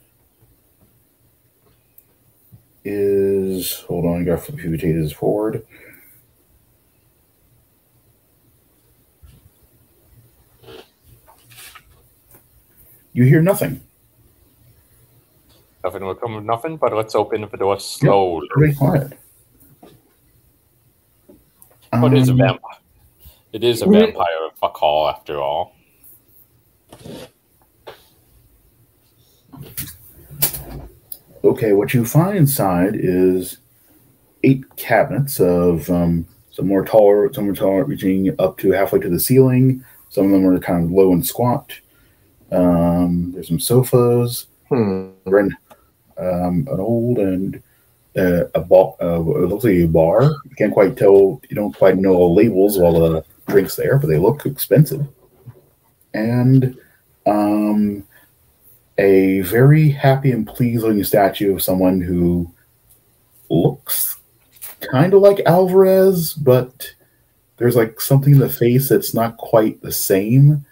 is hold on, I gotta flip pages forward. You hear nothing. Nothing will come of nothing, but let's open the door slowly. Very quiet. What is a Um, vampire? It is a vampire fuck all after all. Okay, what you find inside is eight cabinets of um, some more taller, some are taller, reaching up to halfway to the ceiling. Some of them are kind of low and squat. Um, there's some sofas, Hmm. and, um, an old and uh, a bar. Uh, it looks like a bar. You can't quite tell. You don't quite know all the labels of all the drinks there, but they look expensive. And um, a very happy and pleased looking statue of someone who looks kind of like Alvarez, but there's like something in the face that's not quite the same.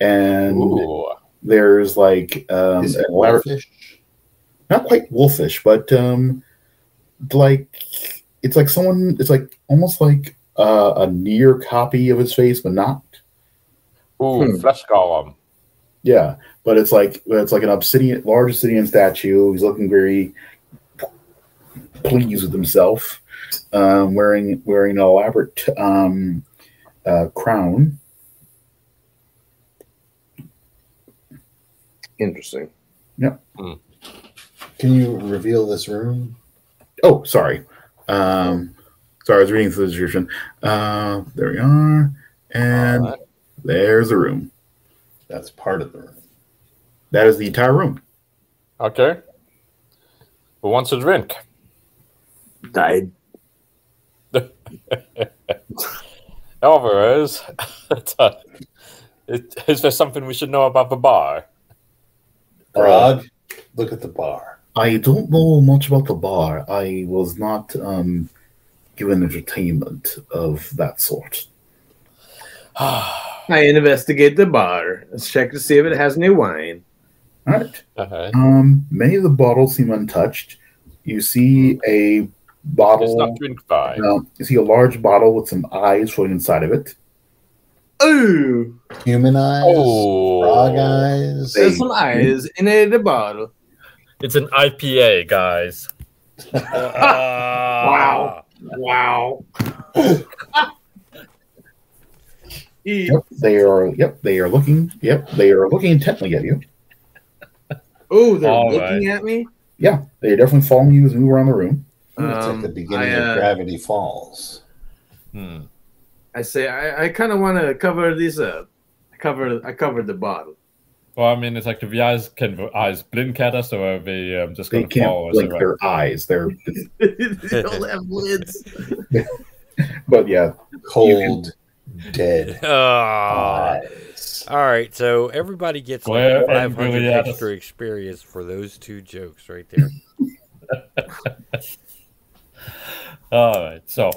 And Ooh. there's like um, is it elaborate, wolfish? not quite wolfish, but um, like it's like someone, it's like almost like uh, a near copy of his face, but not. Ooh, Hmm. flesh golem. Yeah, but it's like it's like an obsidian, large obsidian statue. He's looking very pleased with himself, um, wearing wearing an elaborate um, uh, crown. Interesting. Yep. Can you reveal this room? Oh, sorry, um, sorry, I was reading through the description. Uh, there we are, and Alright. there's the room. That's part of the room. That is the entire room. Okay. Who wants a drink? Died. Alvarez, it's, uh, it, is there something we should know about the bar? Grog, look at the bar. I don't know much about the bar. I was not um, given entertainment of that sort. I investigate the bar. Let's check to see if it has any wine. All right. Okay. Um, many of the bottles seem untouched. You see a It's bottle. not drink by. uh, you see a large bottle with some eyes floating inside of it. Ooh, Human eyes, Oh. frog eyes. there's some eyes in a, the bottle. It's an IPA, guys. Wow. Wow. E- Yep, they are. Yep, they are looking. Yep, they are looking intently at you. Oh, they're All looking at me. Yeah, they are definitely following you as you move around the room. it's like Um, the beginning I, uh, of Gravity Falls. Hmm. I say I, I kind of want to cover this up. I cover I covered the bottle. Well, I mean, it's like if the eyes can the eyes blink at us, or are they um, just going to follow can't us blink around? their eyes. They're, they don't have lids. but yeah, Cold, dead Ah. eyes. all right, so everybody gets Glare like 500 angrily at us. extra experience for those two jokes right there. All right. So,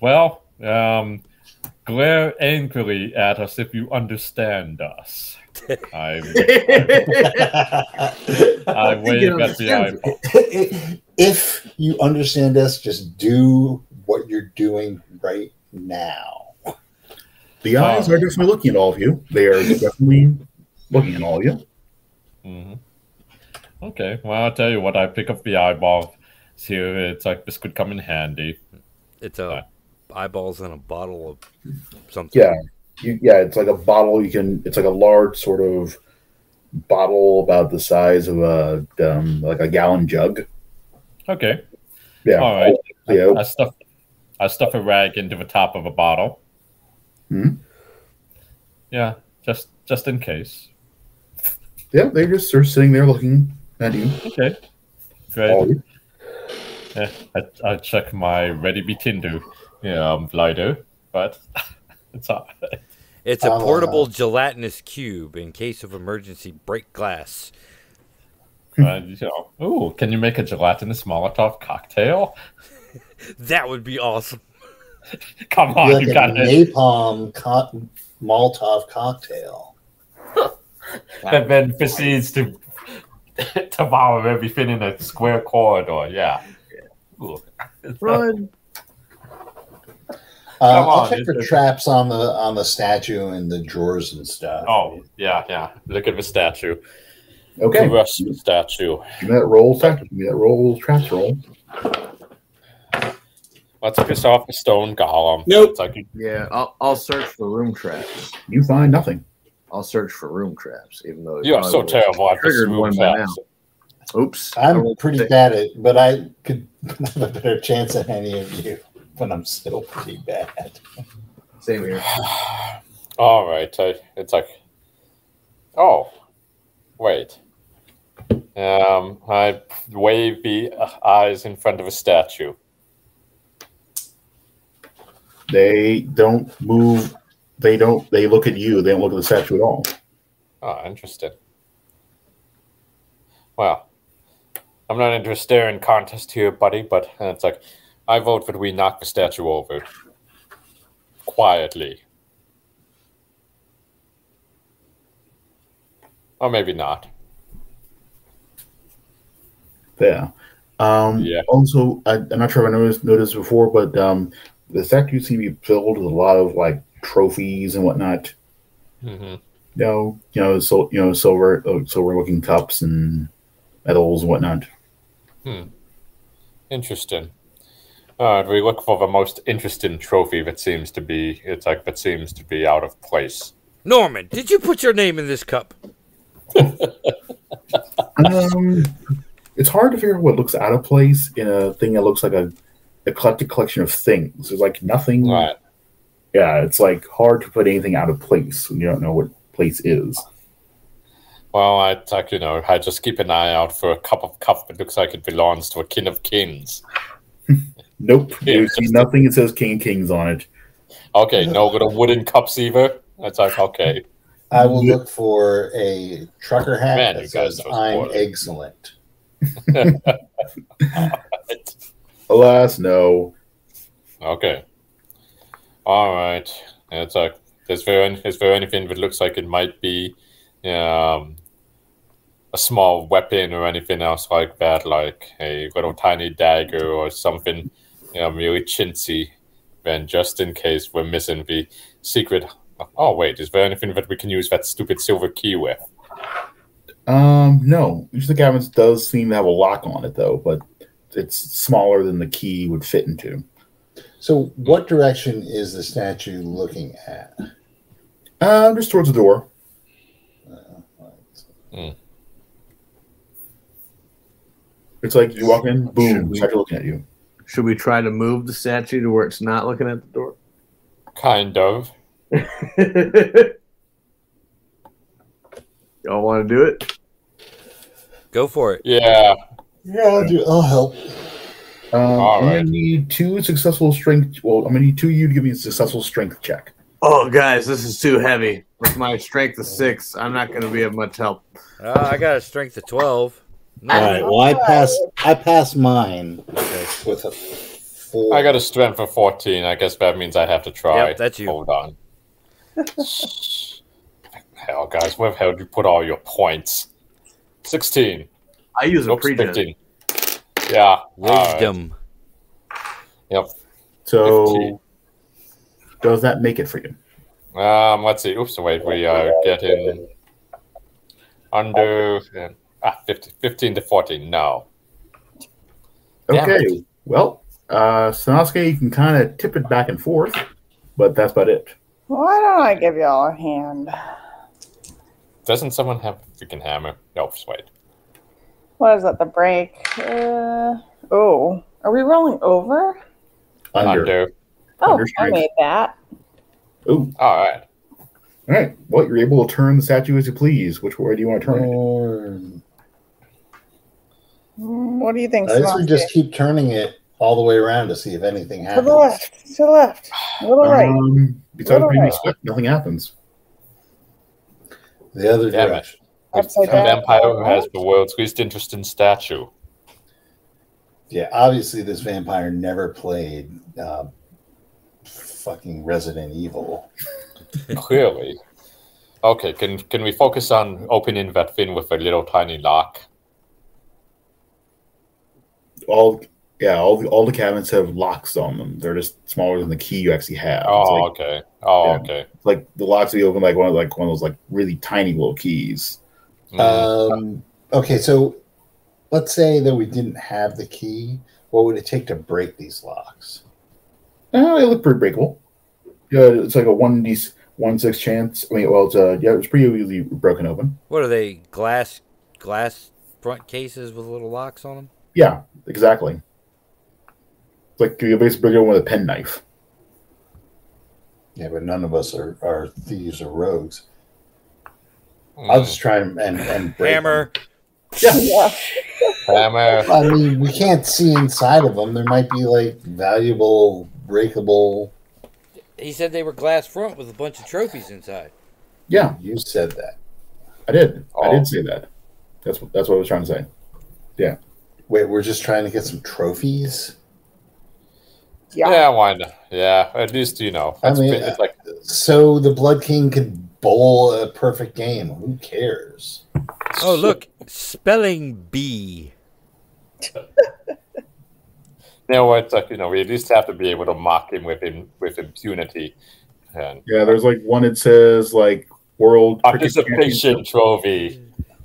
well, um, glare angrily at us if you understand us. I I think it wave at the understands eyeball. if you understand us, just do what you're doing right now. The eyes are definitely looking at all of you. They are definitely looking at all of you. hmm Okay. Well, I'll tell you what. I pick up the eyeball. Here, it's like this could come in handy. It's a eyeballs in a bottle of something. Yeah, you, yeah. It's like a bottle. You can. It's like a large sort of bottle about the size of a um, like a gallon jug. Okay. Yeah. All right. Yeah. I stuff. I stuff a rag into the top of a bottle. Hmm. Yeah, just just in case. Yeah, they just are sitting there looking at you. Okay. Great. Oh, Yeah, I, I check my ready be Tinder um, lighter, but it's all right. It's a I'll, uh, portable gelatinous cube in case of emergency. Break glass. Uh, you know, ooh, can you make a gelatinous Molotov cocktail? That would be awesome. Come on, like you a got it. napalm co- Molotov cocktail. And then proceeds to devour everything in a square corridor. Yeah. Ooh. Run. Uh, Come I'll on, check it's for traps on the on the statue and the drawers and stuff. Oh, yeah, yeah. Look at the statue. Okay, Crush the statue. give me that roll. Second, give me that roll. Traps roll. Let's piss off the stone golem. Nope. It's like, Yeah, I'll, I'll search for room traps. You find nothing. I'll search for room traps, even though you are so terrible at this triggered room one by traps. now. Oops. I I'm pretty six. bad at, but I could have a better chance than any of you. But I'm still pretty bad. Same here. All right. I, it's like, oh, wait. Um, I wave the uh, eyes in front of a statue. They don't move. They don't. They look at you. They don't look at the statue at all. Oh, interesting. Well, I'm not into a staring contest here, buddy, but uh, it's like, I vote that we knock the statue over. Quietly. Or maybe not. Yeah. Um, Yeah. Also, I, I'm not sure if I noticed noticed before, but um, the statue seems to be filled with a lot of like trophies and whatnot. hmm You know, you know, so you know, silver, uh, silver looking cups and medals and whatnot. Hmm. Interesting. All right, we look for the most interesting trophy that seems to be, it's like, that seems to be out of place. Norman, did you put your name in this cup? Um, it's hard to figure out what looks out of place in a thing that looks like a eclectic collection of things. There's like nothing. Right. Yeah, it's like hard to put anything out of place when you don't know what place is. Well, I it's like, you know, I just keep an eye out for a cup of cup that looks like it belongs to a king of kings. Nope, Yeah, you see nothing. It says King of Kings on it. Okay, no little wooden cups either. It's like, okay. I will look for a trucker hat Man, that says "I'm excellent." Alas, no. Okay. All right. It's like, is there, any, is there anything that looks like it might be um, a small weapon or anything else like that, like a little tiny dagger or something, you know, really chintzy? Then just in case we're missing the secret. Oh wait, is there anything that we can use that stupid silver key with? Um, no. Usually the cabinet does seem to have a lock on it though, but it's smaller than the key would fit into. So, what direction is the statue looking at? Um, just towards the door. It's like you walk in, boom, we- statue looking at you. Should we try to move the statue to where it's not looking at the door? Kind of. Y'all want to do it? Go for it. Yeah. Yeah, I'll do. I'll help. Um, All I'm right. gonna need two successful strength. Well, I'm gonna need two of you to give me a successful strength check. Oh, guys, this is too heavy. With my strength of six, I'm not going to be of much help. Uh, I got a strength of 12. No. All right. Well, I pass. I pass mine Okay. with a four. I got a strength of 14. I guess that means I have to try. Yep, that's you. Hold on. hell, guys, where the hell did you put all your points? 16. I use a Nope, pregen. 15. Yeah. all right. Wisdom. Yep. So, 15. does that make it for you? Um, let's see. Oops, wait. We are getting under ah, 50, 15 to 14. No. Damn Okay. Well, uh, Sanosuke, you can kind of tip it back and forth, but that's about it. Why don't I give y'all a hand? Doesn't someone have a freaking hammer? No, wait. What is that? The break? Uh, oh, are we rolling over? Under. Under. Oh, Under I made that. Ooh, All right. all right. Well, you're able to turn the statue as you please. Which way do you want to turn it? Mm, What do you think? I guess we just keep turning it all the way around to see if anything happens. to the left, to the left, a little right. Um, besides Little being right. swift, nothing happens. The other Damn direction. Upside A down. vampire who has the world's least interesting statue. Yeah, obviously this vampire never played uh, fucking Resident Evil. Clearly. Okay, can can we focus on opening that thing with a little tiny lock? All yeah, all the all the cabinets have locks on them. They're just smaller than the key you actually have. It's Oh, like, okay. Oh, Yeah. okay. like the locks will be open like one of like one of those like really tiny little keys. Um, okay, so let's say that we didn't have the key. What would it take to break these locks? Oh, they look pretty breakable. Yeah, it's like a one d one six chance. I mean, well, it's uh, yeah, it's pretty easily broken open. What are they? Glass glass front cases with little locks on them? Yeah, exactly. It's like you basically break it with a penknife. Yeah, but none of us are, are thieves or rogues. I'll Mm. just try and and, and break Hammer. Yeah, Yeah. Hammer. I mean, we can't see inside of them. There might be like valuable, breakable. He said they were glass front with a bunch of trophies inside. yeah, You said that. I did. I Oh. did say that. That's what that's what I was trying to say. Yeah. Wait, we're just trying to get some trophies. Yeah. Yeah, why not? Yeah, at least you know. I mean, it's like So the Blood King could bowl a perfect game. Who cares? Oh, look, spelling bee. you know what? Like you know, we at least have to be able to mock him with him with impunity. And Yeah, there's like one that says like World participation trophy.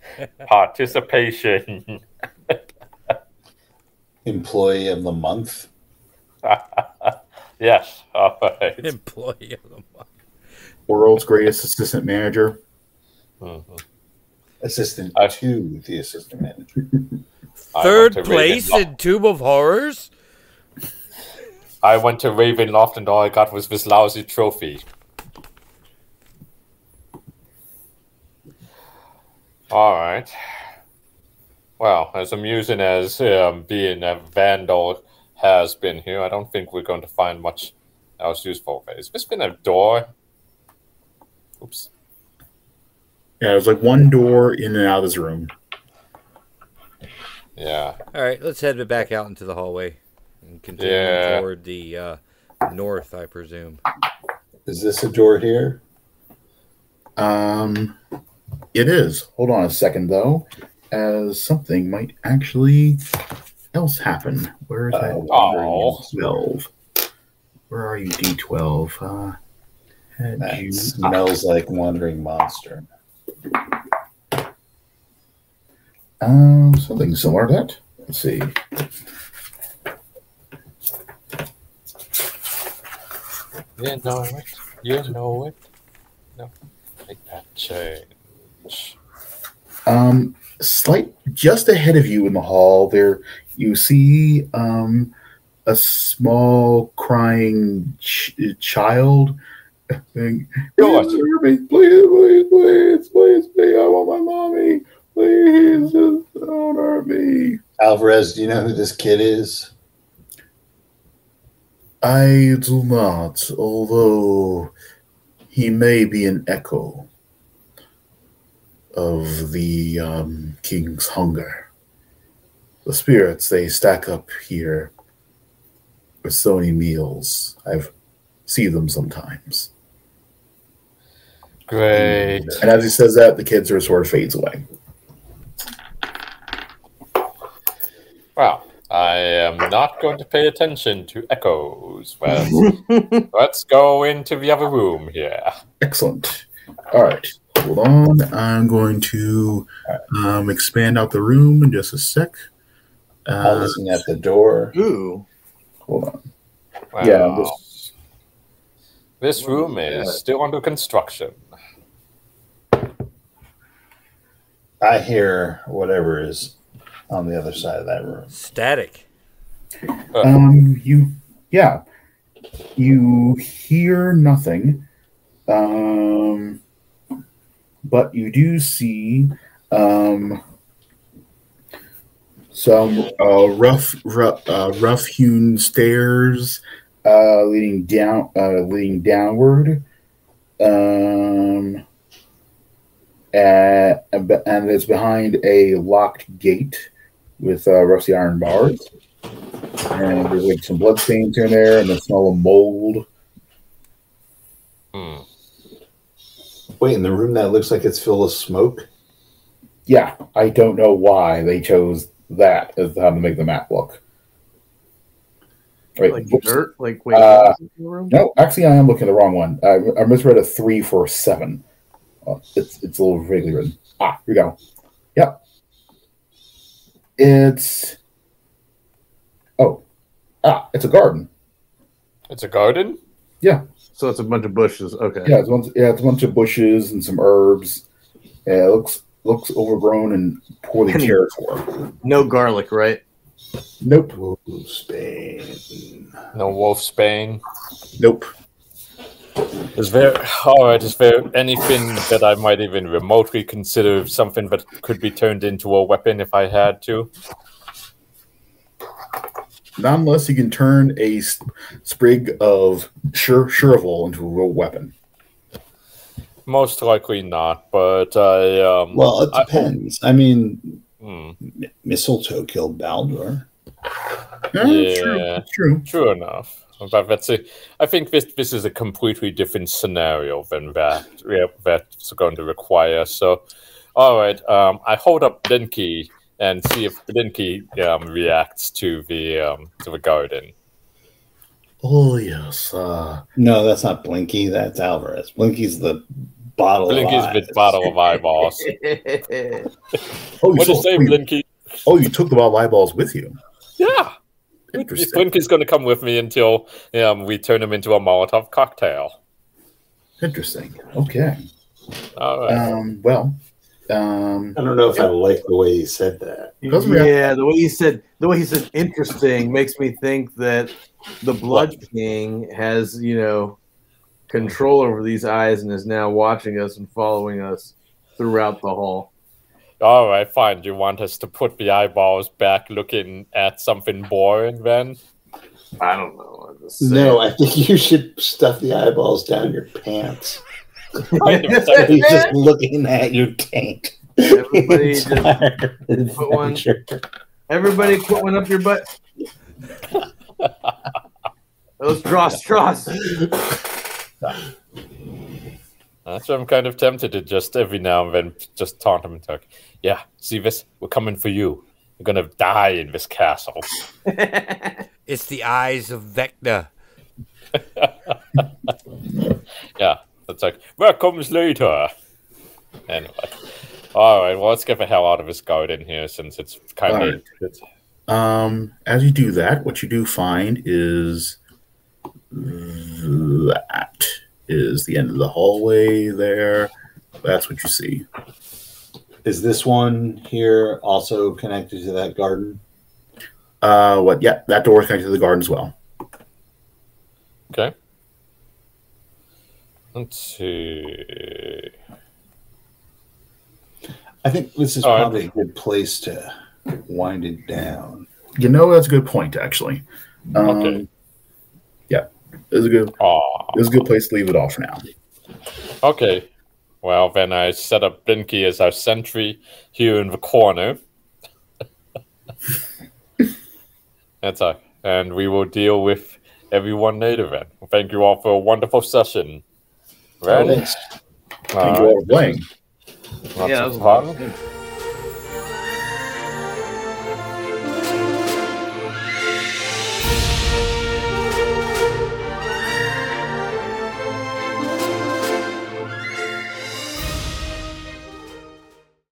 Participation. Employee of the month. yes. All right. Employee of the month. World's greatest assistant manager. Mhm. Assistant I- to the assistant manager. Third place Ravenloft. in Tomb of Horrors. I went to Ravenloft and all I got was this lousy trophy. All right. Well, as amusing as um, being a vandal has been here, I don't think we're going to find much else useful. Is this been a door? Oops. Yeah, there's like one door in and out of this room. Yeah. All right, let's head back out into the hallway and continue Yeah. toward the uh, north, I presume. Is this a door here? Um, it is. Hold on a second, though, as something might actually else happen. Where is that? Oh. Oh. Twelve. Where are you, D twelve? Uh, had That you? smells like wandering monster. Um, something similar to that. Let's see. You know it. You know it. No. Make that change. Um, slight just ahead of you in the hall, there you see um a small crying ch- child. Saying, Go please, me, please, please, please, please, please, I want my mommy. Please, just don't hurt me. Alvarez, do you know who this kid is? I do not, although he may be an echo of the um, king's hunger. The spirits, they stack up here with so many meals. I've see them sometimes. Great. And as he says that, the kid sort of, sort fades away. Wow. I am not going to pay attention to echoes. Well, let's go into the other room here. Excellent. All right. Hold on. I'm going to um, expand out the room in just a sec. Uh, Pausing at the door. Ooh. hold on. Well, Yeah, this- this room is still under construction. I hear whatever is on the other side of that room. Static. Um, you, yeah. You hear nothing, um, but you do see um, some uh, rough, rough, uh, rough-hewn stairs uh, leading down, uh, leading downward. Um, and, and it's behind a locked gate with uh, rusty iron bars. And there's like some blood stains in there, and the smell of mold. Hmm. Wait, in the room that looks like it's filled with smoke? Yeah, I don't know why they chose that as how to make the map look. Wait, Like whoops. dirt? Like wait, Uh, in the room? No, actually, I am looking at the wrong one. I, I misread a three for a seven. It's it's a little vaguely written. Ah, here we go. Yep. It's oh ah, it's a garden. It's a garden. Yeah. So it's a bunch of bushes. Okay. Yeah, it's a bunch, yeah, it's a bunch of bushes and some herbs. Yeah, it looks looks overgrown and poorly cared for. No garlic, right? Nope, Ooh, Spain. No wolfsbane. nope. Is there all right? Is there anything that I might even remotely consider something that could be turned into a weapon if I had to? Not unless you can turn a sprig of sure chervil into a real weapon. Most likely not, but I um. Well, it depends. I, mean, hmm, mistletoe killed Baldur. Yeah, Yeah. true. True. true enough. But that's a, I think this this is a completely different scenario than that. Yeah, that's going to require. So, all right. Um, I hold up Blinky and see if Blinky um, reacts to the um, to the garden. Oh yes. Uh, No, that's not Blinky. That's Alvarez. Blinky's the bottle. Blinky's of the eyes. bottle of eyeballs. oh, you What do you say, oh, Blinky? Oh, you took the bottle of eyeballs with you. Yeah. Interesting. Blinky's going to come with me until um, we turn him into a Molotov cocktail. Interesting. Okay. All right. Um, well, um, I don't know if I like the way he said that. Doesn't yeah, the way he said the way he said interesting makes me think that the Blood King has, you know, control over these eyes and is now watching us and following us throughout the hall. All right, fine. Do you want us to put the eyeballs back looking at something boring then? I don't know. I'm just saying. No, I think you should stuff the eyeballs down your pants. Kind of like- He's just looking at your tank. Everybody just put one- Everybody put one up your butt. Those draw straws. That's why I'm kind of tempted to just every now and then just taunt him and talk. Yeah, see this? We're coming for you. You're gonna die in this castle. It's the eyes of Vecna. Yeah, that's like that comes later. Anyway, all right. Well, let's get the hell out of this garden here since it's kind All of. right. Um, as you do that, what you do find is that is the end of the hallway there. That's what you see. Is this one here also connected to that garden? Uh, what? Yeah, that door is connected to the garden as well. okay. Let's see. I think this is All right. probably a good place to wind it down. You know, that's a good point, actually. Um, Okay. Yeah, it's a good. Aw. It's a good place to leave it off for now. Okay. Well, then I set up Blinky as our sentry here in the corner. That's all. And we will deal with everyone later then. Thank you all for a wonderful session. Then, Thanks. Thank uh, you all for playing. lots Yeah, of that was fun.